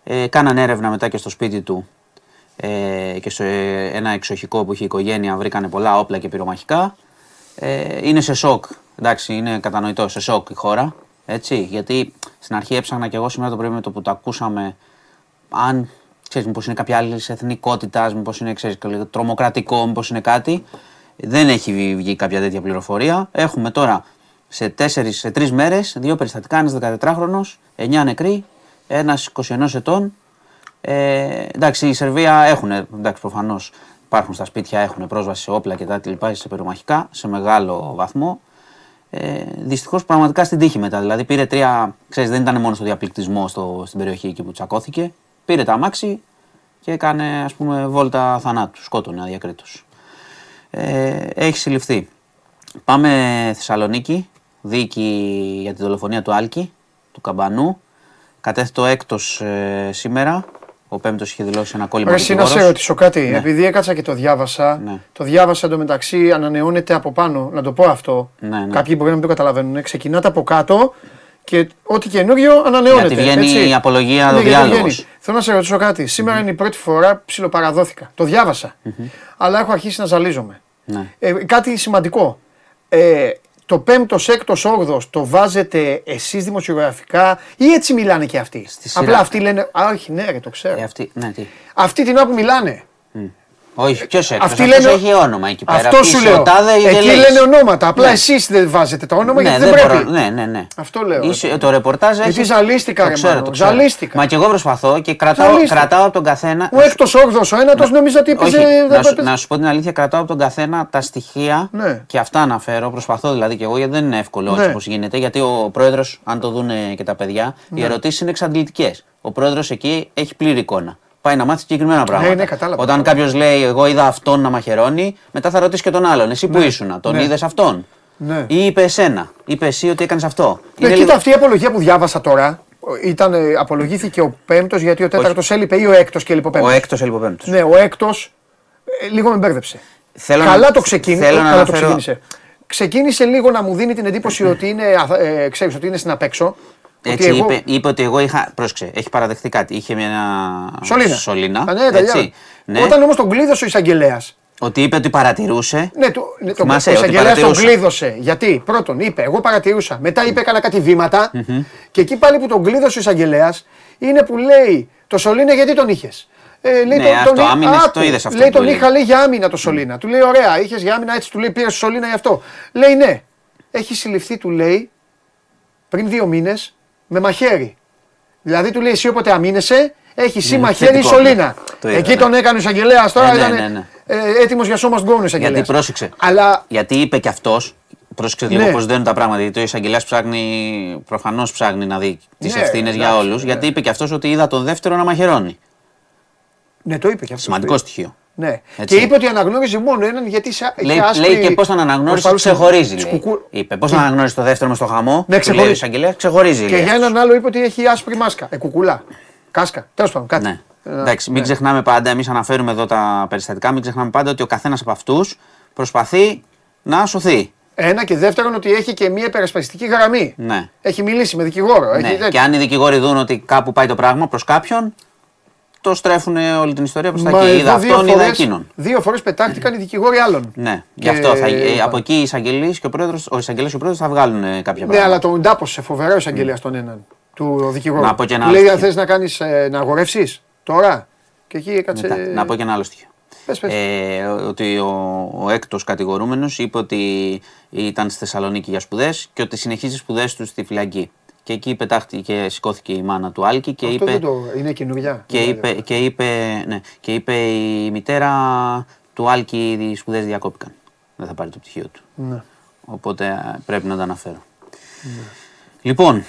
Ε, κάνανε έρευνα μετά και στο σπίτι του ε, και σε ένα εξοχικό που είχε η οικογένεια βρήκανε πολλά όπλα και πυρομαχικά. Ε, είναι σε σοκ, εντάξει, είναι κατανοητό, σε σοκ η χώρα. Έτσι, γιατί στην αρχή έψαχνα και εγώ σήμερα το πρωί με το που το ακούσαμε αν ξέρεις μήπως είναι κάποια άλλη εθνικότητας, μήπως είναι ξέρεις, τρομοκρατικό, μήπως είναι κάτι. Δεν έχει βγει κάποια τέτοια πληροφορία. Έχουμε τώρα σε, τέσσερις, σε τρεις μέρες, δύο περιστατικά, ένας 14χρονος, 9 νεκροί, ένας 21 ετών. Ε, εντάξει, η Σερβία έχουν, εντάξει, προφανώς υπάρχουν στα σπίτια, έχουν πρόσβαση σε όπλα και τα λοιπά, σε περιμαχικά, σε μεγάλο βαθμό. Ε, Δυστυχώς πραγματικά στην τύχη μετά. Δηλαδή πήρε τρία. Ξέρεις, δεν ήταν μόνο στο διαπληκτισμό στο, στην περιοχή εκεί που τσακώθηκε. Πήρε τα αμάξι και έκανε ας πούμε βόλτα θανάτου. Σκότωνε αδιακρίτως. Ε, έχει συλληφθεί. Πάμε Θεσσαλονίκη δίκη για τη δολοφονία του Άλκη, του Καμπανού. Κατέθετο έκτος ε, σήμερα. Ο πέμπτος είχε δηλώσει ένα κόλλημα. Εσύ να σε ρωτήσω κάτι. Ναι. Επειδή έκατσα και το διάβασα, ναι. το διάβασα εντωμεταξύ, ανανεώνεται από πάνω. Να το πω αυτό. Ναι, ναι. Κάποιοι μπορεί να μην το καταλαβαίνουν. Ξεκινάτε από κάτω και ό,τι καινούριο ανανεώνεται. Γιατί βγαίνει έτσι. η απολογία, ναι, ο διάλογος. Θέλω να σε ρωτήσω κάτι. Σήμερα είναι η πρώτη φορά που ψιλοπαραδόθηκα. Το διάβασα. Αλλά έχω αρχίσει να ζαλίζομαι. Ναι. Ε, κάτι σημαντικό. Ε, το πέμπτος, έκτος, όγδος το βάζετε εσείς δημοσιογραφικά ή έτσι μιλάνε και αυτοί; Απλά αυτοί λένε. Α, όχι, ναι, ρε, το ξέρω. Ε, αυτή, ναι, τι; Αυτοί την ώρα που μιλάνε. Όχι, ποιος έξω. Αυτοί λένε... έχει όνομα εκεί πέρα. Αυτό σου λέω. Τάδε, εκεί λένε ονόματα. Απλά ναι. εσείς δεν βάζετε τα όνομα ναι, γιατί δεν, δεν πρέπει. Ναι, ναι, ναι. Αυτό λέω. Είσαι, το ρεπορτάζ έχει. Γιατί ζαλίστηκα, το ξέρω, το ξέρω. Ζαλίστηκα. Μα και εγώ προσπαθώ και κρατάω, κρατάω από τον καθένα. Ο έκτος όγδος, ο ένατος νομίζω ότι έπαιζε. Να, σου, να σου πω την αλήθεια, κρατάω από τον καθένα τα στοιχεία ναι. και αυτά αναφέρω. Προσπαθώ δηλαδή και εγώ γιατί δεν είναι εύκολο έτσι όπως γίνεται. Γιατί ο πρόεδρος, αν το δουν και τα παιδιά, οι ερωτήσεις είναι εξαντλητικές. Ο πρόεδρος εκεί έχει πλήρη εικόνα πάει να μάθει συγκεκριμένα πράγματα. Ναι, ναι, κατάλαβα. Όταν κάποιος λέει, Εγώ είδα αυτόν να μαχαιρώνει, μετά θα ρωτήσει και τον άλλον. Εσύ που ναι, ήσουν, τον ναι. είδες αυτόν; Ναι. Ή είπε εσένα. Είπε εσύ ότι έκανες αυτό. Ναι, κοίτα, λίγο... αυτή η απολογία που διάβασα τώρα. Ήταν, ε, απολογήθηκε ο πέμπτος γιατί ο τέταρτος έλειπε ή ο έκτος και έλειπε ο πέμπτος. Ο έκτος έλειπε ο πέμπτος. Ναι, ο έκτος ε, λίγο με μπέρδεψε. Θέλω καλά να... το, ξεκίνησε, θέλω καλά το ξεκίνησε. Ξεκίνησε λίγο να μου δίνει την εντύπωση ότι είναι, ε, ξέρεις, ότι είναι στην απέξω. Έτσι είπε, εγώ... είπε ότι εγώ είχα. Πρόσεξε, έχει παραδεχτεί κάτι. Είχε μια. Σωλήνα. Σωλήνα. Α, ναι, έτσι. Ναι. Όταν όμως τον κλείδωσε ο εισαγγελέας. Ότι είπε ότι παρατηρούσε. Ναι, το, ναι, το, ο εισαγγελέας τον κλείδωσε. Γιατί; Πρώτον είπε, εγώ παρατηρούσα. Μετά είπε, έκανα κάτι βήματα. Mm-hmm. Και εκεί πάλι που τον κλείδωσε ο εισαγγελέας είναι που λέει το Σολίνα γιατί τον είχες; Ε, λέει, ναι, τον, αυτό, τον, άμυνες, άκου, το είδες αυτό. Λέει τον είχα λέει για άμυνα το Σολίνα. Mm. Του λέει ωραία, είχες για άμυνα έτσι του λέει πήρες Σολίνα γι' αυτό. Λέει ναι, έχει συλληφθεί του λέει πριν δύο μήνες με μαχαίρι. Δηλαδή του λέει εσύ όποτε αμήνεσαι, έχεις εσύ μαχαίρι η σωλήνα. Εκεί τον έκανε ο εισαγγελέας τώρα, ναι, ήταν ναι, ναι. Ε, έτοιμος για σώμα γκόνου εισαγγελέας. Γιατί πρόσεξε. Αλλά... Γιατί είπε κι αυτός, πρόσεξε λίγο ναι. πώς δένουν τα πράγματα. Γιατί ο εισαγγελέας ψάχνει, προφανώς ψάχνει να δει τις ναι, ευθύνες για όλους. Γιατί είπε κι αυτός ότι είδα τον δεύτερο να μαχαιρώνει. Ναι, το είπε κι αυτός. Σημαντικό στοιχείο. Ναι. Έτσι. Και είπε ότι αναγνώριζε μόνο έναν γιατί σε λέει, άσπρη... λέει και πώς τον αναγνώρισε, ξεχωρίζει. Λέει. Είπε πώς τον αναγνώρισε το δεύτερο με στο χαμό. Ναι, ξεχωρίζει. Λέει, ξεχωρίζει. Και λέει, για έναν άλλο είπε ότι έχει άσπρη μάσκα. Ε, κουκουλά. Κάσκα. Τέλος πάντων, κάτι. Ναι. Ε, Εντάξει, μην ναι. ξεχνάμε πάντα, εμείς αναφέρουμε εδώ τα περιστατικά, μην ξεχνάμε πάντα ότι ο καθένας από αυτούς προσπαθεί να σωθεί. Ένα και δεύτερον ότι έχει και μια υπερασπιστική γραμμή. Ναι. Έχει μιλήσει με δικηγόρο. Ναι. Έχει... Και αν οι δικηγόροι δουν ότι κάπου πάει το πράγμα προς κάποιον, το στρέφουν όλη την ιστορία προς τα εκεί. Είδα αυτόν, είδα εκείνον. Δύο φορές πετάχτηκαν οι δικηγόροι άλλων. Ναι, γι' αυτό θα, ε, από εκεί οι εισαγγελείς και ο πρόεδρο ο εισαγγελέας και ο πρόεδρος θα βγάλουν ε, κάποια πράγματα. Ναι, αλλά τον ντάπωσε φοβερό εισαγγελέας τον έναν του δικηγόρου. Να πω και ένα Λέει, αν θες να κάνεις ε, να αγορεύσεις τώρα. Και εκεί έκατσε. να πω και ένα άλλο στοιχείο. Πες, πες. Ε, ότι ο, ο έκτος κατηγορούμενος είπε ότι ήταν στη Θεσσαλονίκη για σπουδές και ότι συνεχίζει σπουδές του στη φυλακή. Και εκεί πετάχτηκε, σηκώθηκε η μάνα του Άλκη και Αυτό είπε. Δεν το, είναι καινούργια. Και είπε, και, είπε, ναι, και είπε η μητέρα του Άλκη οι σπουδές διακόπηκαν. Δεν θα πάρει το πτυχίο του. Ναι. Οπότε πρέπει να το αναφέρω. Ναι. Λοιπόν.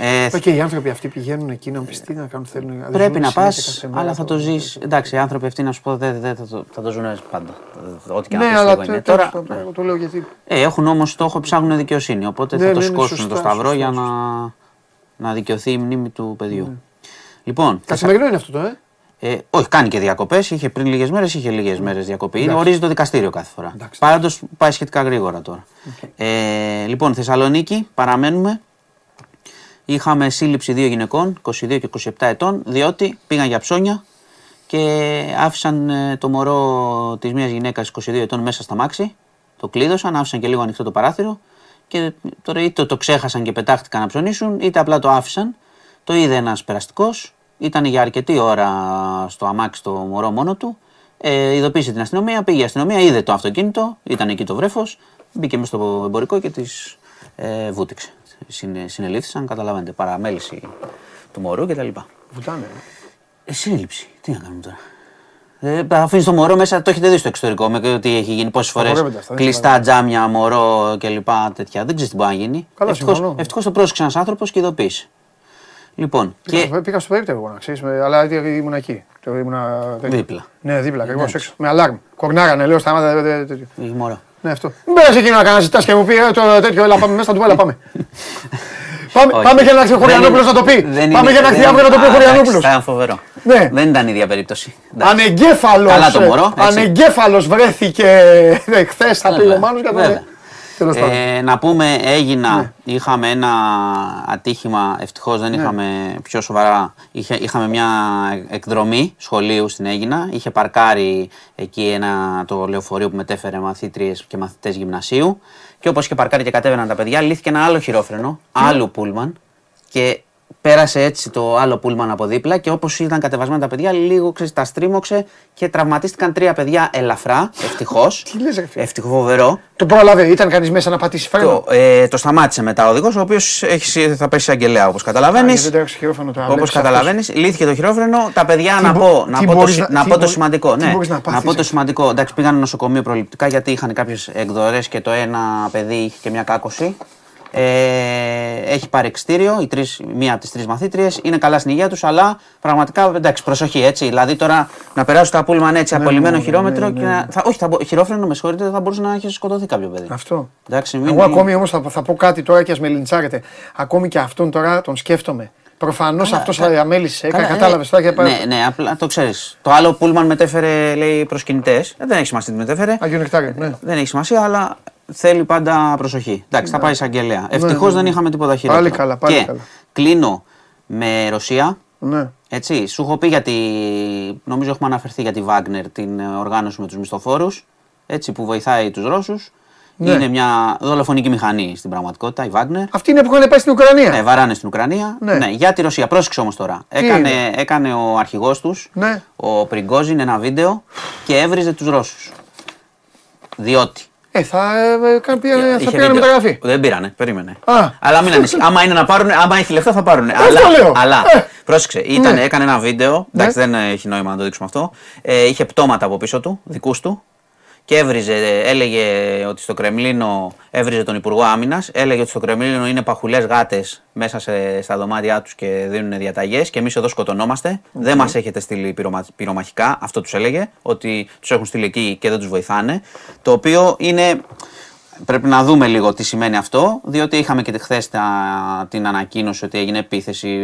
Ε, και οι άνθρωποι αυτοί πηγαίνουν εκεί να πει τι να κάνουν, θέλουν Πρέπει να πας, αλλά θα το ζεις. Εντάξει, οι άνθρωποι αυτοί να σου πω δεν θα, το, θα το ζουν πάντα. Ό,τι και ναι, να αλλά είναι. Τώρα, το, το λέω γιατί. Ε, έχουν όμως στόχο, ψάχνουν δικαιοσύνη. Οπότε ναι, θα το ναι, σκόσουν το σταυρό για να, να δικαιωθεί η μνήμη του παιδιού. Ναι. Λοιπόν. Καθημερινό είναι αυτό το, ε; Ε, όχι, κάνει και διακοπές. Είχε πριν λίγες μέρες, είχε λίγες μέρες διακοπή. Ορίζει το δικαστήριο κάθε φορά. Πάντω πάει σχετικά γρήγορα τώρα. Okay. Ε, λοιπόν, Θεσσαλονίκη, παραμένουμε είχαμε σύλληψη δύο γυναικών, 22 και 27 ετών, διότι πήγαν για ψώνια και άφησαν ε, το μωρό της μία γυναίκας 22 ετών μέσα στα μάξι. Το κλείδωσαν, άφησαν και λίγο ανοιχτό το παράθυρο και τώρα είτε το ξέχασαν και πετάχτηκαν να ψωνίσουν, είτε απλά το άφησαν. Το είδε ένας περαστικός, ήταν για αρκετή ώρα στο αμάξι το μωρό μόνο του. Ε, ειδοποίησε την αστυνομία, πήγε η αστυνομία, είδε το αυτοκίνητο, ήταν εκεί το βρέφος, μπήκε μέσα στο εμπορικό και τη ε, βούτυξε συνελήφθησαν, καταλαβαίνετε, παραμέληση του μωρού κτλ. Βουτάνε. Ε, σύλληψη. Τι να κάνουμε τώρα. Ε, Αφήνεις το μωρό μέσα, το έχετε δει στο εξωτερικό με ότι έχει γίνει πόσες φορές κλειστά τζάμια, μωρό κλπ. Τέτοια. Δεν ξέρεις τι μπορεί να γίνει. Ευτυχώ το πρόσεξε ένας άνθρωπος και ειδοποίησε. Λοιπόν. Πήγα, και... πήγα στο περίπτερο εγώ να ξέρεις, αλλά ήμουν εκεί. Το ήμουνα... Δίπλα. Ναι, δίπλα, ακριβώς έξω. Με αλάρμ. Κορνάρανε, λέω σταμάτα. Έχει μωρό. Ναι, αυτό. Μην πέρασε εκεί να κάνει ζητάς και μου πει «Ε, το τέτοιο, έλα πάμε μέσα, του έλα πάμε. Πάμε, πάμε για να έρθει ο Χωριανόπουλος να το πει. πάμε για να έρθει αύριο να το πει ο Χωριανόπουλος. Ήταν φοβερό. Ναι. Δεν ήταν η ίδια περίπτωση. Ανεγκέφαλος. Ανεγκέφαλος βρέθηκε χθες, θα πει ο Μάνος για Ε, να πούμε, έγινα, ναι. είχαμε ένα ατύχημα, ευτυχώς δεν ναι. είχαμε πιο σοβαρά. Είχε, είχαμε μια εκδρομή σχολείου στην Έγινα. Είχε παρκάρει εκεί ένα, το λεωφορείο που μετέφερε μαθήτριες και μαθητές γυμνασίου. Και όπως είχε παρκάρει και κατέβαιναν τα παιδιά, λύθηκε ένα άλλο χειρόφρενο, άλλου πούλμαν. Και πέρασε έτσι το άλλο πούλμαν από δίπλα και όπως ήταν κατεβασμένα τα παιδιά, λίγο ξέρεις, τα στρίμωξε και τραυματίστηκαν τρία παιδιά ελαφρά. Ευτυχώς. Τι λες, Ευτυχώς φοβερό. Το πρόλαβε, ήταν κανείς μέσα να πατήσει φρένο; Το, ε, το σταμάτησε μετά ο οδηγός, ο οποίος θα πέσει αγγελέα όπως καταλαβαίνεις. Όπως καταλαβαίνεις, λύθηκε το χειρόφρενο. Τα παιδιά να πω, να, πω το, να πω το σημαντικό. Ναι, να πω το σημαντικό. Εντάξει, πήγαν νοσοκομείο προληπτικά γιατί είχαν κάποιες εκδορές και το ένα παιδί είχε και μια κάκωση. Ε, έχει πάρει εξτήριο, η τρεις, μία από τις τρεις μαθήτριες. Είναι καλά στην υγεία τους, αλλά πραγματικά εντάξει, προσοχή έτσι. Δηλαδή τώρα να περάσουν τα πούλμαν έτσι, ναι, απολυμμένο ναι, χειρόμετρο. Ναι, και να, θα, όχι, θα, χειρόφρενο, με συγχωρείτε, θα μπορούσε να έχει σκοτωθεί κάποιο παιδί. Αυτό. Εντάξει, μην... Εγώ ακόμη όμως θα, θα πω κάτι τώρα και ας με λιντσάρετε. Ακόμη και αυτόν τώρα τον σκέφτομαι. Προφανώς αυτός θα διαμέλησε. Κατάλαβες τώρα και Ναι, ναι, απλά το ξέρεις. Το άλλο πούλμαν μετέφερε λέει προσκυνητές. Ε, δεν έχει σημασία τι μετέφερε. Αγίου ναι. Δεν έχει σημασία, αλλά θέλει πάντα προσοχή. Εντάξει, θα ναι. πάει εισαγγελέα. Ναι, Ευτυχώς δεν είχαμε τίποτα χειρότερο. Πάλι καλά, πάλι και καλά. Κλείνω με Ναι. Έτσι, σου έχω πει γιατί. Νομίζω έχουμε αναφερθεί για τη Wagner, την οργάνωση με τους μισθοφόρους. Έτσι, που βοηθάει τους Ρώσους. Ναι. Είναι μια δολοφονική μηχανή στην πραγματικότητα, η Wagner. Αυτή είναι που είχαν πάει στην Ουκρανία. Ναι, βαράνε στην Ουκρανία. Ναι. ναι για τη Ρωσία. Πρόσεξε όμως τώρα. έκανε, έκανε ο αρχηγός τους, ναι. ο Πριγκόζιν, ένα βίντεο και έβριζε τους Ρώσους. Διότι ε, θα, ε, θα πήρανε μεταγραφή. Δεν πήρανε, περίμενε. Α. Αλλά μην ανησυχεί. άμα είναι να πάρουν, άμα έχει λεφτά θα πάρουν. Αλλά, λέω. αλλά ε. πρόσεξε, ήταν, ναι. έκανε ένα βίντεο. Εντάξει, ναι. δεν έχει νόημα να το δείξουμε αυτό. Ε, είχε πτώματα από πίσω του, δικούς του και έβριζε, έλεγε ότι στο Κρεμλίνο έβριζε τον Υπουργό Άμυνας, έλεγε ότι στο Κρεμλίνο είναι παχουλές γάτες μέσα σε, στα δωμάτια τους και δίνουν διαταγές και εμείς εδώ σκοτωνόμαστε. Δεν μας έχετε στείλει πυρομα, πυρομαχικά. Αυτό τους έλεγε, ότι τους έχουν στείλει εκεί και δεν τους βοηθάνε. Το οποίο είναι. Πρέπει να δούμε λίγο τι σημαίνει αυτό, διότι είχαμε και χθες την ανακοίνωση ότι έγινε επίθεση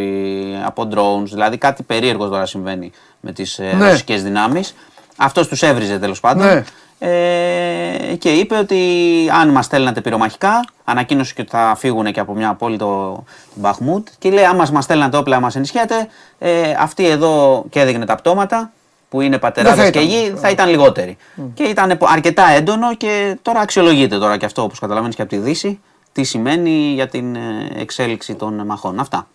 από drones, δηλαδή κάτι περίεργο τώρα συμβαίνει με τις ε, ναι. ρωσικές δυνάμεις. Αυτός τους έβριζε τέλος πάντων. Ναι. Ε, και είπε ότι αν μας στέλνατε πυρομαχικά, ανακοίνωσε και ότι θα φύγουν και από μια πόλη το Μπαχμούτ. Και λέει: Άμα μα στέλνατε όπλα, μας ενισχύατε, ε, αυτοί εδώ και έδειχνε τα πτώματα που είναι πατεράδες και γη, θα ήταν λιγότεροι. Και ήταν αρκετά έντονο και τώρα αξιολογείται τώρα και αυτό, όπως καταλαβαίνεις και από τη Δύση, τι σημαίνει για την ε, εξέλιξη των μαχών. Αυτά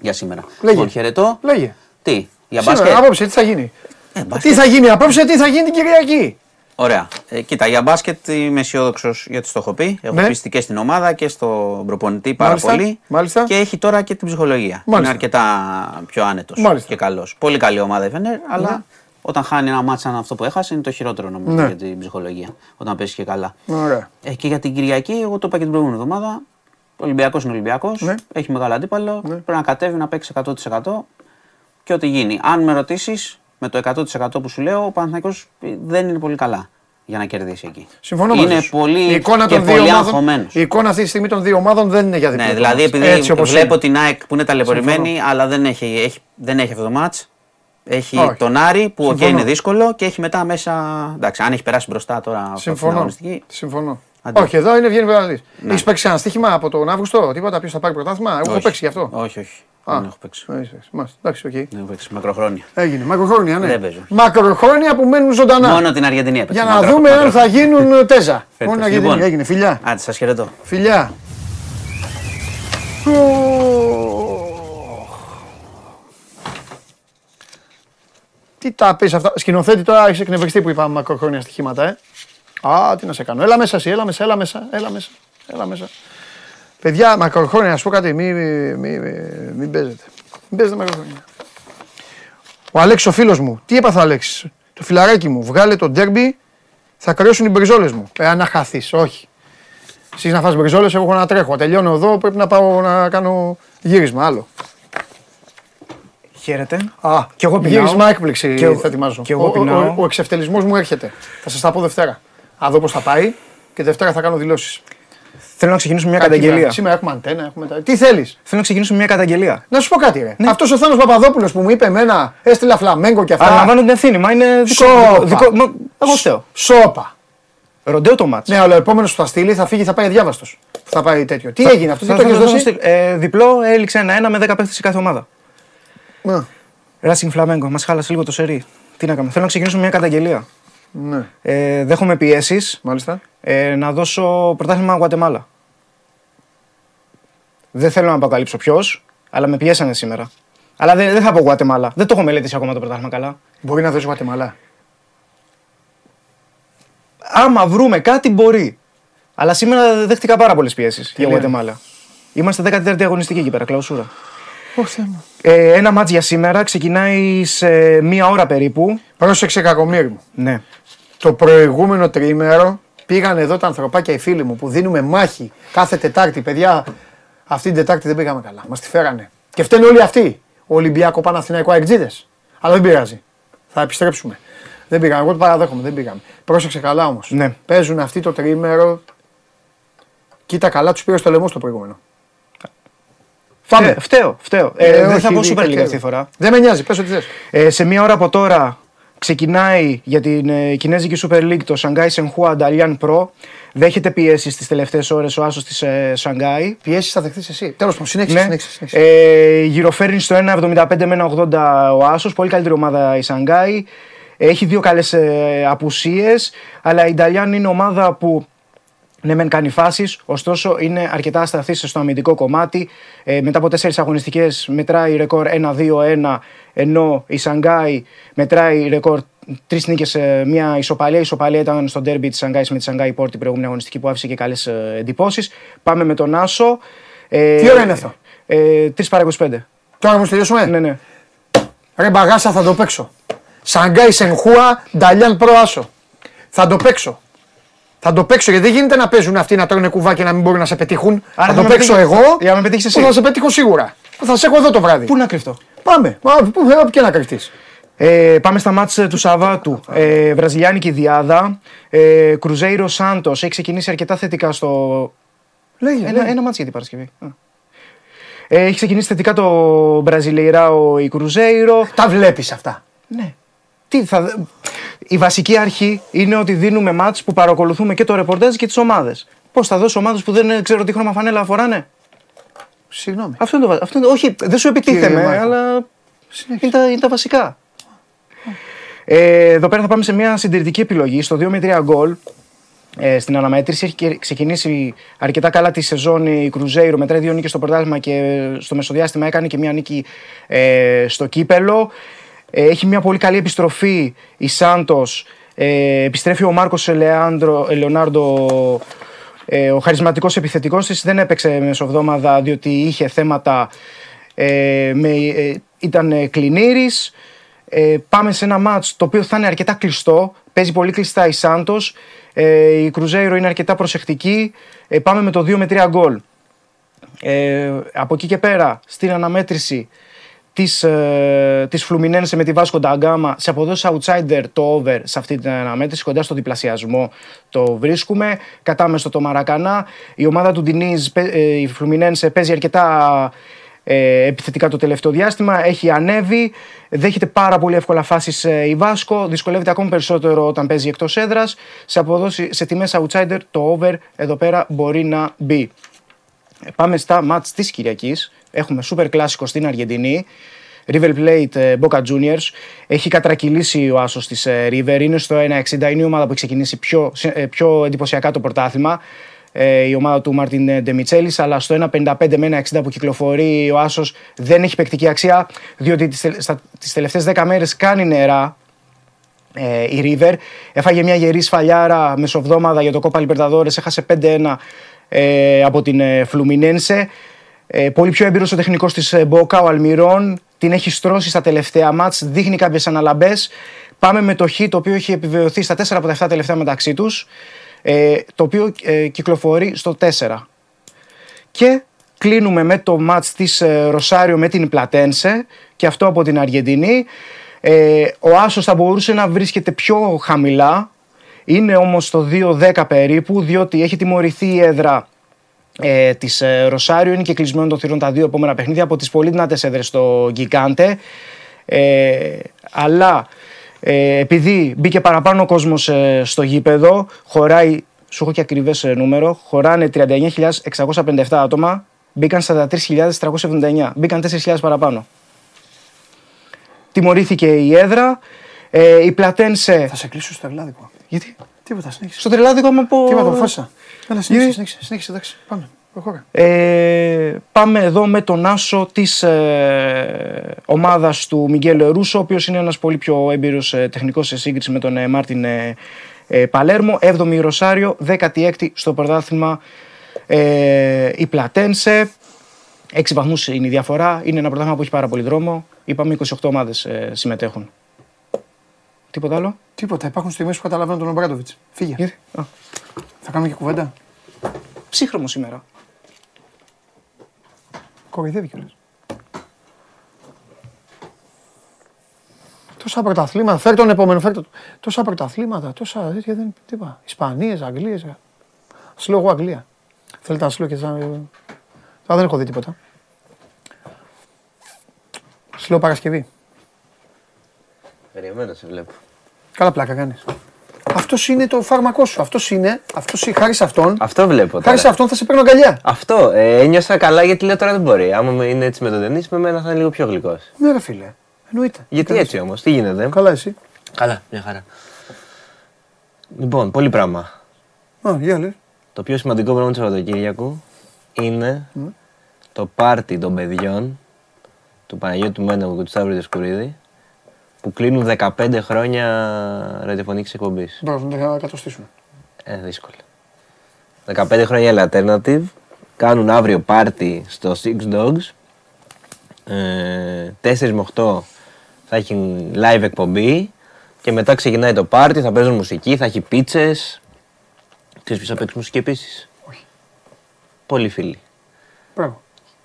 για σήμερα. Λέγε. Λοιπόν, χαιρετώ. Λέγε. Τι, για μπάσκετ; Απόψε, τι θα γίνει; Ε, τι θα γίνει απόψε, τι θα γίνει την Κυριακή; Ωραία. Ε, κοίτα, για μπάσκετ είμαι αισιόδοξος γιατί το έχω πει. Έχω ναι. πιστεί και στην ομάδα και στον προπονητή πάρα Μάλιστα. πολύ. Μάλιστα. Και έχει τώρα και την ψυχολογία. Μάλιστα. Είναι αρκετά πιο άνετος και καλός. Πολύ καλή ομάδα η Φενέρ, αλλά ναι. όταν χάνει ένα μάτσα σαν αυτό που έχασε είναι το χειρότερο νομίζω ναι. για την ψυχολογία. Όταν πέσει και καλά. Ωραία. Ε, και για την Κυριακή, εγώ το είπα και την προηγούμενη εβδομάδα. Ο Ολυμπιακός είναι Ολυμπιακός. Ναι. Έχει μεγάλο αντίπαλο. Ναι. Πρέπει να κατέβει να παίξει 100% και ό,τι γίνει. Αν με ρωτήσεις, με το 100% που σου λέω, ο Παναθηναϊκός δεν είναι πολύ καλά για να κερδίσει εκεί. Συμφωνώ είναι μαζί πολύ, η εικόνα και πολύ αγχωμένος. Η εικόνα αυτή τη στιγμή των δύο ομάδων δεν είναι για διπλό. Ναι, δηλαδή επειδή Έτσι, βλέπω είναι. την ΑΕΚ που είναι ταλαιπωρημένη, αλλά δεν έχει, έχει, δεν έχει αυτό το μάτς. Έχει Όχι. τον Άρη που okay, είναι δύσκολο και έχει μετά μέσα. Εντάξει, αν έχει περάσει μπροστά τώρα Συμφωνώ. Συμφωνώ. Αντί. Όχι, εδώ είναι βγαίνει πέρα. Ναι. Έχεις παίξει ένα στοίχημα από τον Αύγουστο, τίποτα, ποιο θα πάρει πρωτάθλημα; Έχω παίξει γι' αυτό. Όχι, όχι. Α, δεν έχω παίξει. Εντάξει, οκ. Δεν έχω παίξει. Μακροχρόνια. Έγινε. Μακροχρόνια, ναι. Δεν παίζω. Μακροχρόνια που μένουν ζωντανά. Μόνο την Αργεντινή έπαιξε. Για να δούμε αν θα γίνουν τέζα. Μόνο την Αργεντινή. Λοιπόν. Έγινε. Φιλιά. Άντε, σας χαιρετώ. Φιλιά. Τι τα πεις αυτά. Σκηνοθέτη τώρα έχεις εκνευριστεί που είπαμε μακροχρόνια στοιχήματα, ε. Α, τι να σε κάνω. Έλα μέσα εσύ, έλα μέσα, έλα μέσα, έλα μέσα. Έλα μέσα. Παιδιά, μακροχρόνια, να σου πω κάτι, μην μη, μη, μη παίζετε. Μην παίζετε μακροχρόνια. Ο Αλέξης ο φίλος μου, τι έπαθα Αλέξης, το φιλαράκι μου, βγάλε το ντέρμπι, θα κρυώσουν οι μπριζόλες μου. Ε, αν να χαθείς, όχι. Εσύ να φας μπριζόλες, εγώ έχω να τρέχω. Τελειώνω εδώ, πρέπει να πάω να κάνω γύρισμα, άλλο. Χαίρετε. Α, και εγώ πεινάω. Γύρισμα έκπληξη και θα ετοιμάζω. Και εγώ ο, ο, ο, εξευτελισμός μου έρχεται. Θα σας τα πω Δευτέρα. Θα δω πώς θα πάει και Δευτέρα θα κάνω δηλώσεις. Θέλω να ξεκινήσουμε μια καταγγελία. Σήμερα έχουμε αντένα, έχουμε τα. Τι θέλεις; Θέλω να ξεκινήσουμε μια καταγγελία. Να σου πω κάτι, ρε. Ναι. Αυτός ο Θάνος Παπαδόπουλος που μου είπε εμένα, έστειλα φλαμέγκο και αυτά. Αναλαμβάνω την ευθύνη, μα είναι δικό, Σόπα. δικό, μα... Εγώ φταίω. Σόπα. Ροντέο το μάτς. Ναι, αλλά ο επόμενος που θα στείλει θα φύγει, θα πάει αδιάβαστος. Θα πάει τέτοιο. Τι έγινε αυτό, τι το έχεις δώσει; Ε, διπλό έληξε ένα-ένα με 10 παίχτες σε κάθε ομάδα. Racing Flamengo, μας χάλασε λίγο το σερί. Τι να κάνουμε. Θέλω να ξεκινήσω μια καταγγελία. Ναι. Ε, δέχομαι πιέσεις. Μάλιστα. Ε, να δώσω πρωτάθλημα Γουατεμάλα. Δεν θέλω να αποκαλύψω ποιος, αλλά με πιέσανε σήμερα. Αλλά δεν, δεν θα πω Γουατεμάλα. Δεν το έχω μελετήσει ακόμα το πρωτάθλημα καλά. Μπορεί να δώσεις Γουατεμάλα. Άμα βρούμε κάτι, μπορεί. Αλλά σήμερα δέχτηκα πάρα πολλές πιέσεις για Γουατεμάλα. Είμαστε 14η αγωνιστική εκεί πέρα, κλαουσούρα. Ε, ένα μάτς για σήμερα ξεκινάει σε μία ώρα περίπου. Πρόσεξε κακομίρι μου. Ναι. Το προηγούμενο τρίμερο πήγαν εδώ τα ανθρωπάκια οι φίλοι μου που δίνουμε μάχη κάθε Τετάρτη. Παιδιά, αυτή την Τετάρτη δεν πήγαμε καλά. Μας τη φέρανε. Και φταίνουν όλοι αυτοί. Ο Ολυμπιακό Παναθηναϊκό Αεκτζίδε. Αλλά δεν πειράζει. Θα επιστρέψουμε. Δεν πήγαμε. Εγώ το παραδέχομαι. Δεν πήγαμε. Πρόσεξε καλά όμως. Ναι. Παίζουν αυτοί το τρίμερο. Κοίτα καλά, τους πήρε στο λαιμό στο προηγούμενο. Πάμε. Φταίω, φταίω. Ε, ε, δεν θα πω Super League αυτή τη φορά. Δεν με νοιάζει, πες ό,τι θες. Ε, σε μία ώρα από τώρα ξεκινάει για την ε, Κινέζικη Super League το Shanghai Shenhua Dalian Pro. Δέχεται πιέσεις τις τελευταίες ώρες ο Άσος της ε, Shanghai. Πιέσεις θα δεχθείς εσύ. Τέλος πάντων, συνέχισε. Ναι. συνέχισε, Ε, γυροφέρνει στο 1,75 με 1,80 ο Άσος. Πολύ καλύτερη ομάδα η Shanghai. Έχει δύο καλές ε, απουσίες. Αλλά η Dalian είναι ομάδα που ναι, μεν κάνει φάσεις, ωστόσο είναι αρκετά ασταθής στο αμυντικό κομμάτι. Ε, μετά από τέσσερις αγωνιστικές μετράει ρεκόρ 1-2-1, ενώ η Σανγκάη μετράει ρεκόρ τρεις νίκες, ε, μια ισοπαλία. Η ισοπαλία ήταν στο ντέρμπι της Σανγκάης με τη Σανγκάη Πόρτη, την προηγούμενη αγωνιστική που άφησε και καλές ε, εντυπώσεις. Πάμε με τον Άσο. Ε, Τι ώρα είναι αυτό, ε, 3 παρα 25. Τώρα μου τελειώσουμε; Ναι, ναι. Ρε μπαγάσα θα το παίξω. Σανγκάη Σενχούα, Νταλιάν Προάσο. Θα το παίξω. Θα το παίξω γιατί δεν γίνεται να παίζουν αυτοί να τρώνε κουβά και να μην μπορούν να σε πετύχουν. Άρα θα θα το με παίξω πετύχεις- εγώ. για να με πετύχεις εσύ. που Θα σε πετύχω σίγουρα. Θα σε έχω εδώ το βράδυ. Πού να κρυφτώ; Πάμε. Μα, Πού θέλω και να κρυφτείς. Ε, πάμε στα μάτς του Σαββάτου. Ε, Βραζιλιάνικη Διάδα. Ε, Κρουζέιρο Σάντος. Έχει ξεκινήσει αρκετά θετικά στο. Λέγε. Ένα, ένα μάτς για την Παρασκευή. Α. Ε, έχει ξεκινήσει θετικά το Μπραζιλεϊράο η Κρουζέιρο. Τα βλέπεις αυτά. Ναι. Τι θα... Η βασική αρχή είναι ότι δίνουμε μάτς που παρακολουθούμε και το ρεπορτάζ και τις ομάδες. Πώς θα δώσω ομάδες που δεν ξέρω τι χρώμα φανέλα φοράνε. Συγγνώμη. Αυτό είναι το, βα- αυτό είναι, όχι, δεν σου Κύριε επιτίθεμαι, Μάρκο. αλλά είναι τα, είναι τα βασικά. Ε, εδώ πέρα θα πάμε σε μια συντηρητική επιλογή. Στο 2 με 3 γκολ ε, στην αναμέτρηση έχει και- ξεκινήσει αρκετά καλά τη σεζόν η Κρουζέιρο. Μετράει δύο νίκες στο πρωτάθλημα και στο μεσοδιάστημα έκανε και μια νίκη ε, στο κύπελο. Ε, έχει μια πολύ καλή επιστροφή η Σάντος. Ε, επιστρέφει ο Μάρκος Ελεάνδρο- Ελεονάρντο ε, ο χαρισματικός επιθετικός της δεν έπαιξε μεσοβδόμαδα διότι είχε θέματα. Ε, με, ε, ήταν ε, κλινήρης. Ε, πάμε σε ένα μάτς το οποίο θα είναι αρκετά κλειστό. Παίζει πολύ κλειστά η Σάντος. Ε, η Κρουζέιρο είναι αρκετά προσεκτική. Ε, πάμε με το 2 με 3 γκολ. Ε, από εκεί και πέρα στην αναμέτρηση της, ε, της Φλουμινένσε με τη Βάσκο Νταγκάμα. Σε αποδόσεις outsider το over σε αυτή την αναμέτρηση κοντά στο διπλασιασμό το βρίσκουμε. Κατάμεστο το Μαρακανά. Η ομάδα του Ντινίζ ε, η Φλουμινένσε παίζει αρκετά ε, επιθετικά το τελευταίο διάστημα. Έχει ανέβει. Δέχεται πάρα πολύ εύκολα φάσεις ε, η Βάσκο. Δυσκολεύεται ακόμη περισσότερο όταν παίζει εκτός έδρας. Σε, αποδόση, σε τιμές outsider το over εδώ πέρα μπορεί να μπει. Ε, Πάμε στα μάτς της Κυριακής. Έχουμε σούπερ κλάσικο στην Αργεντινή. River Plate ε, Boca Juniors. Έχει κατρακυλήσει ο άσος της ε, River. Είναι στο 1.60. Είναι η ομάδα που έχει ξεκινήσει πιο, ε, πιο εντυπωσιακά το πρωτάθλημα. Ε, η ομάδα του Μάρτιν Ντεμιτσέλης, αλλά στο 1.55 με 1.60 που κυκλοφορεί ο Άσος δεν έχει παικτική αξία, διότι τις τις τελευταίες 10 μέρες κάνει νερά ε, η River. Έφαγε μια γερή σφαλιάρα μεσοβδόμαδα για το Κόπα Λιμπερταδόρες, έχασε 5-1 ε, από την ε, Φλουμινένσε. Ε, πολύ πιο έμπειρος ο τεχνικός της ε, Μπόκα, ο Αλμυρών, την έχει στρώσει στα τελευταία μάτς, δείχνει κάποιες αναλαμπές. Πάμε με το Χ, το οποίο έχει επιβεβαιωθεί στα 4 από τα 7 τελευταία μεταξύ τους, ε, το οποίο ε, κυκλοφορεί στο 4. Και κλείνουμε με το μάτς της ε, Ροσάριο με την Πλατένσε και αυτό από την Αργεντινή. Ε, ο Άσος θα μπορούσε να βρίσκεται πιο χαμηλά, είναι όμως στο 2-10 περίπου, διότι έχει τιμωρηθεί η έδρα ε, της ε, Ροσάριο, είναι και κλεισμένο των θυρών τα δύο επόμενα παιχνίδια από τις πολύ δυνατές έδρες στο Γκικάντε. Ε, αλλά Ε, επειδή μπήκε παραπάνω ο κόσμος ε, στο γήπεδο, χωράει, σου έχω και ακριβές ε, νούμερο, χωράνε 39.657 άτομα, μπήκαν 43.379. Μπήκαν 4.000 παραπάνω. Τιμωρήθηκε η έδρα. Ε, η Πλατένσε. Θα σε κλείσω στο Ελλάδικο. Γιατί; Τίποτα, συνέχισε. Στο τρελάδικο άμα πω. Τίποτα, αποφάσισα. Έλα, συνέχισε, συνέχισε, συνέχισε, εντάξει, πάμε. Προχώρα. Ε, πάμε εδώ με τον Άσο της ε, ομάδας του Μιγγέλο Ερούσο, ο οποίος είναι ένας πολύ πιο έμπειρος ε, τεχνικός σε σύγκριση με τον ε, Μάρτιν ε, ε, Παλέρμο. 7η Ρωσάριο, 16η στο πρωτάθλημα ε, η Πλατένσε. 6 βαθμούς είναι η διαφορά. Είναι ένα πρωτάθλημα που έχει πάρα πολύ δρόμο. Είπαμε 28 ομάδες ε, συμμετέχουν. Τίποτα άλλο; Τίποτα, υπάρχουν στιγμές που καταλαβαίνω τον Ομπράντοβιτς. Φύγε. Γιατί; Α, Θα κάνουμε και κουβέντα; ψύχρωμο σήμερα. Κοροϊδεύει κιόλας. Τόσα πρωταθλήματα, φέρ τον επόμενο, φέρ τον. Τόσα πρωταθλήματα, τόσα τέτοια δεν τίποτα. Ισπανίες, Αγγλίες. Σου λέω εγώ Αγγλία. Θέλετε να σου λέω και σαν... Τώρα δεν έχω δει τίποτα. Σου λέω Παρασκευή. Περιμένω, σε βλέπω. Καλά πλάκα κάνεις. Αυτός είναι το φάρμακό σου. Αυτός είναι, αυτός, χάρη σε αυτόν, Αυτό βλέπω χάρη τώρα. σε αυτόν θα σε παίρνω αγκαλιά. Αυτό. Ε, ένιωσα καλά γιατί λέω τώρα δεν μπορεί. Άμα με- είναι έτσι με τον Ντενή, με μένα θα είναι λίγο πιο γλυκός. Ναι, ρε φίλε. Εννοείται. Γιατί έτσι όμως, τι γίνεται; Καλά, εσύ. Καλά, μια χαρά. Λοιπόν, πολύ πράγμα. Α, για λες. Το πιο σημαντικό πράγμα του Σαββατοκύριακου είναι το πάρτι των παιδιών του Παναγιώτου Μένεγου και του Σταύρου Διασκουρίδη που κλείνουν 15 χρόνια ραδιοφωνικής εκπομπής. Μπράβο, να τα κατοστήσουμε. Ε, δύσκολο. 15 χρόνια Alternative. Κάνουν αύριο πάρτι στο Six Dogs. Ε, 4 με 8 θα έχει live εκπομπή. Και μετά ξεκινάει το πάρτι, θα παίζουν μουσική, θα έχει πίτσες. Ξέρεις ποιος θα παίξει μουσική επίσης; Όχι. Πολλοί φίλοι. Μπράβο.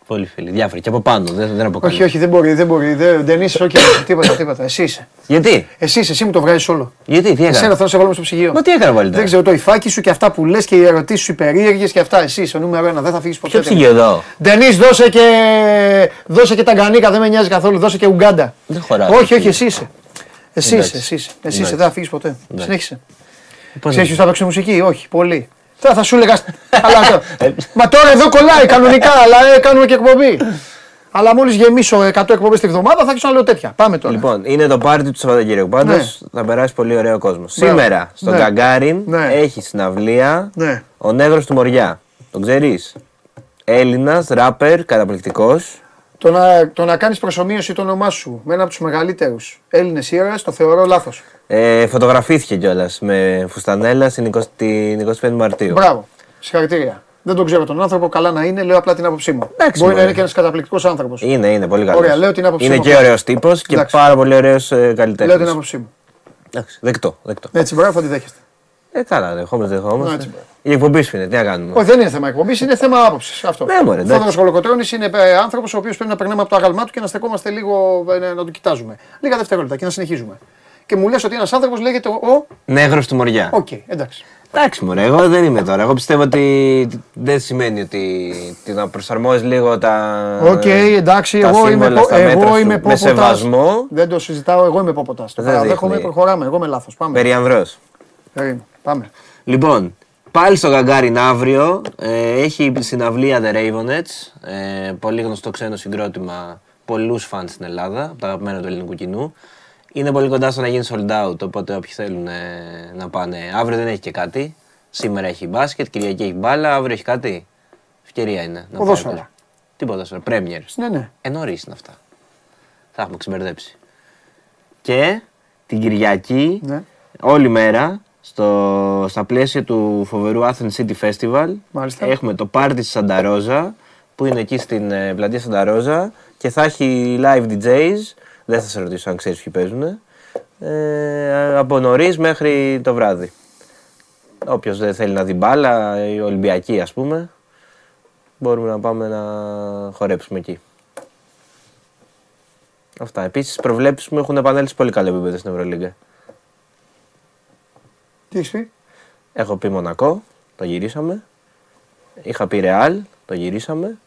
Πολλοί φίλοι. Διάφοροι. Και από πάνω. Δεν, δεν αποκαλώ. Όχι, όχι, δεν μπορεί, δεν μπορεί. Δεν, δεν είσαι, όχι, τίποτα, τίποτα. Εσύ είσαι. Γιατί, Εσύ είσαι, εσύ μου το βγάζεις όλο. γιατί, τι Εσένα έκανα. θέλω να σε βάλουμε στο ψυγείο. Μα τι έκανα πάλι Δεν τώρα. ξέρω το υφάκι σου και αυτά που λες και οι ερωτήσεις σου οι περίεργες και αυτά. Εσύ είσαι ο νούμερο ένα, δεν θα φύγεις ποτέ. Ποιο ψυγείο εδώ; Ντενή, δώσε και, δώσε και τα γκανίκα, δεν με νοιάζει καθόλου. Δώσε και Ουγκάντα. Δεν χωράω. όχι, όχι, εσύ είσαι. Εσύ Εντάξει. είσαι, εσύ είσαι. Εσύ Εντάξει. είσαι, δεν θα φύγεις ποτέ. Εντάξει. Συνέχισε. Πώς Ξέρει να- ποιο θα παίξει μουσική, όχι, πολύ. Τώρα θα σου έλεγα. αλλά το- Ε. Μα τώρα εδώ κολλάει κανονικά, αλλά ε, κάνουμε και εκπομπή. Αλλά μόλις γεμίσω 100 εκπομπές τη βδομάδα θα αρχίσω να λέω τέτοια. Πάμε τώρα. Λοιπόν, είναι το πάρτι του Σαββατοκύριακου. Πάντως Ναι. θα περάσει πολύ ωραίο κόσμος. Σήμερα στον Ναι. Καγκάριν Ναι. έχει συναυλία Ναι. ο Νέγρο του Μοριά. Τον ξέρεις. Έλληνας, ράπερ, καταπληκτικός. Το να, το να κάνεις προσωμείωση το όνομά σου με ένα από τους μεγαλύτερους Έλληνες ήρωες το θεωρώ λάθος. Ε, φωτογραφήθηκε κιόλας με φουστανέλα στην 20 την 25 Μαρτίου. Μπράβο. Συγχαρητήρια. Δεν τον ξέρω τον άνθρωπο, καλά να είναι, λέω απλά την άποψή μου. Εντάξει, Μπορεί να μωρέ. είναι και ένας καταπληκτικός άνθρωπος. Είναι, είναι πολύ καλός. Ωραία, λέω την άποψή Είναι μου. και ωραίος τύπος και Εντάξει. πάρα πολύ ωραίος Λέω καλλιτέχνης. την άποψή μου. Εντάξει, δεκτό, δεκτό. Έτσι, μπράβο, θα τη δέχεστε. Ε, καλά, δεχόμαστε, Έτσι, δεχόμαστε. μπράβο. Η εκπομπή σου είναι, τι να κάνουμε. Όχι, δεν είναι θέμα εκπομπής, είναι θέμα άποψης. Αυτό. Ναι, μωρέ, εντάξει. Θόδωρο Κολοκοτρόνη είναι άνθρωπος ο οποίος πρέπει να περνάμε από το άγαλμά του και να στεκόμαστε λίγο ε, να, να το κοιτάζουμε. Λίγα δευτερόλεπτα και να συνεχίζουμε. Και μου λες ότι ένας άνθρωπος λέγεται ο. Νέγρος του Μοριά. Οκ, εντάξει. Εντάξει, μωρέ, εγώ δεν είμαι τώρα. Εγώ πιστεύω ότι δεν σημαίνει ότι ότι να προσαρμόζεις λίγο τα. Οκ, εντάξει, τα εγώ είμαι, σύμβολα πο- στα μέτρα εγώ σου. είμαι Με πόποτας. σεβασμό. Δεν το συζητάω, εγώ είμαι πόποτας. Το Δεν παραδέχομαι, δείχνει. προχωράμε. Εγώ είμαι λάθος. Πάμε. Περιανδρό. Περίμενε. Πάμε. Λοιπόν, πάλι στο Γκαγκάριν αύριο ε, έχει συναυλία The Ravenets. Ε, πολύ γνωστό ξένο συγκρότημα, πολλούς φαν στην Ελλάδα, από τα αγαπημένα του ελληνικού κοινού. Είναι πολύ κοντά στο να γίνει sold out, οπότε όποιοι θέλουν ε, να πάνε. Αύριο δεν έχει και κάτι. Σήμερα έχει μπάσκετ, Κυριακή έχει μπάλα, αύριο έχει κάτι. Ευκαιρία είναι. να Ποδόσφαιρο. πάει. Τι ποδόσφαιρο, Premier. Ναι, ναι. Ε, νωρίς είναι αυτά. Θα έχουμε ξεμπερδέψει. Και την Κυριακή, ναι. όλη μέρα, στο, στα πλαίσια του φοβερού Athens City Festival, Μάλιστα. έχουμε το πάρτι στη Σανταρόζα, που είναι εκεί στην ε, πλατεία Σανταρόζα και θα έχει live DJs, δεν θα σε ρωτήσω αν ξέρεις ποιοι παίζουν, ε, από νωρίς μέχρι το βράδυ. Όποιος δεν θέλει να δει μπάλα, οι Ολυμπιακοί ας πούμε, μπορούμε να πάμε να χορέψουμε εκεί. Αυτά. Επίσης, προβλέψεις μου έχουν επανέλθει σε πολύ καλό επίπεδο στην Ευρωλίγκα. Τι έχεις πει; Έχω πει Μονακό, το γυρίσαμε. Είχα πει Ρεάλ, το γυρίσαμε.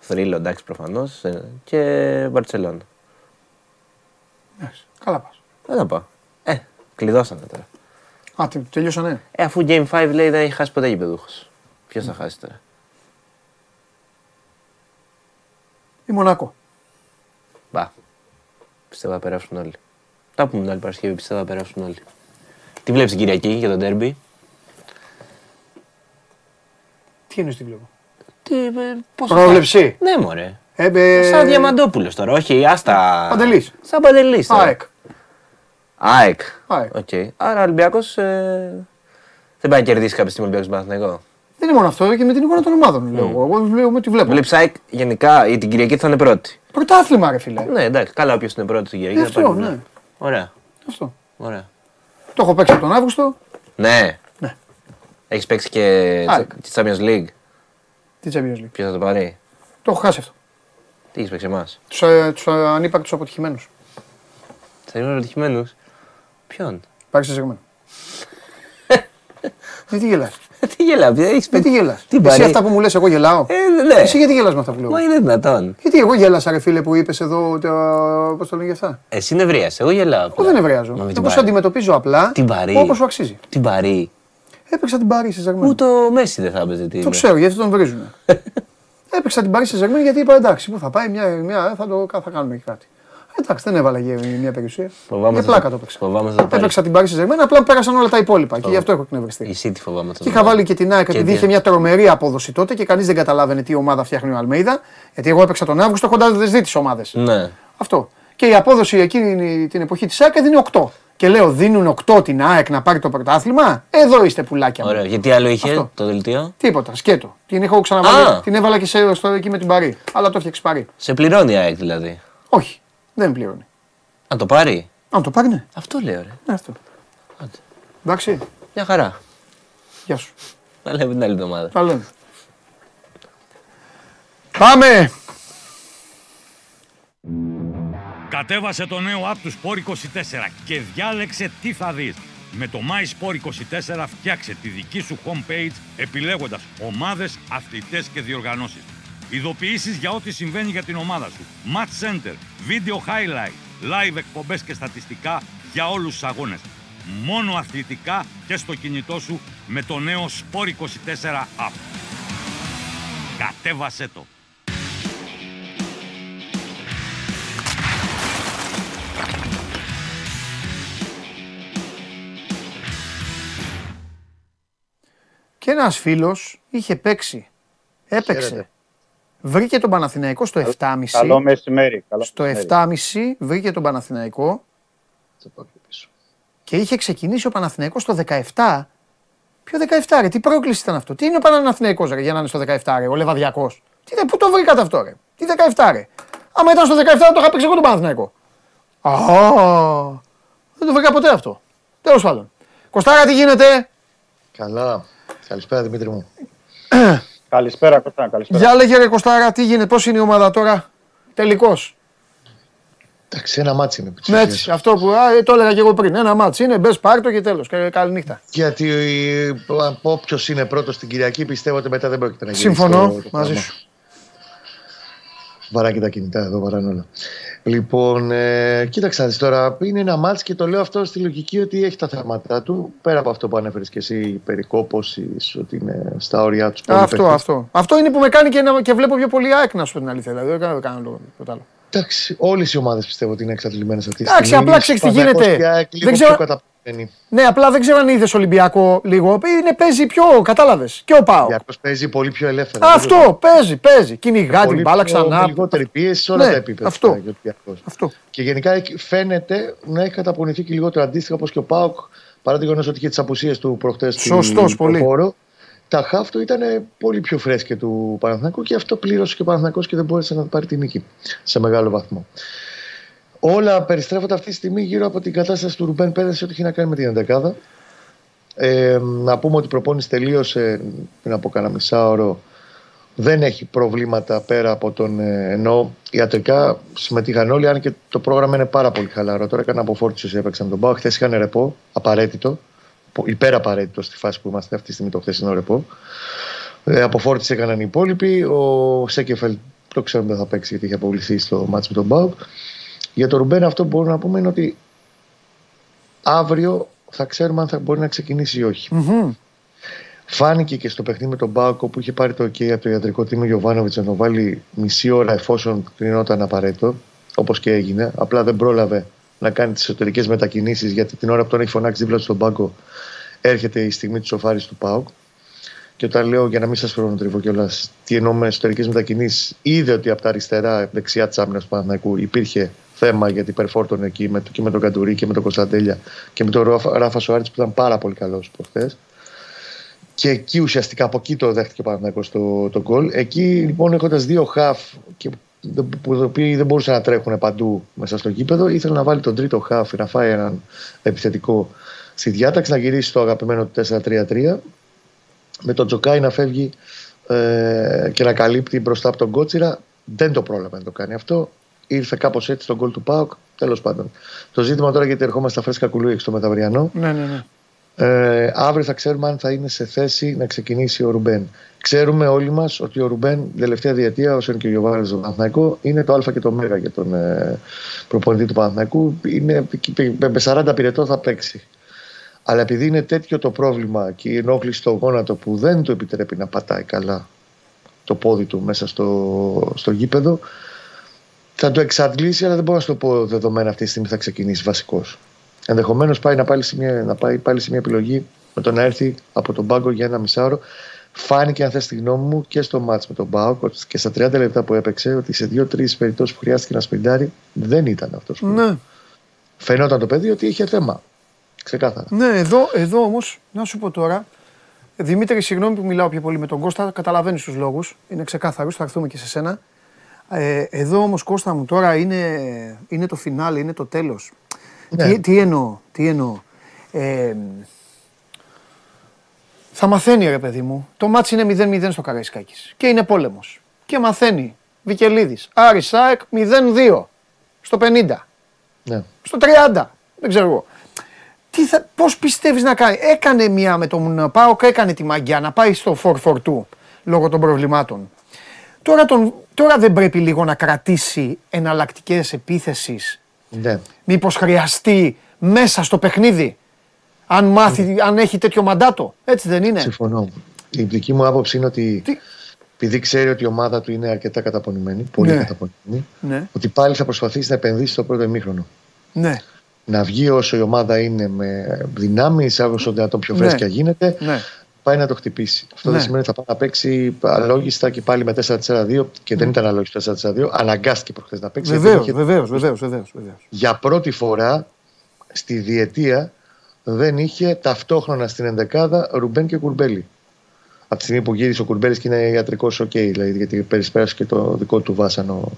Θρύλο, εντάξει προφανώς. ε, Και Μπαρτσελώνα. Εντάξει, Καλά πας. Δεν θα πάω. Κλειδώσανε τώρα. Α, τελειώσανε. Ε, αφού Game 5 λέει δεν έχει χάσει ποτέ γηπεδούχος. Ποιος θα χάσει τώρα; Η Μονάκο. Μπα. Πιστεύω θα περάσουν όλοι. Τα πούμε την άλλη Παρασκευή, πιστεύω θα περάσουν όλοι. Τι βλέπεις την Κυριακή για τον ντέρμπι. Τι εννοείς τι βλέπω; Τι, ε, πώς Πρόβλεψη. Ναι, μωρέ. Ε, ε, Σαν Διαμαντόπουλος τώρα, όχι, άστα. Παντελής. Σαν Παντελής. ΑΕΚ. ΑΕΚ. ΑΕΚ. Οκ. Άρα ο Ολυμπιακός ε, δεν πάει να κερδίσει κάποια στιγμή ο Ολυμπιακό Παναθηναϊκό. Δεν είναι μόνο αυτό, και με την εικόνα των ομάδων. Λέω. εγώ. Εγώ λέω με τι βλέπω. Βλέπεις ΑΕΚ γενικά η την Κυριακή θα είναι πρώτη. Πρωτάθλημα, ρε φίλε. Ναι, εντάξει, καλά, όποιος είναι πρώτος την Κυριακή. Ε, θα αυτό, πάρει, ναι. Ωραία. Αυτό. Ωραία. Το έχω παίξει από τον Αύγουστο. Ναι. Ναι. Έχεις παίξει και ΑΕΚ. τη Champions League. Τι Champions League. Ποιος θα το πάρει; Το έχω χάσει αυτό. Τι έχεις παίξει εμάς; Τους ε, τους ανύπαρκτους αποτυχημένους. Θα είναι ερωτημένου. Ποιον; Πάρεις σε ζεγμένο. Ε, τι γελάς. Τι γελάω, ποιο έχεις Ε, παίξει. τι γελάς. Τι Εσύ πάρει. αυτά που μου λες εγώ γελάω. Ε, ναι. Εσύ γιατί γελάς με αυτά που λέω; Μα είναι δυνατόν. Γιατί εγώ γέλασα, ρε φίλε, που είπες εδώ, το- πώς το λένε για αυτά. Εσύ νευρίασε, εγώ γελάω. Εγώ δεν ευρεάζω. Μα με την Εγώ σε Πάρη. αντιμετωπίζω απλά Την Πάρη. όπως σου αξίζει. Την Παρή. Έπαιξα την Παρή σε Ζαγμένο. Ούτε ο Μέση δεν θα έπαιζε τι. Το ξέρω γιατί τον βρίζουν. Έπαιξα την Παρή σε Ζαγμένο γιατί είπα εντάξει, πού θα πάει, μια, μια, θα, το, θα κάνουμε και κάτι. Εντάξει, δεν έβαλα για μια περιουσία. Φοβάμαι Για θα- πλάκα το έπαιξα. Φοβάμαι θα το πάρει. Έπαιξα την Παρή σε Ζαγμένο, απλά πέρασαν όλα τα υπόλοιπα και γι' αυτό έχω εκνευριστεί. Η City φοβάμαι θα Και το είχα πάρει. βάλει και την ΑΕΚ επειδή τι- είχε μια τρομερή απόδοση τότε και κανείς δεν καταλάβαινε τι ομάδα φτιάχνει ο Αλμέιδα. Γιατί εγώ έπαιξα τον Αύγουστο έχοντα δει τις ομάδες. Ναι. Αυτό. Και η απόδοση εκείνη την εποχή της ΑΕΚ έδινε 8. Και λέω, δίνουν 8 την ΑΕΚ να πάρει το πρωτάθλημα; Εδώ είστε πουλάκια μου. Ωραία. Γιατί άλλο είχε Αυτό. το δελτίο; Τίποτα, σκέτο. Την έχω ξαναβάλει. Α. Την έβαλα και σε, στο, εκεί με την Παρή. Αλλά το έφτιαξε Παρή. Σε πληρώνει η ΑΕΚ δηλαδή. Όχι, δεν πληρώνει. Να το πάρει. Αν το πάρει, ναι. Αυτό λέω ρε. ναι αυτό. Άντε. Εντάξει, Μια χαρά. γεια σου. Να λέμε την άλλη εβδομάδα. Τα λέμε. Πάμε! Κατέβασε το νέο app του Sport 24 και διάλεξε τι θα δεις. Με το My Sport 24 φτιάξε τη δική σου homepage επιλέγοντας ομάδες, αθλητές και διοργανώσεις. Ειδοποιήσεις για ό,τι συμβαίνει για την ομάδα σου. Match Center, Video Highlight, Live εκπομπές και στατιστικά για όλους τους αγώνες. Μόνο αθλητικά και στο κινητό σου με το νέο Sport 24 app. Κατέβασέ το. Και ένας φίλος είχε παίξει. Έπαιξε. Χαίρετε. Βρήκε τον Παναθηναϊκό στο 7,5. Καλό μεσημέρι. Καλό Στο μεσημέρι. 7,5 βρήκε τον Παναθηναϊκό Θα πάω πιο πίσω. και είχε ξεκινήσει ο Παναθηναϊκός στο 17. Ποιο 17 ρε, τι πρόκληση ήταν αυτό; Τι είναι ο Παναθηναϊκός ρε για να είναι στο 17 ρε, ο Λεβαδιακός; Τι, δε- πού το βρήκατε αυτό ρε; Τι 17 ρε; Άμα ήταν στο 17 το είχα παίξει εγώ τον Παναθηναϊκό. Α, δεν το βρήκα ποτέ αυτό. Τέλος πάντων. Κωστάρα τι γίνεται; Καλά. Καλησπέρα Δημήτρη μου. Καλησπέρα, Κώστα. Καλησπέρα. Για λέγε ρε Κωστάρα τι γίνεται, πώς είναι η ομάδα τώρα; Τελικός. Εντάξει, ένα ματς είναι. επί της Ναι, ουσίας. έτσι, αυτό που α, ε, το έλεγα και εγώ πριν. Ένα ματς είναι, μπες πάρτο και τέλος. Και καλή νύχτα. Γιατί όποιος είναι πρώτος στην Κυριακή πιστεύω ότι μετά δεν πρόκειται να γίνει. Συμφωνώ το- το μαζί πράγμα. Σου. Βαράνε τα κινητά εδώ, βαράνε όλα. Λοιπόν, ε, κοίταξε να δεις τώρα, είναι ένα μάτς και το λέω αυτό στη λογική ότι έχει τα θέματα του. Πέρα από αυτό που ανέφερες και εσύ, περικόπωσης, ότι είναι στα όρια τους. Αυτό, αυτό. Αυτό είναι που με κάνει και, να, και βλέπω πιο πολύ ΑΕΚ να σου πω την αλήθεια. Δηλαδή, δεν κάνω, δεν κάνω λόγο, τίποτα άλλο. Εντάξει, όλες οι ομάδες πιστεύω ότι είναι εξαντλημένες αυτή τη Εντάξει, στιγμή. απλά ξέρεις τι Παναθηναϊκός γίνεται. και ΑΕΚ λίγο Δεν ξέρω- πιο καταπληκτική. Ναι, απλά δεν ξέρω αν είδες Ολυμπιακό λίγο. Είναι, παίζει πιο, κατάλαβες. Και ο Πάο. Ο Ολυμπιακός παίζει πολύ πιο ελεύθερα. Αυτό, παίζει, παίζει. Κυνηγά την Πολύ μπάλα πιο- ξανά. Με λιγότερη πίεση σε όλα Ναι, τα επίπεδα. αυτό. ο Ολυμπιακός. Αυτό. Και γενικά έχει- φαίνεται να έχει καταπονηθεί και λιγότερο αντίστοιχα όπως και ο Πάοκ παρά το γεγονός ότι είχε τις απουσίες του προχτές Σωστός, πολύ. χώρο. Τα χαφ του ήταν πολύ πιο φρέσκε του Παναθηναϊκού και αυτό πλήρωσε και ο Παναθηναϊκός και δεν μπόρεσε να πάρει τη νίκη σε μεγάλο βαθμό. Όλα περιστρέφονται αυτή τη στιγμή γύρω από την κατάσταση του Ρουμπέν Πέρες ό,τι έχει να κάνει με την 11 ε, να πούμε ότι η προπόνηση τελείωσε πριν από κάνα μισάωρο. Δεν έχει προβλήματα πέρα από τον ε, ενώ ιατρικά συμμετείχαν όλοι, αν και το πρόγραμμα είναι πάρα πολύ χαλαρό. Τώρα έκανε αποφόρτιση όσοι έπαιξαν τον Πάο. Χθες είχαν ρεπό, απαραίτητο, υπεραπαραίτητο στη φάση που είμαστε αυτή τη στιγμή το χθεσινό ρεπό. Ε, αποφόρτιση έκαναν οι υπόλοιποι. Ο Σέκεφελ το ξέρουμε δεν θα παίξει γιατί είχε αποβληθεί στο μάτς με τον Πάο. Για τον Ρουμπέν αυτό που μπορούμε να πούμε είναι ότι αύριο θα ξέρουμε αν θα μπορεί να ξεκινήσει ή όχι. Φάνηκε και στο παιχνίδι με τον Μπάουκο που είχε πάρει το OK από το ιατρικό τίμο Γιωβάνοβιτς να το βάλει μισή ώρα εφόσον κρινόταν απαραίτητο, όπως και έγινε. Απλά δεν πρόλαβε να κάνει τις εσωτερικές μετακινήσεις γιατί την ώρα που τον έχει φωνάξει δίπλα στον πάγκο έρχεται η στιγμή της σοφάρης του Πάουκ. Και όταν λέω για να μην σας χρονοτριβώ κιόλας, τι εννοώ με εσωτερικές μετακινήσεις, είδε ότι από τα αριστερά, δεξιά της άμυνας του Παναθηναϊκού υπήρχε θέμα γιατί υπερφόρτωνε εκεί με, και με τον Καντουρί και με τον Κωνσταντέλια και με τον Ράφα Σουάριτ που ήταν πάρα πολύ καλός προχθές. Και εκεί ουσιαστικά από εκεί το δέχτηκε ο Παναθηναϊκός το, το γκολ. Εκεί λοιπόν έχοντας δύο χαφ και που οι οποίοι δεν μπορούσαν να τρέχουν παντού μέσα στο γήπεδο, ήθελε να βάλει τον τρίτο χαφ, να φάει έναν επιθετικό στη διάταξη, να γυρίσει στο αγαπημένο του 4-3-3 με τον Τζοκάι να φεύγει ε, και να καλύπτει μπροστά από τον Κότσιρα. Δεν το πρόλαβε να το κάνει αυτό. Ήρθε κάπως έτσι στον γκολ του Πάοκ. Τέλος πάντων. Το ζήτημα τώρα γιατί ερχόμαστε στα φρέσκα κουλούι στο Μεταβριανό. Ναι, ναι, ναι. Ε, αύριο θα ξέρουμε αν θα είναι σε θέση να ξεκινήσει ο Ρουμπέν. Ξέρουμε όλοι μας ότι ο Ρουμπέν την τελευταία διετία, όσο είναι και ο Γιωβάρη του Παναθναϊκού, είναι το Α και το Μέγα για τον ε, προπονητή του Παναθναϊκού. Είναι, με 40 πυρετό θα παίξει. Αλλά επειδή είναι τέτοιο το πρόβλημα και η ενόχληση στο γόνατο που δεν το επιτρέπει να πατάει καλά το πόδι του μέσα στο, στο γήπεδο, θα το εξαντλήσει, αλλά δεν μπορώ να σου το πω δεδομένα αυτή τη στιγμή θα ξεκινήσει βασικός. Ενδεχομένως πάει να, πάλι σε μια, να πάει πάλι σε μια επιλογή με το να έρθει από τον πάγκο για ένα μισάωρο. Φάνηκε, αν θες τη γνώμη μου, και στο μάτς με τον Μπάουκ και στα 30 λεπτά που έπαιξε ότι σε δύο-τρεις περιπτώσεις που χρειάστηκε να σπιντάρει δεν ήταν αυτός που. Ναι. Φαινόταν το παιδί ότι είχε θέμα. Ξεκάθαρα. Ναι, εδώ, εδώ όμως, να σου πω τώρα. Δημήτρη, συγγνώμη που μιλάω πιο πολύ με τον Κώστα, καταλαβαίνεις τους λόγους. Είναι ξεκάθαρος, θα έρθουμε και σε σένα. Ε, εδώ όμως, Κώστα μου, τώρα είναι, είναι το φινάλε, είναι το τέλος. Ναι. Τι, τι εννοώ, τι εννοώ. Ε, θα μαθαίνει ρε παιδί μου. Το μάτι είναι 0-0 στο Καραϊσκάκης και είναι πόλεμος. Και μαθαίνει. Βικελίδης. Άρη Σάεκ 0-2 στο 50. Ναι. Στο 30. Δεν ξέρω εγώ. Τι θα, πώς πιστεύεις να κάνει. Έκανε μια με τον Πάοκ, έκανε τη μαγιά να πάει στο 4-4-2 λόγω των προβλημάτων. Τώρα, τον, τώρα δεν πρέπει λίγο να κρατήσει εναλλακτικές επίθεσεις; Ναι. Μήπως χρειαστεί μέσα στο παιχνίδι; Αν, μάθει, αν έχει τέτοιο μαντάτο; Έτσι δεν είναι; Συμφωνώ. Η δική μου άποψη είναι ότι Τι... επειδή ξέρει ότι η ομάδα του είναι αρκετά καταπονημένη, πολύ ναι. καταπονημένη, ναι. ότι πάλι θα προσπαθήσει να επενδύσει στο πρώτο ημίχρονο. Ναι. Να βγει όσο η ομάδα είναι με δυνάμεις, όσο δυνατόν πιο φρέσκια ναι. γίνεται, ναι. Πάει να το χτυπήσει. Αυτό δεν ναι. σημαίνει ότι θα πάει να παίξει αλόγιστα και πάλι με 4-4-2 και δεν ήταν αλόγιστο 4-4-2. Αναγκάστηκε προχθές να παίξει. Βεβαίως, βεβαίως. Για πρώτη φορά στη διετία δεν είχε ταυτόχρονα στην ενδεκάδα Ρουμπέν και Κουρμπέλη. Από τη στιγμή που γύρισε ο Κουρμπέλης και είναι ιατρικός, OK, okay, δηλαδή, γιατί περισπέρασε και το δικό του βάσανο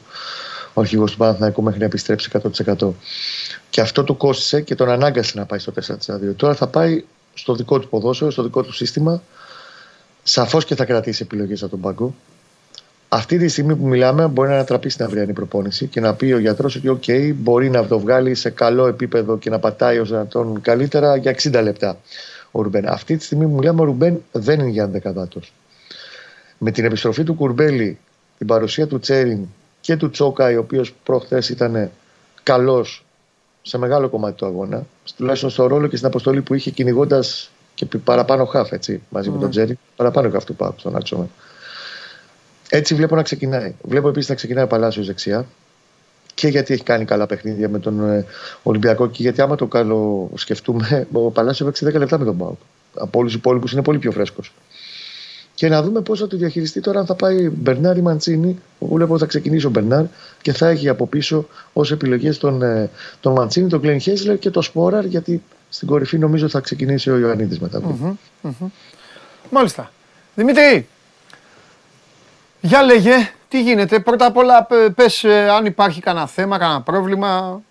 ο αρχηγός του Παναθηναϊκού μέχρι να επιστρέψει 100%. Και αυτό του κόστησε και τον ανάγκασε να πάει στο 4-4-2. Τώρα θα πάει στο δικό του ποδόσφαιρο, στο δικό του σύστημα. Σαφώς και θα κρατήσει επιλογές από τον πάγκο. Αυτή τη στιγμή που μιλάμε, μπορεί να ανατραπεί στην αυριανή προπόνηση και να πει ο γιατρός ότι, OK, μπορεί να το βγάλει σε καλό επίπεδο και να πατάει ως δυνατόν καλύτερα για 60 λεπτά ο Ρουμπέν. Αυτή τη στιγμή που μιλάμε, ο Ρουμπέν δεν είναι για δεκαδάτος. Με την επιστροφή του Κουρμπέλη, την παρουσία του Τσέριν και του Τσόκα, ο οποίο προχθές ήταν καλός σε μεγάλο κομμάτι του αγώνα, τουλάχιστον στο ρόλο και στην αποστολή που είχε κυνηγώντας και παραπάνω χάφ, έτσι, μαζί mm. με τον ναι. Τζέρι, παραπάνω χάφ του Πάου στον Άξονα. Έτσι βλέπω να ξεκινάει. Βλέπω επίσης να ξεκινάει ο Παλάσιος δεξιά. Και γιατί έχει κάνει καλά παιχνίδια με τον ε, Ολυμπιακό και γιατί άμα το καλό σκεφτούμε, ο Παλάσιος έπαιξε 10 λεπτά με τον Πάο. Από όλους τους υπόλοιπους είναι πολύ πιο φρέσκος. Και να δούμε πώς θα το διαχειριστεί τώρα αν θα πάει Μπερνάρ ή Μαντσίνη. Εγώ βλέπω ότι θα ξεκινήσει ο Μπερνάρ και θα έχει από πίσω ως επιλογές τον, ε, τον Μαντσίνη, τον Γκλέν Χέσλερ και τον Σπόραρ, γιατί στην κορυφή νομίζω θα ξεκινήσει ο Ιωαννίδης μετά. Mm-hmm, mm-hmm. Μάλιστα. Δημήτρη, για λέγε, τι γίνεται; Πρώτα απ' όλα πες ε, αν υπάρχει κανένα θέμα, κανένα πρόβλημα.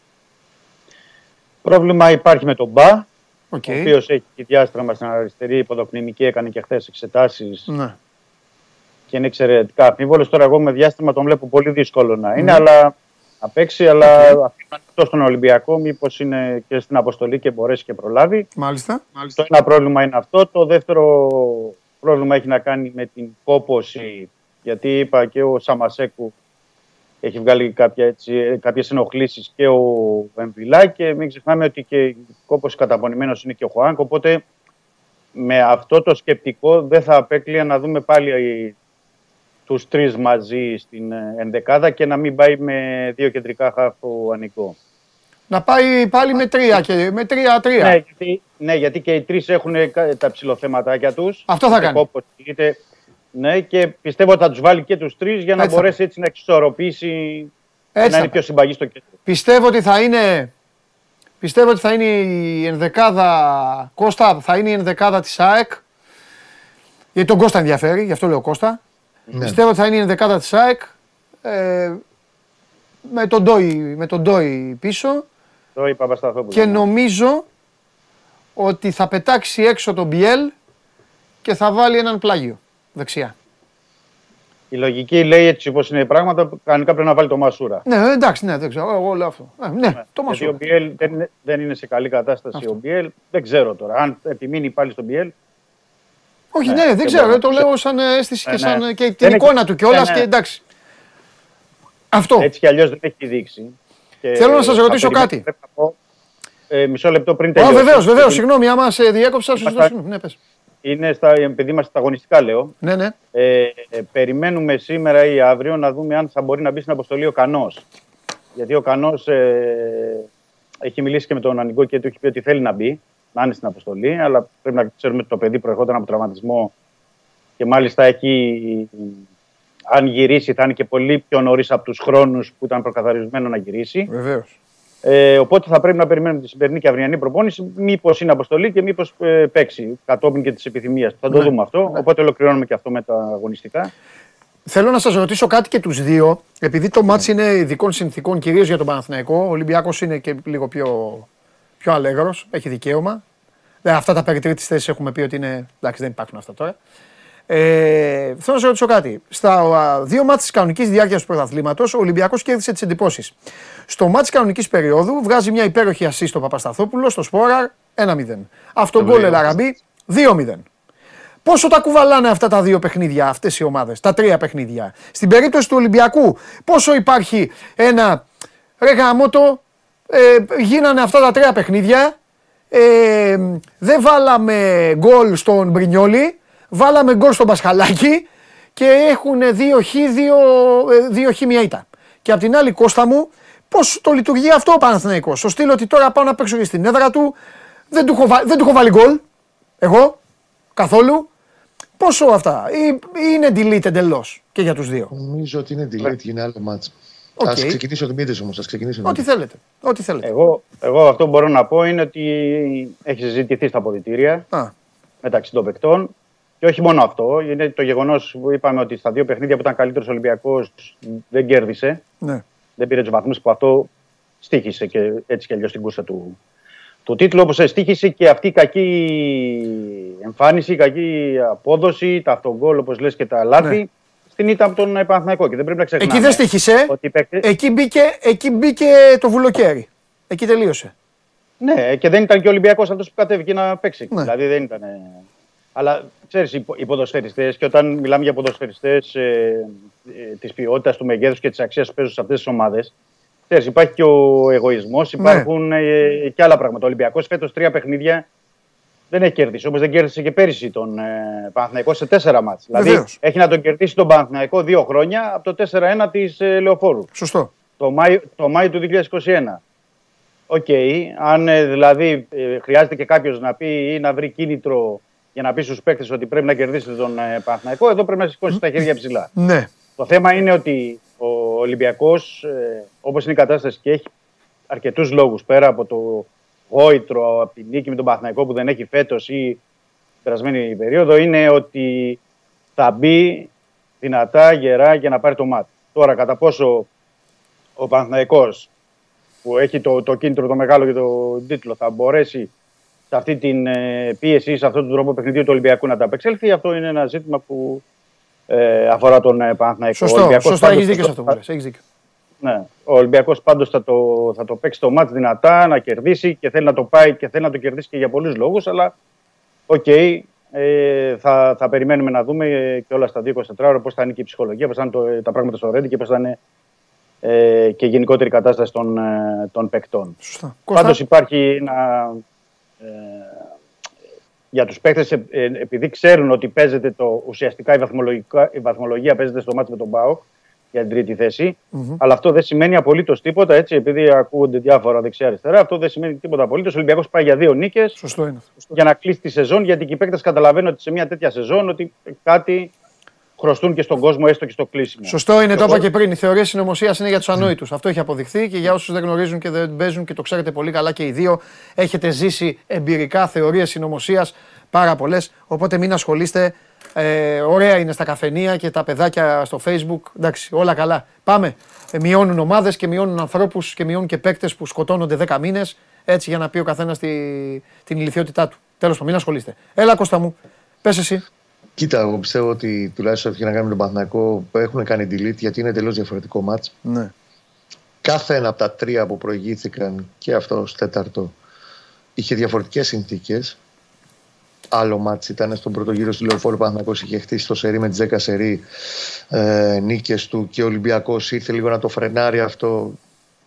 Πρόβλημα υπάρχει με τον Μπα, okay. ο οποίος έχει διάστραμα στην αριστερή υποδοκνημική, έκανε και χθες εξετάσεις. Ναι. Και είναι εξαιρετικά αμφίβολος. Τώρα, εγώ με διάστημα τον βλέπω πολύ δύσκολο να είναι, ναι. αλλά να παίξει. Αλλά okay. αυτό στον Ολυμπιακό, μήπως είναι και στην αποστολή και μπορέσει και προλάβει. Μάλιστα. Το ένα πρόβλημα είναι αυτό. Το δεύτερο πρόβλημα έχει να κάνει με την κόποση γιατί είπα και ο Σαμασέκου έχει βγάλει κάποια, έτσι, κάποιες ενοχλήσεις και ο Εμβιλά και μην ξεχνάμε ότι και κόπος καταπονημένος είναι και ο Χουάνκ, οπότε με αυτό το σκεπτικό δεν θα απέκλεια να δούμε πάλι τους τρεις μαζί στην ε, ενδεκάδα και να μην πάει με δύο κεντρικά χαφ ο Ανικό. Να πάει πάλι με τρία και με τρία-τρία. Ναι, γιατί, ναι, γιατί και οι τρεις έχουν τα ψηλοθέματάκια τους. Αυτό θα κάνει. Ναι, και πιστεύω ότι θα τους βάλει και τους τρεις για να έτσι μπορέσει έτσι να εξισορροπήσει. Έτσι να είναι πιο συμπαγής στο κέντρο. Πιστεύω ότι θα είναι. Πιστεύω ότι θα είναι η ενδεκάδα Κώστα, θα είναι η ενδεκάδα της ΑΕΚ. Γιατί τον Κώστα ενδιαφέρει, γι' αυτό λέω Κώστα. Ναι. Πιστεύω ότι θα είναι η ενδεκάδα της ΑΕΚ. Ε, με τον Ντόι, με τον Ντόι πίσω. Ντόι Και νομίζω ότι θα πετάξει έξω τον Μπιέλ και θα βάλει έναν πλάγιο δεξιά. Η λογική λέει έτσι όπως είναι οι πράγματα, κανονικά πρέπει να βάλει το Μασούρα. Ναι, εντάξει, ναι, δεν ξέρω. Εγώ λέω αυτό. Ε, ναι, ναι, το Μασούρα. ο Μπιέλ δεν, δεν είναι σε καλή κατάσταση αυτό. ο Μπιέλ. Δεν ξέρω τώρα. Αν επιμείνει πάλι στον Μπιέλ. Όχι, ναι, ναι δεν ξέρω. Το λέω σαν αίσθηση και, σαν, ναι. και την εικόνα του κιόλας και εντάξει. Αυτό. Έτσι κι αλλιώς δεν έχει δείξει. Θέλω να σας ρωτήσω κάτι. ε, μισό λεπτό πριν τελειώσει. Βεβαίως, βεβαίως. Συγγνώμη, άμα σε διέκοψα, σας το Ναι, πες. Είναι στα, επειδή είμαστε στα αγωνιστικά, λέω. Ναι, ναι. Ε, ε, περιμένουμε σήμερα ή αύριο να δούμε αν θα μπορεί να μπει στην αποστολή ο Κανός. Γιατί ο Κανός ε, έχει μιλήσει και με τον Ανικό και του έχει πει ότι θέλει να μπει, να είναι στην αποστολή. Αλλά πρέπει να ξέρουμε ότι το παιδί προερχόταν από τραυματισμό και μάλιστα έχει αν γυρίσει θα είναι και πολύ πιο νωρίς από τους χρόνους που ήταν προκαθαρισμένο να γυρίσει. Βεβαίως. Ε, οπότε θα πρέπει να περιμένουμε τη σημερινή και αυριανή προπόνηση. Μήπως είναι αποστολή και μήπως ε, παίξει κατόπιν και της επιθυμίας. Θα το ναι. δούμε αυτό. Ναι. Οπότε ολοκληρώνουμε και αυτό με τα αγωνιστικά. Θέλω να σας ρωτήσω κάτι και τους δύο, επειδή το μάτς είναι ειδικών συνθήκων κυρίως για τον Παναθηναϊκό. Ο Ολυμπιακός είναι και λίγο πιο, πιο αλέγρος, έχει δικαίωμα. Ε, αυτά τα περί τρίτης θέσης έχουμε πει ότι είναι. Εντάξει, δεν υπάρχουν αυτά τώρα. Ε, θέλω να σε ρωτήσω κάτι. Στα δύο μάτια της κανονικής διάρκειας του πρωταθλήματος, ο Ολυμπιακός κέρδισε τις εντυπώσεις. Στο μάτι της κανονικής περίοδου βγάζει μια υπέροχη ασή στο Παπασταθόπουλο, στο Σπόραρ 1-0. Αυτό γκολ Ελαραμπή 2-0. Πόσο τα κουβαλάνε αυτά τα δύο παιχνίδια, αυτές οι ομάδες, τα τρία παιχνίδια; Στην περίπτωση του Ολυμπιακού, πόσο υπάρχει ένα ρε γαμότο, ε, γίνανε αυτά τα τρία παιχνίδια. Ε, δεν βάλαμε γκολ στον Μπρινιόλι, βάλαμε γκολ στον Πασχαλάκη και έχουν δύο χ, δύο, ε, δύο χ μια ήττα. Και απ' την άλλη Κώστα μου, πώς το λειτουργεί αυτό ο Παναθηναϊκός; Στο στείλω ότι τώρα πάω να παίξω και στην έδρα του, δεν του έχω, δεν του έχω βάλει γκολ, εγώ, καθόλου. Πόσο αυτά, ή, είναι delete εντελώς και για τους δύο; Νομίζω ότι είναι delete, είναι άλλο μάτς. Okay. Ας ξεκινήσει ο Δημήτρης όμως, ας ξεκινήσει Ό,τι θέλετε. Ό,τι θέλετε. Εγώ, εγώ αυτό που μπορώ να πω είναι ότι έχει συζητηθεί στα αποδητήρια μεταξύ των παικτών και όχι μόνο αυτό, είναι το γεγονός που είπαμε ότι στα δύο παιχνίδια που ήταν καλύτερος Ολυμπιακός δεν κέρδισε. Ναι. Δεν πήρε τους βαθμούς που αυτό στήχησε και έτσι και αλλιώς την κούρσα του, του τίτλου. Όπως στήχησε και αυτή η κακή εμφάνιση, η κακή απόδοση, τα αυτογκόλ όπως λες και τα λάθη. Ναι. Στην ήττα από τον Παναθηναϊκό και δεν πρέπει να ξεχνάμε. Εκεί δεν στήχησε. Ότι εκεί, μπήκε, εκεί μπήκε το βουλοκαίρι. Εκεί τελείωσε. Ναι, και δεν ήταν και ο Ολυμπιακός αυτός που κατέβηκε να παίξει. Ναι. Δηλαδή δεν ήταν. Αλλά ξέρεις, οι ποδοσφαιριστές, και όταν μιλάμε για ποδοσφαιριστές ε, ε, της ποιότητας, του μεγέθους και της αξίας που παίζουν σε αυτές τις ομάδες, ξέρεις, υπάρχει και ο εγωισμός, ναι. υπάρχουν ναι. ε, και άλλα πράγματα. Ο Ολυμπιακός φέτος τρία παιχνίδια δεν έχει κερδίσει. Όπω δεν κέρδισε και πέρυσι τον ε, Παναθηναϊκό σε τέσσερα μάτς. Δηλαδή έχει να τον κερδίσει τον Παναθηναϊκό δύο χρόνια από το 4-1 της ε, Λεωφόρου. Σωστό. Το Μάιο, το Μάιο του 2021. OK, okay. αν ε, δηλαδή ε, χρειάζεται και κάποιος να πει ή να βρει κίνητρο για να πεις στους παίκτες ότι πρέπει να κερδίσετε τον ε, Παναθηναϊκό, εδώ πρέπει να σηκώσει τα χέρια ψηλά. Ναι. Το θέμα είναι ότι ο Ολυμπιακός, ε, όπως είναι η κατάσταση και έχει αρκετούς λόγους πέρα από το γόητρο, από την νίκη με τον Παναθηναϊκό που δεν έχει φέτος ή την περασμένη περίοδο, είναι ότι θα μπει δυνατά, γερά για να πάρει το ματς. Τώρα, κατά πόσο ο Παναθηναϊκός που έχει το, το κίνητρο το μεγάλο για τον τίτλο θα μπορέσει σε αυτή την ε, πίεση, σε αυτόν τον τρόπο παιχνιδιού του Ολυμπιακού να τα απεξέλθει. Αυτό είναι ένα ζήτημα που ε, αφορά τον ε, Παναθηναϊκό. Σωστό, Ολυμπιακός σωστό έχεις δίκιο σε αυτό που Έχεις δίκιο. Ναι. Ο Ολυμπιακός πάντως θα το, θα το παίξει το ματς δυνατά, να κερδίσει και θέλει να το πάει και θέλει να το κερδίσει και για πολλούς λόγους, αλλά OK, okay, ε, θα, θα περιμένουμε να δούμε και όλα στα 24 ώρα πώς θα είναι και η ψυχολογία, πώς θα είναι το, τα πράγματα στο Ρέντι και πώς θα είναι ε, και γενικότερη κατάσταση των, ε, των παικτών. Σωστά. Πάντως υπάρχει ένα... Ε, για τους παίκτες, ε, ε, επειδή ξέρουν ότι παίζεται το, ουσιαστικά η, η βαθμολογία παίζεται στο μάτι με τον ΠΑΟ για την τρίτη θέση, mm-hmm. αλλά αυτό δεν σημαίνει απολύτως τίποτα, έτσι, επειδή ακούγονται διάφορα δεξιά-αριστερά, αυτό δεν σημαίνει τίποτα απολύτως. Ο Ολυμπιακός πάει για δύο νίκες Σωστό είναι. για να κλείσει τη σεζόν, γιατί και οι παίκτες καταλαβαίνουν ότι σε μια τέτοια σεζόν ότι κάτι χρωστούν και στον κόσμο, έστω και στο κλείσιμο. Σωστό είναι, το είπα και πριν. Η θεωρία συνωμοσίας είναι για τους ανόητους. Αυτό έχει αποδειχθεί και για όσους δεν γνωρίζουν και δεν παίζουν και το ξέρετε πολύ καλά και οι δύο, έχετε ζήσει εμπειρικά θεωρίες συνωμοσίας πάρα πολλές. Οπότε μην ασχολείστε. Ε, ωραία είναι στα καφενεία και τα παιδάκια στο facebook. Εντάξει, όλα καλά. Πάμε. Ε, μειώνουν ομάδες και μειώνουν ανθρώπους και μειώνουν και παίκτες που σκοτώνονται 10 μήνες. Έτσι για να πει ο καθένας τη, την ηλικιότητά του. Τέλος πάντων, μην ασχολείστε. Έλα, Κώστα μου. Πες εσύ. Κοίτα, εγώ πιστεύω ότι τουλάχιστον έχει να κάνει με τον Παθηνακό έχουν κάνει delete γιατί είναι τελείω διαφορετικό μάτς. Ναι. Κάθε ένα από τα τρία που προηγήθηκαν και αυτό ως τέταρτο είχε διαφορετικές συνθήκες. Άλλο μάτς ήταν στον πρώτο γύρο του Λεωφόρου Παναθηνακός είχε χτίσει το σερί με τις 10 σερί ε, νίκες του και ο Ολυμπιακός ήρθε λίγο να το φρενάρει αυτό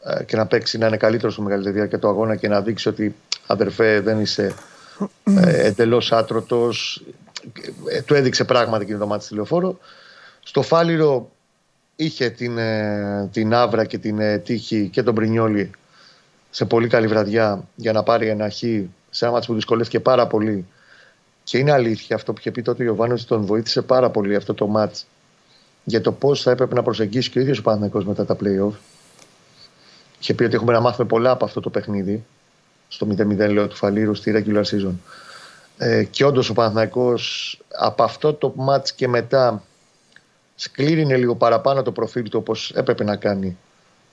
ε, και να παίξει να είναι καλύτερος στο μεγαλύτερη διάρκεια του αγώνα και να δείξει ότι αδερφέ δεν είσαι ε, εντελώς άτρωτος ε, του έδειξε πράγματι εκείνο το μάτι στη λεωφόρο. Στο Φάληρο είχε την, ε, την Άβρα και την ε, Τύχη και τον Πρινιόλη σε πολύ καλή βραδιά για να πάρει ένα χ σε ένα μάτι που δυσκολεύτηκε πάρα πολύ. Και είναι αλήθεια αυτό που είχε πει τότε ο Ιωβάνος τον βοήθησε πάρα πολύ αυτό το μάτς για το πώς θα έπρεπε να προσεγγίσει και ο ίδιος ο Παναθηναϊκός μετά τα playoff. Είχε πει ότι έχουμε να μάθουμε πολλά από αυτό το παιχνίδι. Στο 0-0 λέω του Φαλήρου στη regular season. Ε, και όντως ο Παναθηναϊκός από αυτό το μάτς και μετά σκλήρινε λίγο παραπάνω το προφίλ του όπως έπρεπε να κάνει.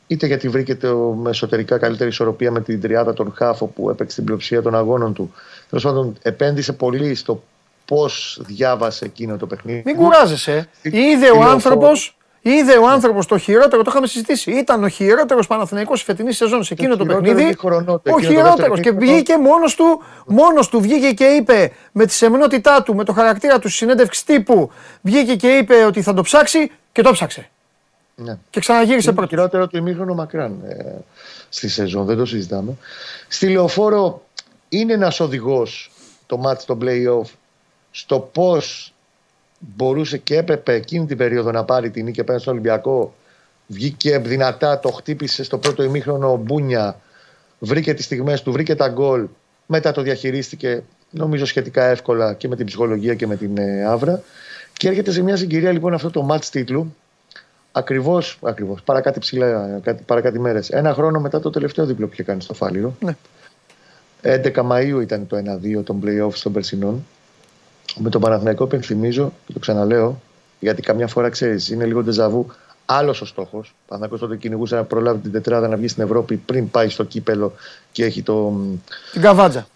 Είτε γιατί βρήκε το, με εσωτερικά καλύτερη ισορροπία με την τριάδα των Χάφο που έπαιξε την πλειοψηφία των αγώνων του. Τέλος πάντων, επένδυσε πολύ στο πώς διάβασε εκείνο το παιχνίδι. Μην κουράζεσαι. Είδε ο άνθρωπος Είδε ο άνθρωπος το χειρότερο, το είχαμε συζητήσει. Ήταν ο χειρότερος Παναθηναϊκός φετινή σεζόν σε εκείνο το, το παιχνίδι. Χρονό, ο χειρότερος. Και βγήκε μόνος του, μόνος του βγήκε και είπε με τη σεμνότητά του, με το χαρακτήρα του συνέντευξη τύπου, βγήκε και είπε ότι θα το ψάξει και το ψάξε. Ναι. Και ξαναγύρισε πρώτο. Το χειρότερο του ημίχρονο μακράν ε, στη σεζόν, δεν το συζητάμε. Στη λεωφόρο είναι ένας οδηγός το match στο playoff στο πώς μπορούσε και έπρεπε εκείνη την περίοδο να πάρει την νίκη απέναντι στον Ολυμπιακό. Βγήκε δυνατά, το χτύπησε στο πρώτο ημίχρονο ο Μπούνια. Βρήκε τις στιγμές του, βρήκε τα γκολ. Μετά το διαχειρίστηκε νομίζω σχετικά εύκολα και με την ψυχολογία και με την ε, άβρα. Και έρχεται σε μια συγκυρία λοιπόν αυτό το match τίτλου. Ακριβώς, ακριβώς, παρά κάτι ψηλά, παρά κάτι μέρες. Ένα χρόνο μετά το τελευταίο δίπλο που είχε κάνει στο Φάληρο. Ναι. 11 Μαου ήταν το 1-2 των playoffs των Περσινών. Με τον Παναθηναϊκό υπενθυμίζω και το ξαναλέω, γιατί καμιά φορά ξέρεις, είναι λίγο ντεζαβού. Άλλος ο στόχος. Ο Παναθηναϊκός τότε κυνηγούσε να προλάβει την τετράδα να βγει στην Ευρώπη πριν πάει στο κύπελο και έχει το. Την καβάτζα.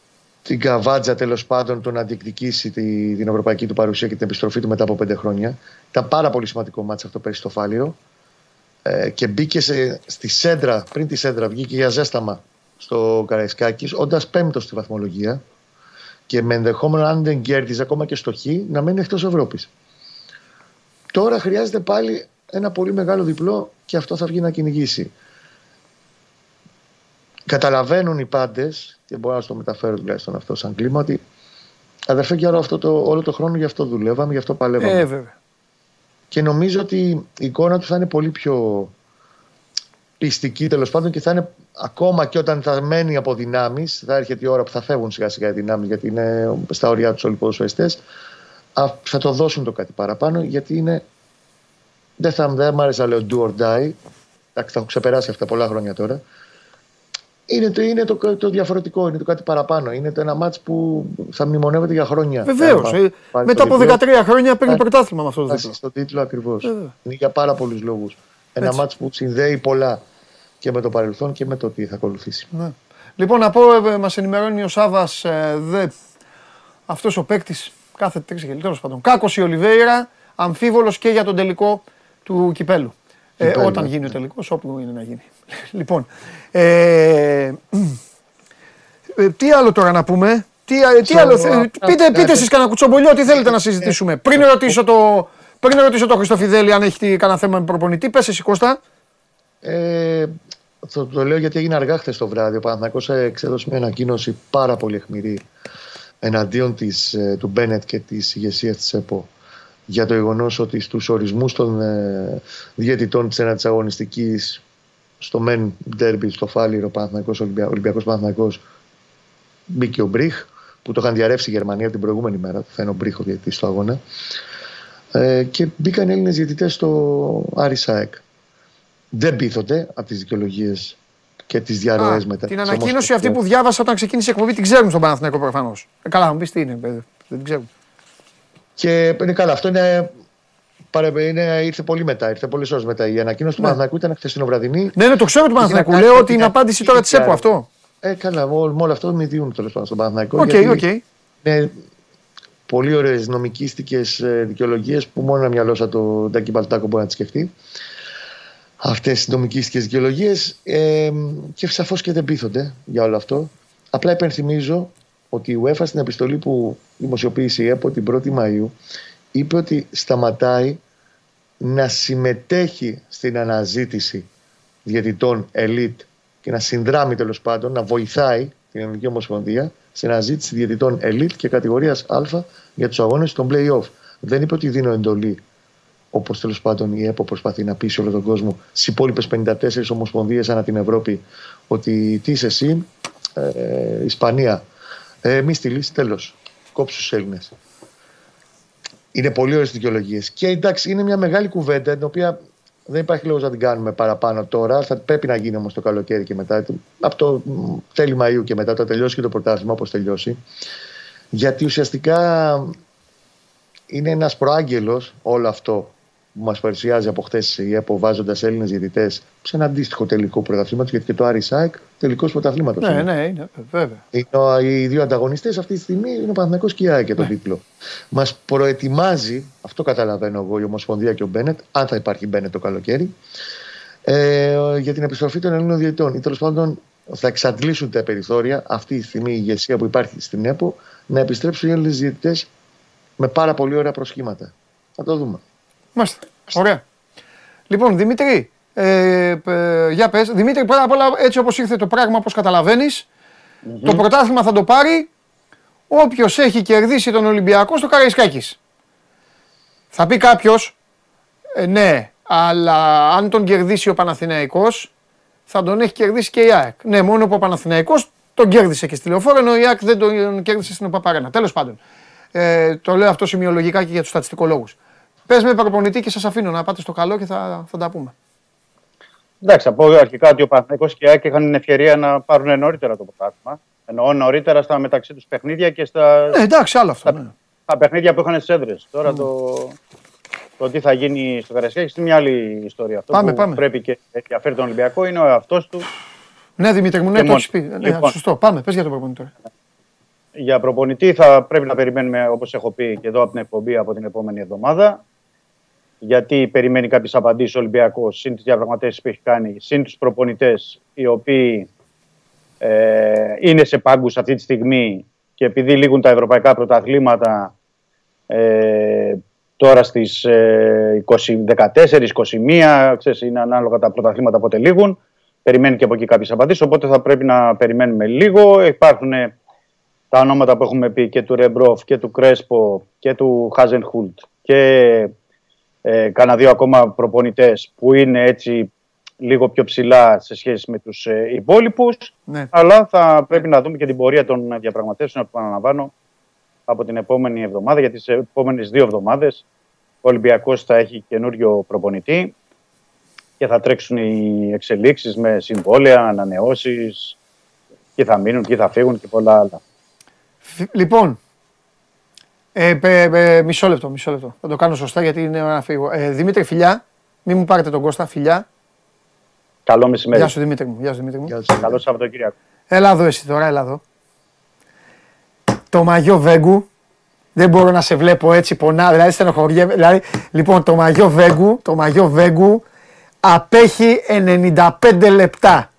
Την καβάτζα τέλος πάντων το να διεκδικήσει τη, την ευρωπαϊκή του παρουσία και την επιστροφή του μετά από πέντε χρόνια. Ήταν πάρα πολύ σημαντικό μάτσα αυτό πέρυσι στο Φάληρο. Ε, και μπήκε σε, στη σέντρα, πριν τη σέντρα, βγήκε για ζέσταμα στο Καραϊσκάκης, όντας πέμπτος στη βαθμολογία και με ενδεχόμενο αν δεν κέρδιζε ακόμα και στο Χ να μένει εκτός Ευρώπης. Τώρα χρειάζεται πάλι ένα πολύ μεγάλο διπλό και αυτό θα βγει να κυνηγήσει. Καταλαβαίνουν οι πάντες, και μπορώ να το μεταφέρω τουλάχιστον αυτό σαν κλίμα, ότι αδερφέ και όλο, αυτό το, όλο το χρόνο γι' αυτό δουλεύαμε, γι' αυτό παλεύαμε. Ε, βέβαια. Και νομίζω ότι η εικόνα του θα είναι πολύ πιο πιστική τέλος πάντων και θα είναι ακόμα και όταν θα μένει από δυνάμεις, θα έρχεται η ώρα που θα φεύγουν σιγά σιγά οι δυνάμεις γιατί είναι στα ωριά τους όλοι οι ποδοσφαιριστές. Θα το δώσουν το κάτι παραπάνω γιατί είναι. Δεν θα δεν μ' άρεσε να λέω do or die. Θα έχω ξεπεράσει αυτά πολλά χρόνια τώρα. Είναι το, είναι το, το διαφορετικό, είναι το κάτι παραπάνω. Είναι το ένα μάτς που θα μνημονεύεται για χρόνια. Βεβαίως. Ε, μετά από 13 χρόνια παίρνει πρωτάθλημα με αυτό το τίτλο. Στο τίτλο ακριβώς. Είναι για πάρα πολλούς λόγους. Ένα μάτς που συνδέει πολλά και με το παρελθόν και με το τι θα ακολουθήσει. Ναι. Λοιπόν, να πω, ε, μας ενημερώνει ο Σάβας, ε, δε, αυτός ο παίκτης κάθε τρεις και τέλος πάντων. Κάκος η Ολιβέηρα, αμφίβολος και για τον τελικό του κυπέλου. Ε, όταν γίνει ο τελικός, όπου είναι να γίνει. λοιπόν, ε, ε, τι άλλο τώρα να πούμε, τι, τι άλλο, πείτε, πείτε εσείς κανένα κουτσομπολιό, τι θέλετε να συζητήσουμε. Πριν ρωτήσω το, πριν ρωτήσω το Χριστοφιδέλη αν έχει κανένα θέμα με προπονητή, πες εσύ Κώστα. Ε, το, το λέω γιατί έγινε αργά χθες το βράδυ. Ο Παναθηναϊκός εξέδωσε μια ανακοίνωση πάρα πολύ αιχμηρή εναντίον της, ε, του Μπένετ και της ηγεσίας της ΕΠΟ για το γεγονός ότι στους ορισμούς των ε, διαιτητών της ένατης αγωνιστικής στο Μεν Ντέρμπι, στο Φάληρο, Παναθηναϊκός, Ολυμπιακός Παναθηναϊκός μπήκε ο Μπριχ που το είχαν διαρρεύσει η Γερμανία την προηγούμενη μέρα, θα είναι ο Μπριχ ο διαιτητής στο αγώνα ε, και μπήκαν Έλληνες διαιτητές στο Άρη ΣΑΕΚ. Δεν πείθονται από τις δικαιολογίες και τις διαρροές μετά. Την ανακοίνωση αυτή που διάβασα όταν ξεκίνησε η εκπομπή την ξέρουν στον Παναθηναϊκό προφανώς. Ε, καλά, μου πεις τι είναι, δεν την ξέρουν. Και είναι καλά, αυτό είναι, είναι, ήρθε πολύ μετά, ήρθε πολλέ ώρε μετά. Η ανακοίνωση του ναι. Παναθηναϊκού ήταν χθεσινοβραδινή. Ναι, ναι, το ξέρω του Παναθηναϊκού. Λέω ότι είναι απάντηση τώρα της ΕΠΟ αυτό. Ε, καλά, με όλο αυτό μειδιούν τέλος πάντων στον Παναθηναϊκό. OK, okay, okay. Είναι πολύ ωραίες νομικίστικες δικαιολογίες που μόνο ένα μυαλό σαν τον Τάκη Μπαλτάκο μπορεί να τις σκεφτεί αυτές τις νομικίστικες δικαιολογίες ε, και σαφώς και δεν πείθονται για όλο αυτό. Απλά υπενθυμίζω ότι η UEFA στην επιστολή που δημοσιοποίησε η ΕΠΟ την 1η Μαΐου είπε ότι σταματάει να συμμετέχει στην αναζήτηση διαιτητών ελίτ και να συνδράμει τέλος πάντων, να βοηθάει την Ελληνική Ομοσπονδία στην αναζήτηση διαιτητών ελίτ και κατηγορίας Α για τους αγώνες των play-off. Δεν είπε ότι δίνω εντολή όπως τέλος πάντων η ΕΠΟ προσπαθεί να πείσει όλο τον κόσμο, στις υπόλοιπες 54 ομοσπονδίες ανά την Ευρώπη, ότι τι είσαι εσύ, ε, Ισπανία, ε, μη στείλεις, τέλος. Κόψου του Έλληνες. Είναι πολύ ωραίες δικαιολογίες. Και εντάξει, είναι μια μεγάλη κουβέντα, την οποία δεν υπάρχει λόγος να την κάνουμε παραπάνω τώρα. Θα πρέπει να γίνει όμως το καλοκαίρι και μετά. Από το τέλη Μαΐου και μετά, το τελειώσει και το πρωτάθλημα, όπως τελειώσει. Γιατί ουσιαστικά είναι ένας προάγγελος όλο αυτό που μας παρουσιάζει από χθες η ΕΠΟ βάζοντας Έλληνες διαιτητές σε ένα αντίστοιχο τελικό πρωταθλήματος, γιατί και το Άρη Σάικ τελικός πρωταθλήματος. Ναι, είναι. ναι, είναι, βέβαια. Είναι, οι δύο ανταγωνιστές αυτή τη στιγμή είναι ο Παναθηναϊκός και η ΑΕΚ για τον ναι. τίτλο. Μας προετοιμάζει, αυτό καταλαβαίνω εγώ, η Ομοσπονδία και ο Μπένετ, αν θα υπάρχει Μπένετ το καλοκαίρι, ε, για την επιστροφή των Ελλήνων διαιτητών. Ή τέλος πάντων θα εξαντλήσουν τα περιθώρια αυτή τη στιγμή η ηγεσία που υπάρχει στην ΕΠΟ να επιστρέψουν οι Έλληνες διαιτητές με πάρα πολύ ωραία προσχήματα. Θα το δούμε. Μάλιστα. Ωραία. Λοιπόν, Δημήτρη, ε, ε, για πες. Δημήτρη, πρώτα απ' όλα, έτσι όπως ήρθε το πράγμα, όπως το πρωτάθλημα θα το πάρει όποιος έχει κερδίσει τον Ολυμπιακό στο Καραϊσκάκης. Θα πει κάποιος, ε, ναι, αλλά αν τον κερδίσει ο Παναθηναϊκός, θα τον έχει κερδίσει και η ΑΕΚ. Ναι, μόνο που ο Παναθηναϊκός τον κέρδισε και στη λεωφόρο, ενώ η ΑΕΚ δεν τον κέρδισε στην Οπαπαρένα. Τέλος πάντων. Ε, το λέω αυτό σημειολογικά και για τους στατιστικολόγους. Πες με προπονητή και σας αφήνω να πάτε στο καλό και θα, θα τα πούμε. Εντάξει, από αρχικά ότι ο Παναθηναϊκός και η ΑΕΚ είχαν την ευκαιρία να πάρουν νωρίτερα το πρωτάθλημα. Εννοώ νωρίτερα στα μεταξύ τους παιχνίδια και στα. Ε, εντάξει, άλλο αυτό. Στα, ναι. στα παιχνίδια που είχαν στις έδρες. Τώρα το, το τι θα γίνει στο Καραϊσκάκι είναι μια άλλη ιστορία. Αυτό πάμε, που πάμε. πρέπει και ενδιαφέρει τον Ολυμπιακό είναι ο εαυτός του. Ναι, Δημήτρη μου, ναι, το έχεις πει. Ναι, λοιπόν, σωστό. Πάμε, πες για τον προπονητή Για προπονητή θα πρέπει να περιμένουμε, όπως έχω πει και εδώ από την εκπομπή, από την επόμενη εβδομάδα γιατί περιμένει κάποιε απαντήσει ο Ολυμπιακός, συν τις διαπραγματεύσεις που έχει κάνει, συν τους προπονητές οι οποίοι ε, είναι σε πάγκους αυτή τη στιγμή και επειδή λήγουν τα ευρωπαϊκά πρωταθλήματα ε, τώρα στις ε, 14, 21, ξέρεις, είναι ανάλογα τα πρωταθλήματα πότε λήγουν, περιμένει και από εκεί κάποιες απαντήσεις, οπότε θα πρέπει να περιμένουμε λίγο. Υπάρχουν τα ονόματα που έχουμε πει και του Ρεμπρόφ και του Κρέσπο και του Χάζενχουλτ και ε, κάνα δύο ακόμα προπονητές που είναι έτσι λίγο πιο ψηλά σε σχέση με τους ε, υπόλοιπους. Ναι. Αλλά θα πρέπει να δούμε και την πορεία των διαπραγματεύσεων που αναλαμβάνω από την επόμενη εβδομάδα, γιατί σε επόμενες δύο εβδομάδες ο Ολυμπιακός θα έχει καινούριο προπονητή και θα τρέξουν οι εξελίξεις με συμβόλαια, ανανεώσεις και θα μείνουν και θα φύγουν και πολλά άλλα. Λοιπόν, ε, ε, μισό λεπτό, μισό λεπτό. Θα το κάνω σωστά γιατί είναι να φύγω. Ε, Δημήτρη, φιλιά. Μην μου πάρετε τον Κώστα, φιλιά. Καλό μεσημέρι. Γεια σου Δημήτρη μου. Γεια σου, Δημήτρη μου. Καλό Σαββατοκύριακο. Έλα εδώ εσύ τώρα, έλα εδώ. Το μαγιό Βέγκου. Δεν μπορώ να σε βλέπω έτσι πονά, δηλαδή στενοχωριέμαι. Δηλαδή, λοιπόν, το μαγιό Βέγκου, το μαγιό Βέγκου απέχει 95 λεπτά.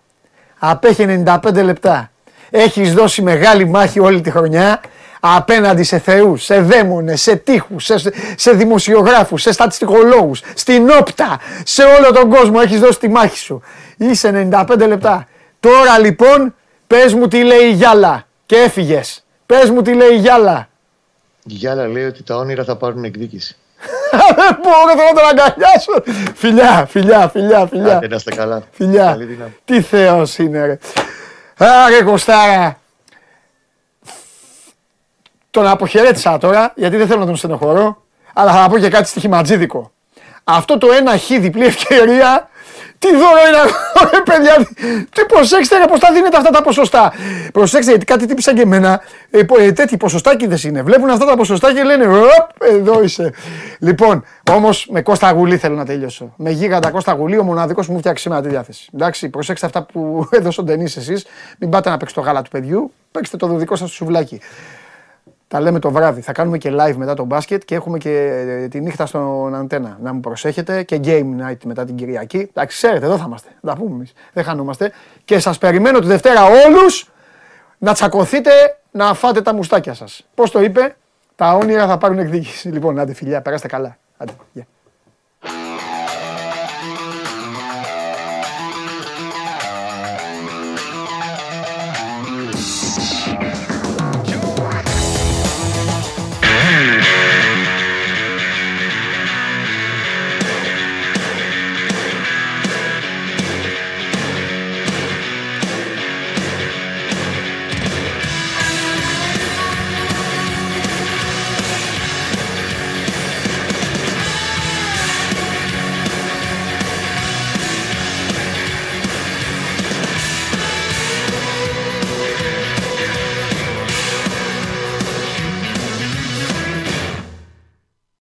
Απέχει 95 λεπτά. Έχεις δώσει μεγάλη μάχη όλη τη χρονιά απέναντι σε θεούς, σε δαίμονες, σε τείχους, σε, σε δημοσιογράφους, σε στατιστικολόγους, στην όπτα, σε όλο τον κόσμο έχεις δώσει τη μάχη σου. Είσαι 95 λεπτά. Τώρα λοιπόν πες μου τι λέει η Γιάλα και έφυγες. Πες μου τι λέει η Γιάλα. Η Γιάλα λέει ότι τα όνειρα θα πάρουν εκδίκηση. Δεν μπορώ να τον αγκαλιάσω. Φιλιά, φιλιά, φιλιά, φιλιά. Δεν είστε καλά. Φιλιά. Τι θεός είναι ρε. Άρε Κωστάρα. Τον αποχαιρέτησα τώρα, γιατί δεν θέλω να τον στενοχωρώ, αλλά θα πω και κάτι στοιχηματζίδικο. Αυτό το ένα χ διπλή ευκαιρία τι δώρο είναι αυτό, ρε παιδιά. Τι προσέξτε, ρε, πώς τα δίνετε αυτά τα ποσοστά. Προσέξτε, γιατί κάτι τύπησα και εμένα. Ε, ε, τέτοιοι ποσοστάκιδε είναι. Βλέπουν αυτά τα ποσοστά και λένε Οπ, εδώ είσαι. Λοιπόν, όμως με Κώστα Γουλή θέλω να τελειώσω. Με γίγαντα Κώστα Γουλή, ο μοναδικός που μου φτιάξει σήμερα τη διάθεση. Εντάξει, προσέξτε αυτά που έδωσε ο Ντενή εσείς. Μην πάτε να παίξετε το γάλα του παιδιού. Παίξτε το δικό σας σουβλάκι. Τα λέμε το βράδυ. Θα κάνουμε και live μετά το μπάσκετ και έχουμε και ε, τη νύχτα στον αντένα. Να μου προσέχετε και game night μετά την Κυριακή. Εντάξει, ξέρετε, εδώ θα είμαστε. Θα πούμε εμείς. Δεν χανόμαστε. Και σας περιμένω τη Δευτέρα όλους να τσακωθείτε να φάτε τα μουστάκια σας. Πώς το είπε, τα όνειρα θα πάρουν εκδίκηση. Λοιπόν, άντε φιλιά, περάστε καλά. Άντε, yeah.